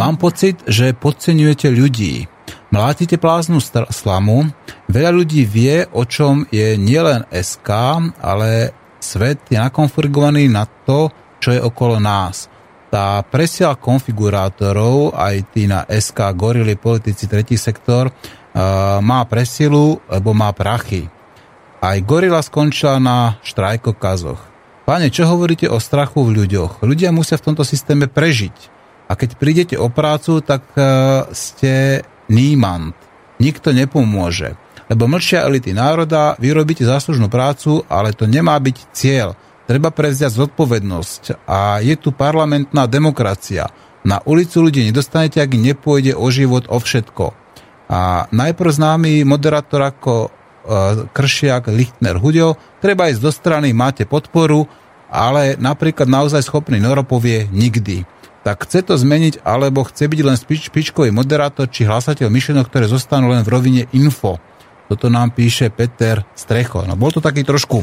Mám pocit, že podceňujete ľudí. Mlátite pláznu slamu. Veľa ľudí vie, o čom je nielen SK, ale svet je nakonfigurovaný na to, čo je okolo nás. Tá presiela konfigurátorov, aj tí na SK, gorily, politici, tretí sektor, má presilu, lebo má prachy. Aj gorila skončila na štrajkokazoch. Pane, čo hovoríte o strachu v ľuďoch? Ľudia musia v tomto systéme prežiť. A keď prídete o prácu, tak uh, ste nímant. Nikto nepomôže. Lebo mlčia elity národa, vy robíte záslužnú prácu, ale to nemá byť cieľ. Treba prevziať zodpovednosť. A je tu parlamentná demokracia. Na ulicu ľudí nedostanete, ak nepôjde o život, o všetko. A najprv známy moderátor ako Kršiak, Lichtner, Hudio, treba ísť do strany, máte podporu, ale napríklad naozaj schopný Noro povie nikdy. Tak chce to zmeniť, alebo chce byť len špič, špičkový moderátor či hlasateľ myšlenok, ktoré zostanú len v rovine info. Toto nám píše Peter Strecho. No bol to taký trošku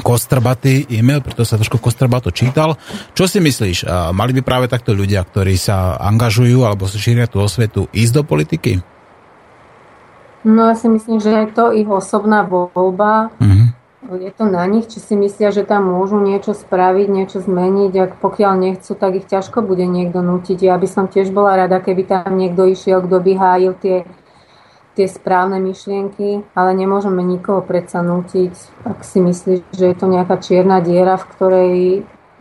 kostrbatý e-mail, preto sa trošku kostrbato čítal. Čo si myslíš? Mali by práve takto ľudia, ktorí sa angažujú alebo šíria tú osvetu, ísť do politiky? No ja si myslím, že je to ich osobná voľba. Mm-hmm. Je to na nich, či si myslia, že tam môžu niečo spraviť, niečo zmeniť. Ak pokiaľ nechcú, tak ich ťažko bude niekto nutiť. Ja by som tiež bola rada, keby tam niekto išiel, kto by hájil tie, tie správne myšlienky, ale nemôžeme nikoho predsa nutiť. Ak si myslíš, že je to nejaká čierna diera, v ktorej,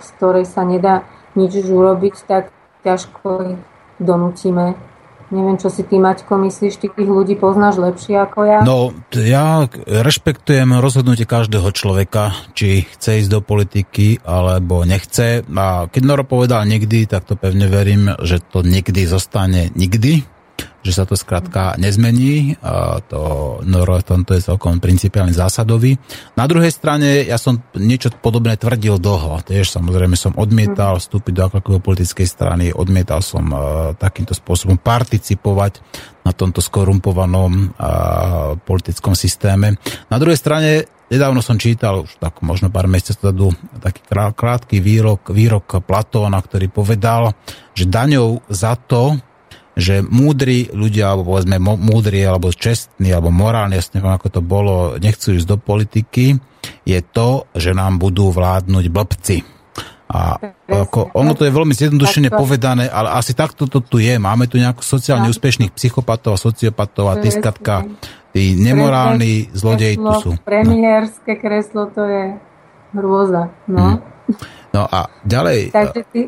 z ktorej sa nedá nič už urobiť, tak ťažko ich donútime Neviem, čo si ty, Maťko, myslíš, ty tých ľudí poznáš lepšie ako ja? No, ja rešpektujem rozhodnutie každého človeka, či chce ísť do politiky, alebo nechce. A keď Noro povedal nikdy, tak to pevne verím, že to nikdy zostane nikdy že sa to skrátka nezmení. To Noro v tomto je celkom principiálny zásadový. Na druhej strane ja som niečo podobné tvrdil dlho. Tiež samozrejme som odmietal vstúpiť do akékoľvek politickej strany, odmietal som uh, takýmto spôsobom participovať na tomto skorumpovanom uh, politickom systéme. Na druhej strane Nedávno som čítal, už tak možno pár mesiacov taký krátky výrok, výrok Platóna, ktorý povedal, že daňou za to, že múdri ľudia, alebo povedzme múdri, alebo čestní, alebo morálni, jasne ako to bolo, nechcú ísť do politiky, je to, že nám budú vládnuť blbci. A ako, ono to je veľmi zjednodušene povedané, ale asi takto to tu je. Máme tu nejakú sociálne úspešných psychopatov, sociopatov a skatka, tí nemorálni zlodeji tu sú. No. Premiérske kreslo to je hrôza. No. Mm. no a ďalej... Takže ty,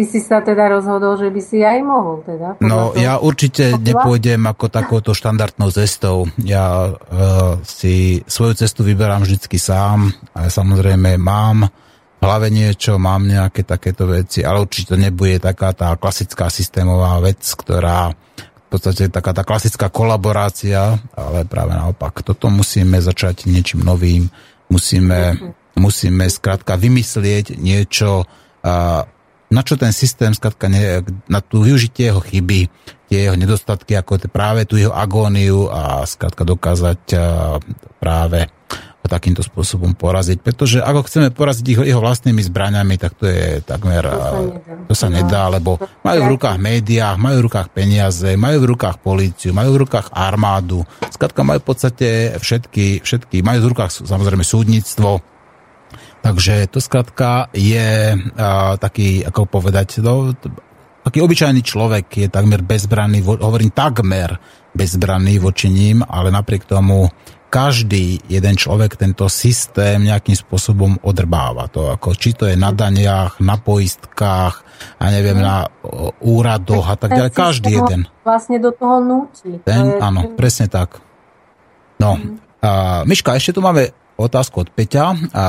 Ty si sa teda rozhodol, že by si aj mohol teda? No, ja určite pochla? nepôjdem ako takouto štandardnou cestou. Ja uh, si svoju cestu vyberám vždycky sám a samozrejme mám v hlave niečo, mám nejaké takéto veci, ale určite to nebude taká tá klasická systémová vec, ktorá v podstate taká tá klasická kolaborácia, ale práve naopak. Toto musíme začať niečím novým, musíme, uh-huh. musíme skrátka vymyslieť niečo, uh, na čo ten systém, skratka, ne, na tú využitie jeho chyby, tie jeho nedostatky, ako práve tú jeho agóniu a skratka dokázať práve takýmto spôsobom poraziť. Pretože ako chceme poraziť jeho, jeho vlastnými zbraňami, tak to je takmer... To sa nedá, to sa nedá lebo majú v rukách médiách, majú v rukách peniaze, majú v rukách políciu, majú v rukách armádu. Skratka, majú v podstate všetky, všetky majú v rukách samozrejme súdnictvo, Takže to skrátka je uh, taký, ako povedať, no, taký obyčajný človek je takmer bezbranný, hovorím takmer bezbranný voči ním, ale napriek tomu každý jeden človek tento systém nejakým spôsobom odrbáva. To ako, či to je na daniach, na poistkách, a neviem, na úradoch a tak ďalej. Každý jeden. Vlastne do toho núti. Ten, áno, presne tak. No, a Miška, ešte tu máme otázku od Peťa. A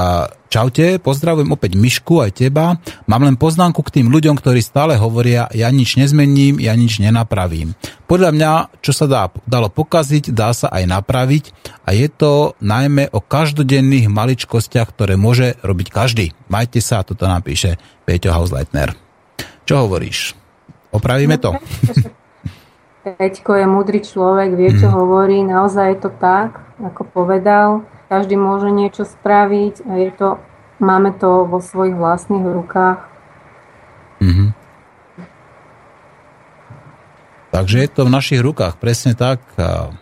čaute, pozdravujem opäť Myšku aj teba. Mám len poznámku k tým ľuďom, ktorí stále hovoria, ja nič nezmením, ja nič nenapravím. Podľa mňa, čo sa dá, dalo pokaziť, dá sa aj napraviť a je to najmä o každodenných maličkostiach, ktoré môže robiť každý. Majte sa, toto napíše Peťo Hausleitner. Čo hovoríš? Opravíme to? Peťko je múdry človek, vie, čo mm. hovorí, naozaj je to tak, ako povedal každý môže niečo spraviť a je to, máme to vo svojich vlastných rukách. Mm-hmm. Takže je to v našich rukách, presne tak. A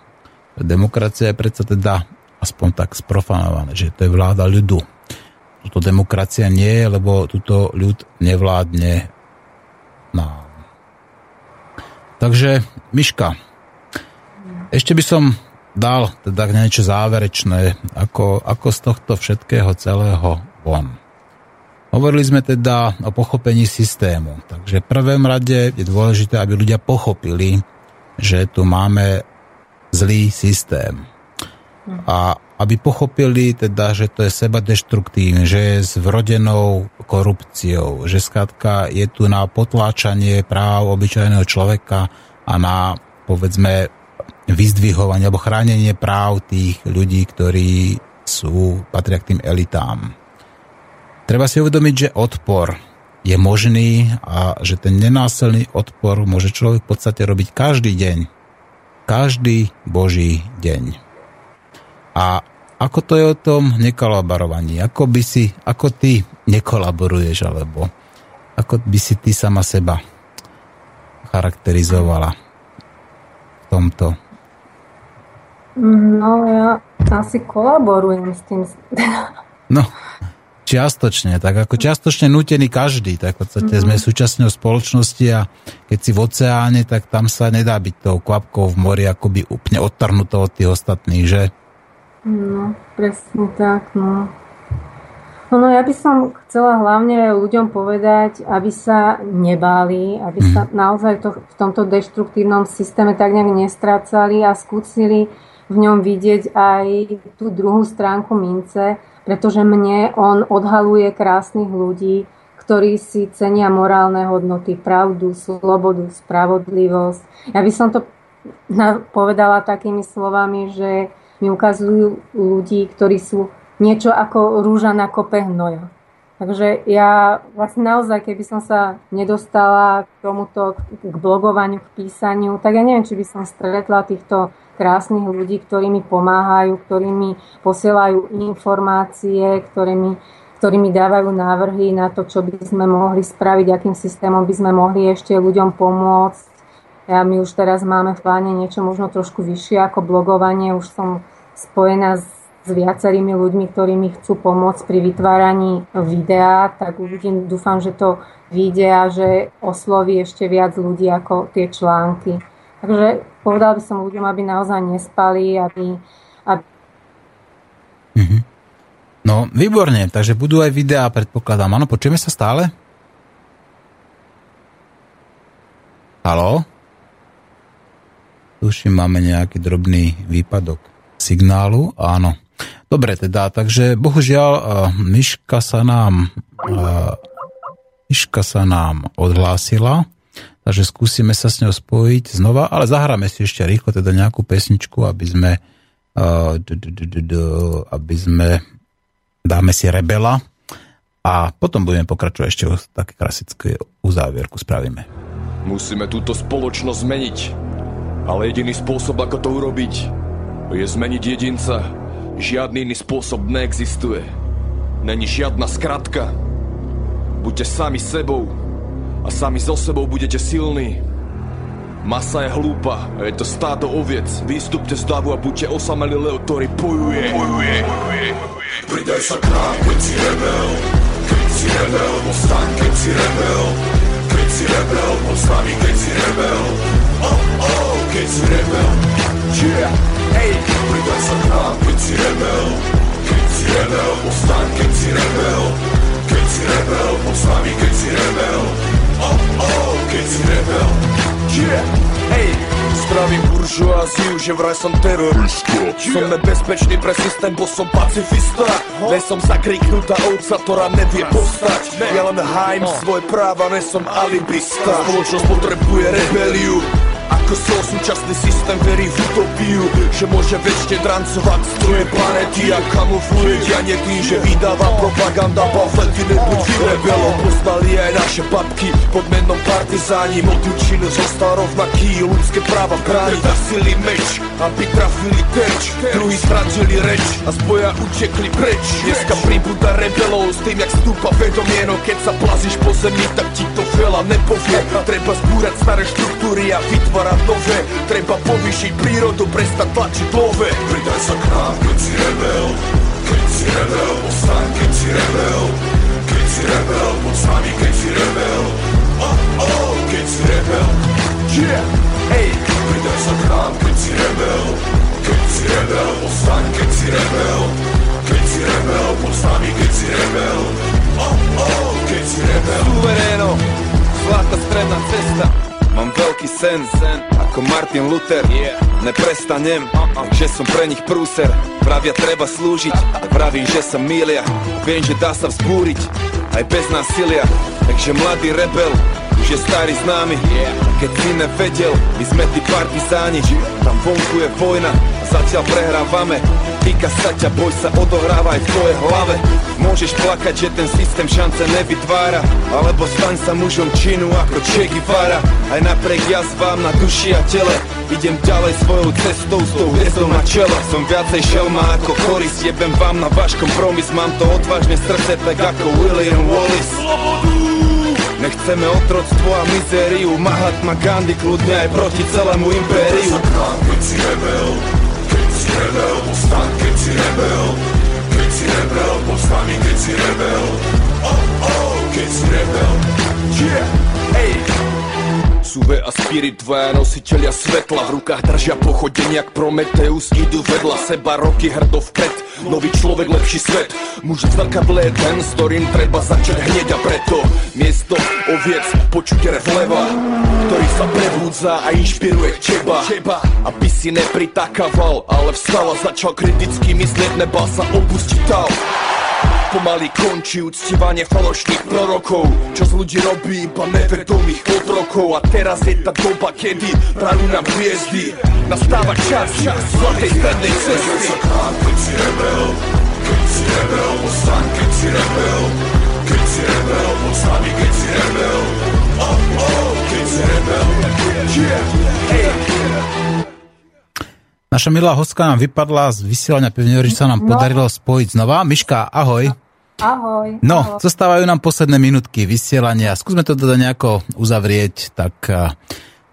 demokracia je predsa teda aspoň tak sprofanované, že to je vláda ľudu. Toto demokracia nie je, lebo túto ľud nevládne nám. Takže, Miška, ešte by som dal teda niečo záverečné, ako, ako z tohto všetkého celého von. Hovorili sme teda o pochopení systému. Takže v prvom rade je dôležité, aby ľudia pochopili, že tu máme zlý systém. A aby pochopili teda, že to je seba deštruktívne, že je s vrodenou korupciou, že skladka je tu na potláčanie práv obyčajného človeka a na povedzme vyzdvihovanie alebo chránenie práv tých ľudí, ktorí sú, patria k tým elitám. Treba si uvedomiť, že odpor je možný a že ten nenásilný odpor môže človek v podstate robiť každý deň. Každý boží deň. A ako to je o tom nekolaborovaní? Ako by si, ako ty nekolaboruješ, alebo ako by si ty sama seba charakterizovala v tomto No ja asi kolaborujem s tým. No, čiastočne, tak ako čiastočne nutený každý, tak v podstate mm. sme súčasťou spoločnosti a keď si v oceáne, tak tam sa nedá byť tou kvapkou v mori akoby úplne odtrhnuto od tých ostatných, že? No, presne tak, no. No ja by som chcela hlavne ľuďom povedať, aby sa nebáli, aby sa mhm. naozaj to, v tomto deštruktívnom systéme tak nejak nestrácali a skúsili v ňom vidieť aj tú druhú stránku mince, pretože mne on odhaluje krásnych ľudí, ktorí si cenia morálne hodnoty, pravdu, slobodu, spravodlivosť. Ja by som to povedala takými slovami, že mi ukazujú ľudí, ktorí sú niečo ako rúža na kope hnoja. Takže ja vlastne naozaj, keby som sa nedostala k tomuto, k blogovaniu, k písaniu, tak ja neviem, či by som stretla týchto krásnych ľudí, ktorí mi pomáhajú, ktorí mi posielajú informácie, ktorí mi, ktorí mi dávajú návrhy na to, čo by sme mohli spraviť, akým systémom by sme mohli ešte ľuďom pomôcť. Ja, my už teraz máme v pláne niečo možno trošku vyššie ako blogovanie, už som spojená s s viacerými ľuďmi, ktorí mi chcú pomôcť pri vytváraní videa, tak uvidím, dúfam, že to vyjde a že osloví ešte viac ľudí ako tie články. Takže povedal by som ľuďom, aby naozaj nespali, aby... aby... Mm-hmm. No, výborne, takže budú aj videá, predpokladám. Áno, počujeme sa stále? Haló? Tuším, máme nejaký drobný výpadok signálu. Áno. Dobre teda, takže bohužiaľ uh, Myška sa nám uh, Myška sa nám odhlásila, takže skúsime sa s ňou spojiť znova, ale zahráme si ešte rýchlo teda nejakú pesničku, aby sme aby sme dáme si Rebela a potom budeme pokračovať ešte o také klasické uzávierku spravíme. Musíme túto spoločnosť zmeniť, ale jediný spôsob, ako to urobiť, je zmeniť jedinca, Žiadny iný spôsob neexistuje. Není žiadna skratka. Buďte sami sebou a sami so sebou budete silní. Masa je hlúpa je to stádo oviec. Výstupte z davu a buďte osamelý leo, ktorý bojuje. Bojuje. Pridaj sa k nám, keď si rebel. Keď si rebel, postaň, keď si rebel. Keď si rebel, postaň, keď si rebel. Oh, oh, keď si rebel. Yeah, hey, pridaj sa k nám, keď si rebel Keď si rebel, postaň, keď si rebel Keď si rebel, poď s nami, keď si rebel Oh, oh, keď si rebel Yeah, hey, spravím buržoáziu, že vraj som terorista. Som nebezpečný pre systém, bo som pacifista. Ne som zakriknutá ovca, ktorá nevie postať Ja len hájim svoje práva, ne som alibista. Spoločnosť potrebuje rebeliu ako svoj súčasný systém verí v utopiu Že môže väčšine drancovať stroje planety A kamufluje dianie tým, že vydáva propaganda Pamflety nebuď rebelom Poznali aj naše babky pod menom partizáni Motiv činu zostal rovnaký Ľudské práva bráni. Zasili meč, aby trafili terč Druhý stratili reč a z boja utekli preč. Dneska pribúda rebelov s tým, jak stúpa vedomie No keď sa plazíš po zemi, tak ti to veľa nepovie. Treba zbúrať staré štruktúry a vytvoriť vytvárať nové. Treba povýšiť prírodu, prestať tlačiť love. Pridaj sa k nám, keď si rebel. Keď si rebel, postaň, keď si rebel. Keď si rebel, poď s nami, keď si rebel. Oh, oh, keď si rebel. Yeah, hey. Pridaj sa k nám, keď si rebel. Keď si rebel, postaň, keď si rebel. Keď si rebel, poď s nami, keď si rebel. Oh, oh, keď si rebel. Suvereno, zlatá stredná cesta Mám veľký sen, sen. Ako Martin Luther. Yeah. Neprestanem, uh-uh. že som pre nich prúser. Pravia treba slúžiť, praví, že sa milia. Viem, že dá sa vzbúriť, aj bez násilia. Takže mladý rebel, už je starý známy yeah. Keď si nevedel, my sme tí partizáni. Tam vonku je vojna, zatiaľ prehrávame. Týka sa ťa, boj sa odohráva aj v tvojej hlave Môžeš plakať, že ten systém šance nevytvára. Alebo staň sa mužom činu ako Che Guevara. Aj napriek jazvám na duši a tele Idem ďalej svojou cestou s tou hviezdou na čele. Som viacej šelma ako Choris Jebem vám na váš kompromis Mám to odvážne srdce tak ako William Wallace. Nechceme otroctvo a mizériu Mahatma Gandhi kľudne aj proti celému impériu. Keď si rebel, keď si rebel, postaň, keď si rebel si rebel, nami, keď si rebel. Oh, oh, keď si rebel. Yeah, hey Suve a Spirit, dvaja nositeľia svetla V rukách držia pochodenie, jak Prometeus Idú vedľa seba roky hrdo vpred. Nový človek, lepší svet Muž v zrkadle je ten, s ktorým treba začať hneď A preto. Miesto oviec počuť rev leva Ktorý sa prebúdza a inšpiruje teba. Aby si nepritakával, ale vstal a začal kriticky myslieť Neba sa opustiť tam pomaly končí uctívanie falošných prorokov. Z ľudí robí iba nevedomých otrokov. A teraz je tá doba, kedy prajú nám hviezdy. Nastáva čas, čas zlatej strednej cesty. Keď sa krát, keď si rebel Keď si rebel, postaň, keď si rebel Keď si rebel, postaň, keď si rebel. Oh, oh, keď si rebel. Yeah, hey Naša milá hostka nám vypadla z vysielania, pevne že sa nám no. podarilo spojiť znova. Miška, ahoj. Ahoj. No, ahoj. zostávajú nám posledné minútky vysielania. Skúsme to teda nejako uzavrieť. Tak uh,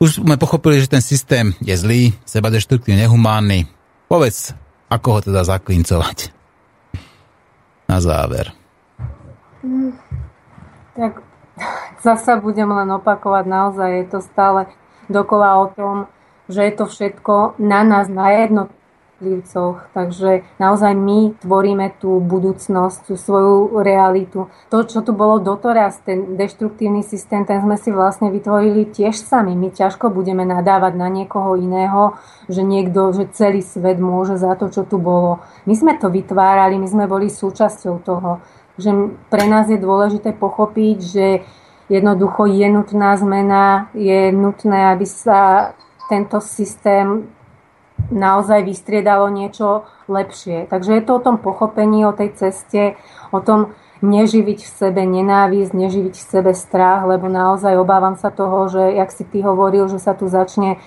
už sme pochopili, že ten systém je zlý, sebadeštruktívne, nehumánny. Povedz, ako ho teda zaklincovať? Na záver. Mm, tak zasa budem len opakovať, naozaj je to stále dokola o tom, že je to všetko na nás, na jednotlivcoch. Takže naozaj my tvoríme tú budúcnosť, tú svoju realitu. To, čo tu bolo doteraz, ten deštruktívny systém, ten sme si vlastne vytvorili tiež sami. My ťažko budeme nadávať na niekoho iného, že niekto, že celý svet môže za to, čo tu bolo. My sme to vytvárali, my sme boli súčasťou toho. Že pre nás je dôležité pochopiť, že jednoducho je nutná zmena, je nutné, aby sa tento systém naozaj vystriedalo niečo lepšie. Takže je to o tom pochopení, o tej ceste, o tom neživiť v sebe nenávisť, neživiť v sebe strach, lebo naozaj obávam sa toho, že, jak si ty hovoril, že sa tu začne e,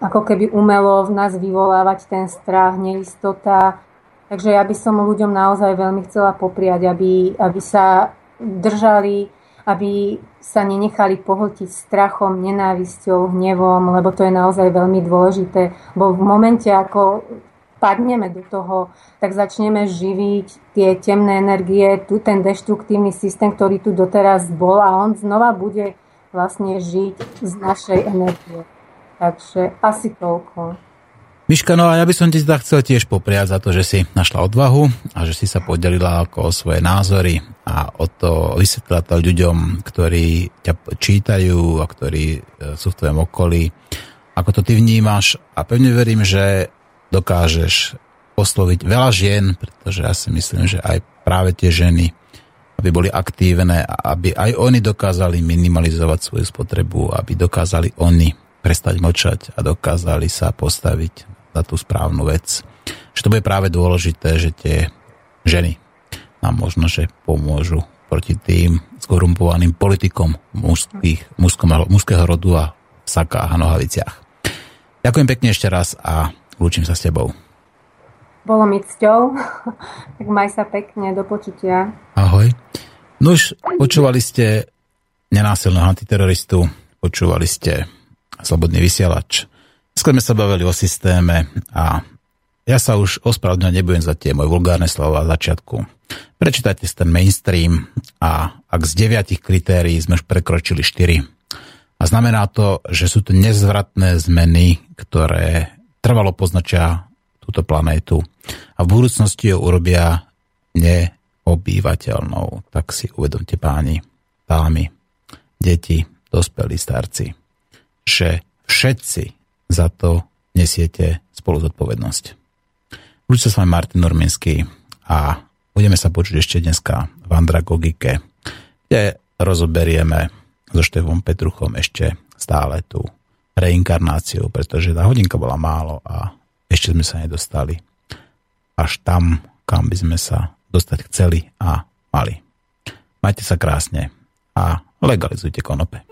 ako keby umelo v nás vyvolávať ten strach, neistota. Takže ja by som ľuďom naozaj veľmi chcela popriať, aby, aby sa držali aby sa nenechali pohltiť strachom, nenávisťou, hnevom, lebo to je naozaj veľmi dôležité. Bo v momente, ako padneme do toho, tak začneme živiť tie temné energie, tu ten deštruktívny systém, ktorý tu doteraz bol a on znova bude vlastne žiť z našej energie. Takže asi toľko. Miška, no a ja by som ti teda chcel tiež popriať za to, že si našla odvahu a že si sa podelila ako o svoje názory a o to vysvetlila to ľuďom, ktorí ťa čítajú a ktorí e, sú v tvojom okolí. Ako to ty vnímaš a pevne verím, že dokážeš osloviť veľa žien, pretože ja si myslím, že aj práve tie ženy, aby boli aktívne a aby aj oni dokázali minimalizovať svoju spotrebu, aby dokázali oni prestať mlčať a dokázali sa postaviť za tú správnu vec. Že to bude práve dôležité, že tie ženy nám možno, že pomôžu proti tým skorumpovaným politikom mužských, mužského rodu a v sakách a nohaviciach. Ďakujem pekne ešte raz a lúčim sa s tebou. Bolo mi cťou, tak maj sa pekne, do počutia. Ahoj. No už počúvali ste nenásilného antiteroristu, počúvali ste Slobodný vysielač, Dneska sme sa bavili o systéme a ja sa už ospravedlňovať nebudem za tie moje vulgárne slova v začiatku. Prečítajte si ten mainstream a ak z deviatich kritérií sme už prekročili 4. A znamená to, že sú to nezvratné zmeny, ktoré trvalo poznačia túto planétu a v budúcnosti ju urobia neobývateľnou. Tak si uvedomte páni, dámy, deti, dospelí, starci, že všetci za to nesiete spolu zodpovednosť. Ľudia sa s vami Martin Norminský a budeme sa počuť ešte dneska v Andragogike, kde rozoberieme so Štefom Petruchom ešte stále tú reinkarnáciu, pretože tá hodinka bola málo a ešte sme sa nedostali až tam, kam by sme sa dostať chceli a mali. Majte sa krásne a legalizujte konope.